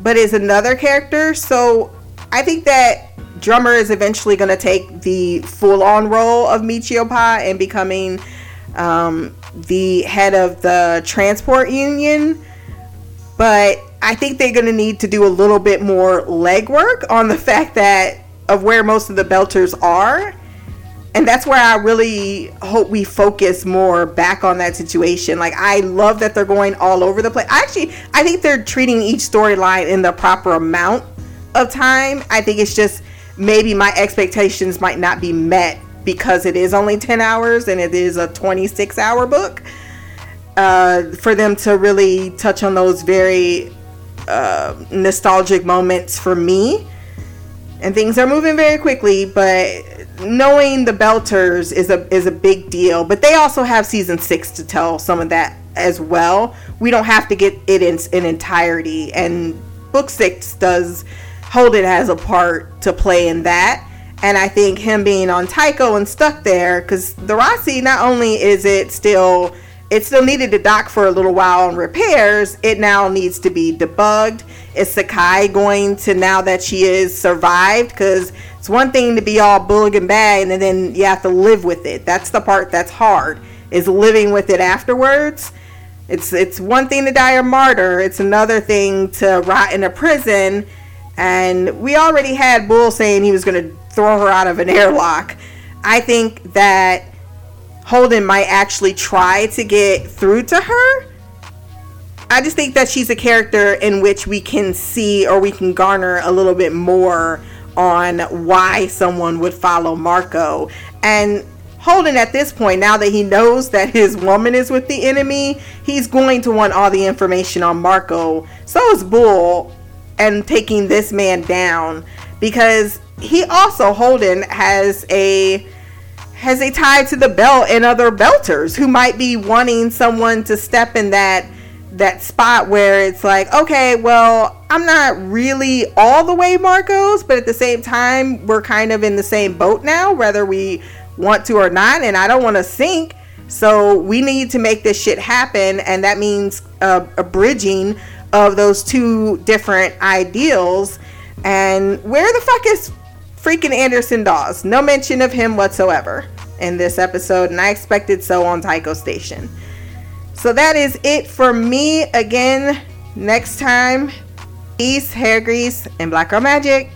but is another character. So I think that drummer is eventually going to take the full-on role of Michio Pa and becoming um, the head of the transport union. But I think they're going to need to do a little bit more legwork on the [laughs] fact that of where most of the belters are. And that's where I really hope we focus more back on that situation. Like I love that they're going all over the place. Actually, I think they're treating each storyline in the proper amount of time. I think it's just maybe my expectations might not be met because it is only 10 hours and it is a 26 hour book. Uh, for them to really touch on those very uh, nostalgic moments for me. And things are moving very quickly but knowing the belters is a is a big deal. But they also have season six to tell some of that as well. We don't have to get it in in entirety. And book six does hold has a part to play in that and i think him being on tycho and stuck there because the Roci not only is it still it still needed to dock for a little while on repairs. It now needs to be debugged. Is Sakai going to now that she is survived? Because it's one thing to be all bullig and bad, and then you have to live with it. That's the part that's hard. Is living with it afterwards. It's it's one thing to die a martyr. It's another thing to rot in a prison. And we already had Bull saying he was going to throw her out of an airlock. I think that Holden might actually try to get through to her. I just think that she's a character in which we can see or we can garner a little bit more on why someone would follow Marco. And Holden at this point, now that he knows that his woman is with the enemy, he's going to want all the information on Marco. So is Bull and taking this man down because he also Holden has a has a tie to the belt and other belters who might be wanting someone to step in that that spot where it's like, okay, well, I'm not really all the way Marcos, but at the same time, we're kind of in the same boat now, whether we want to or not, and I don't want to sink. So we need to make this shit happen, and that means uh, bridging of those two different ideals. And where the fuck is freaking Anderson Dawes? No mention of him whatsoever in this episode, and I expected so on Tycho Station. So that is it for me. Again, next time, East, Hair Grease, and Black Girl Magic.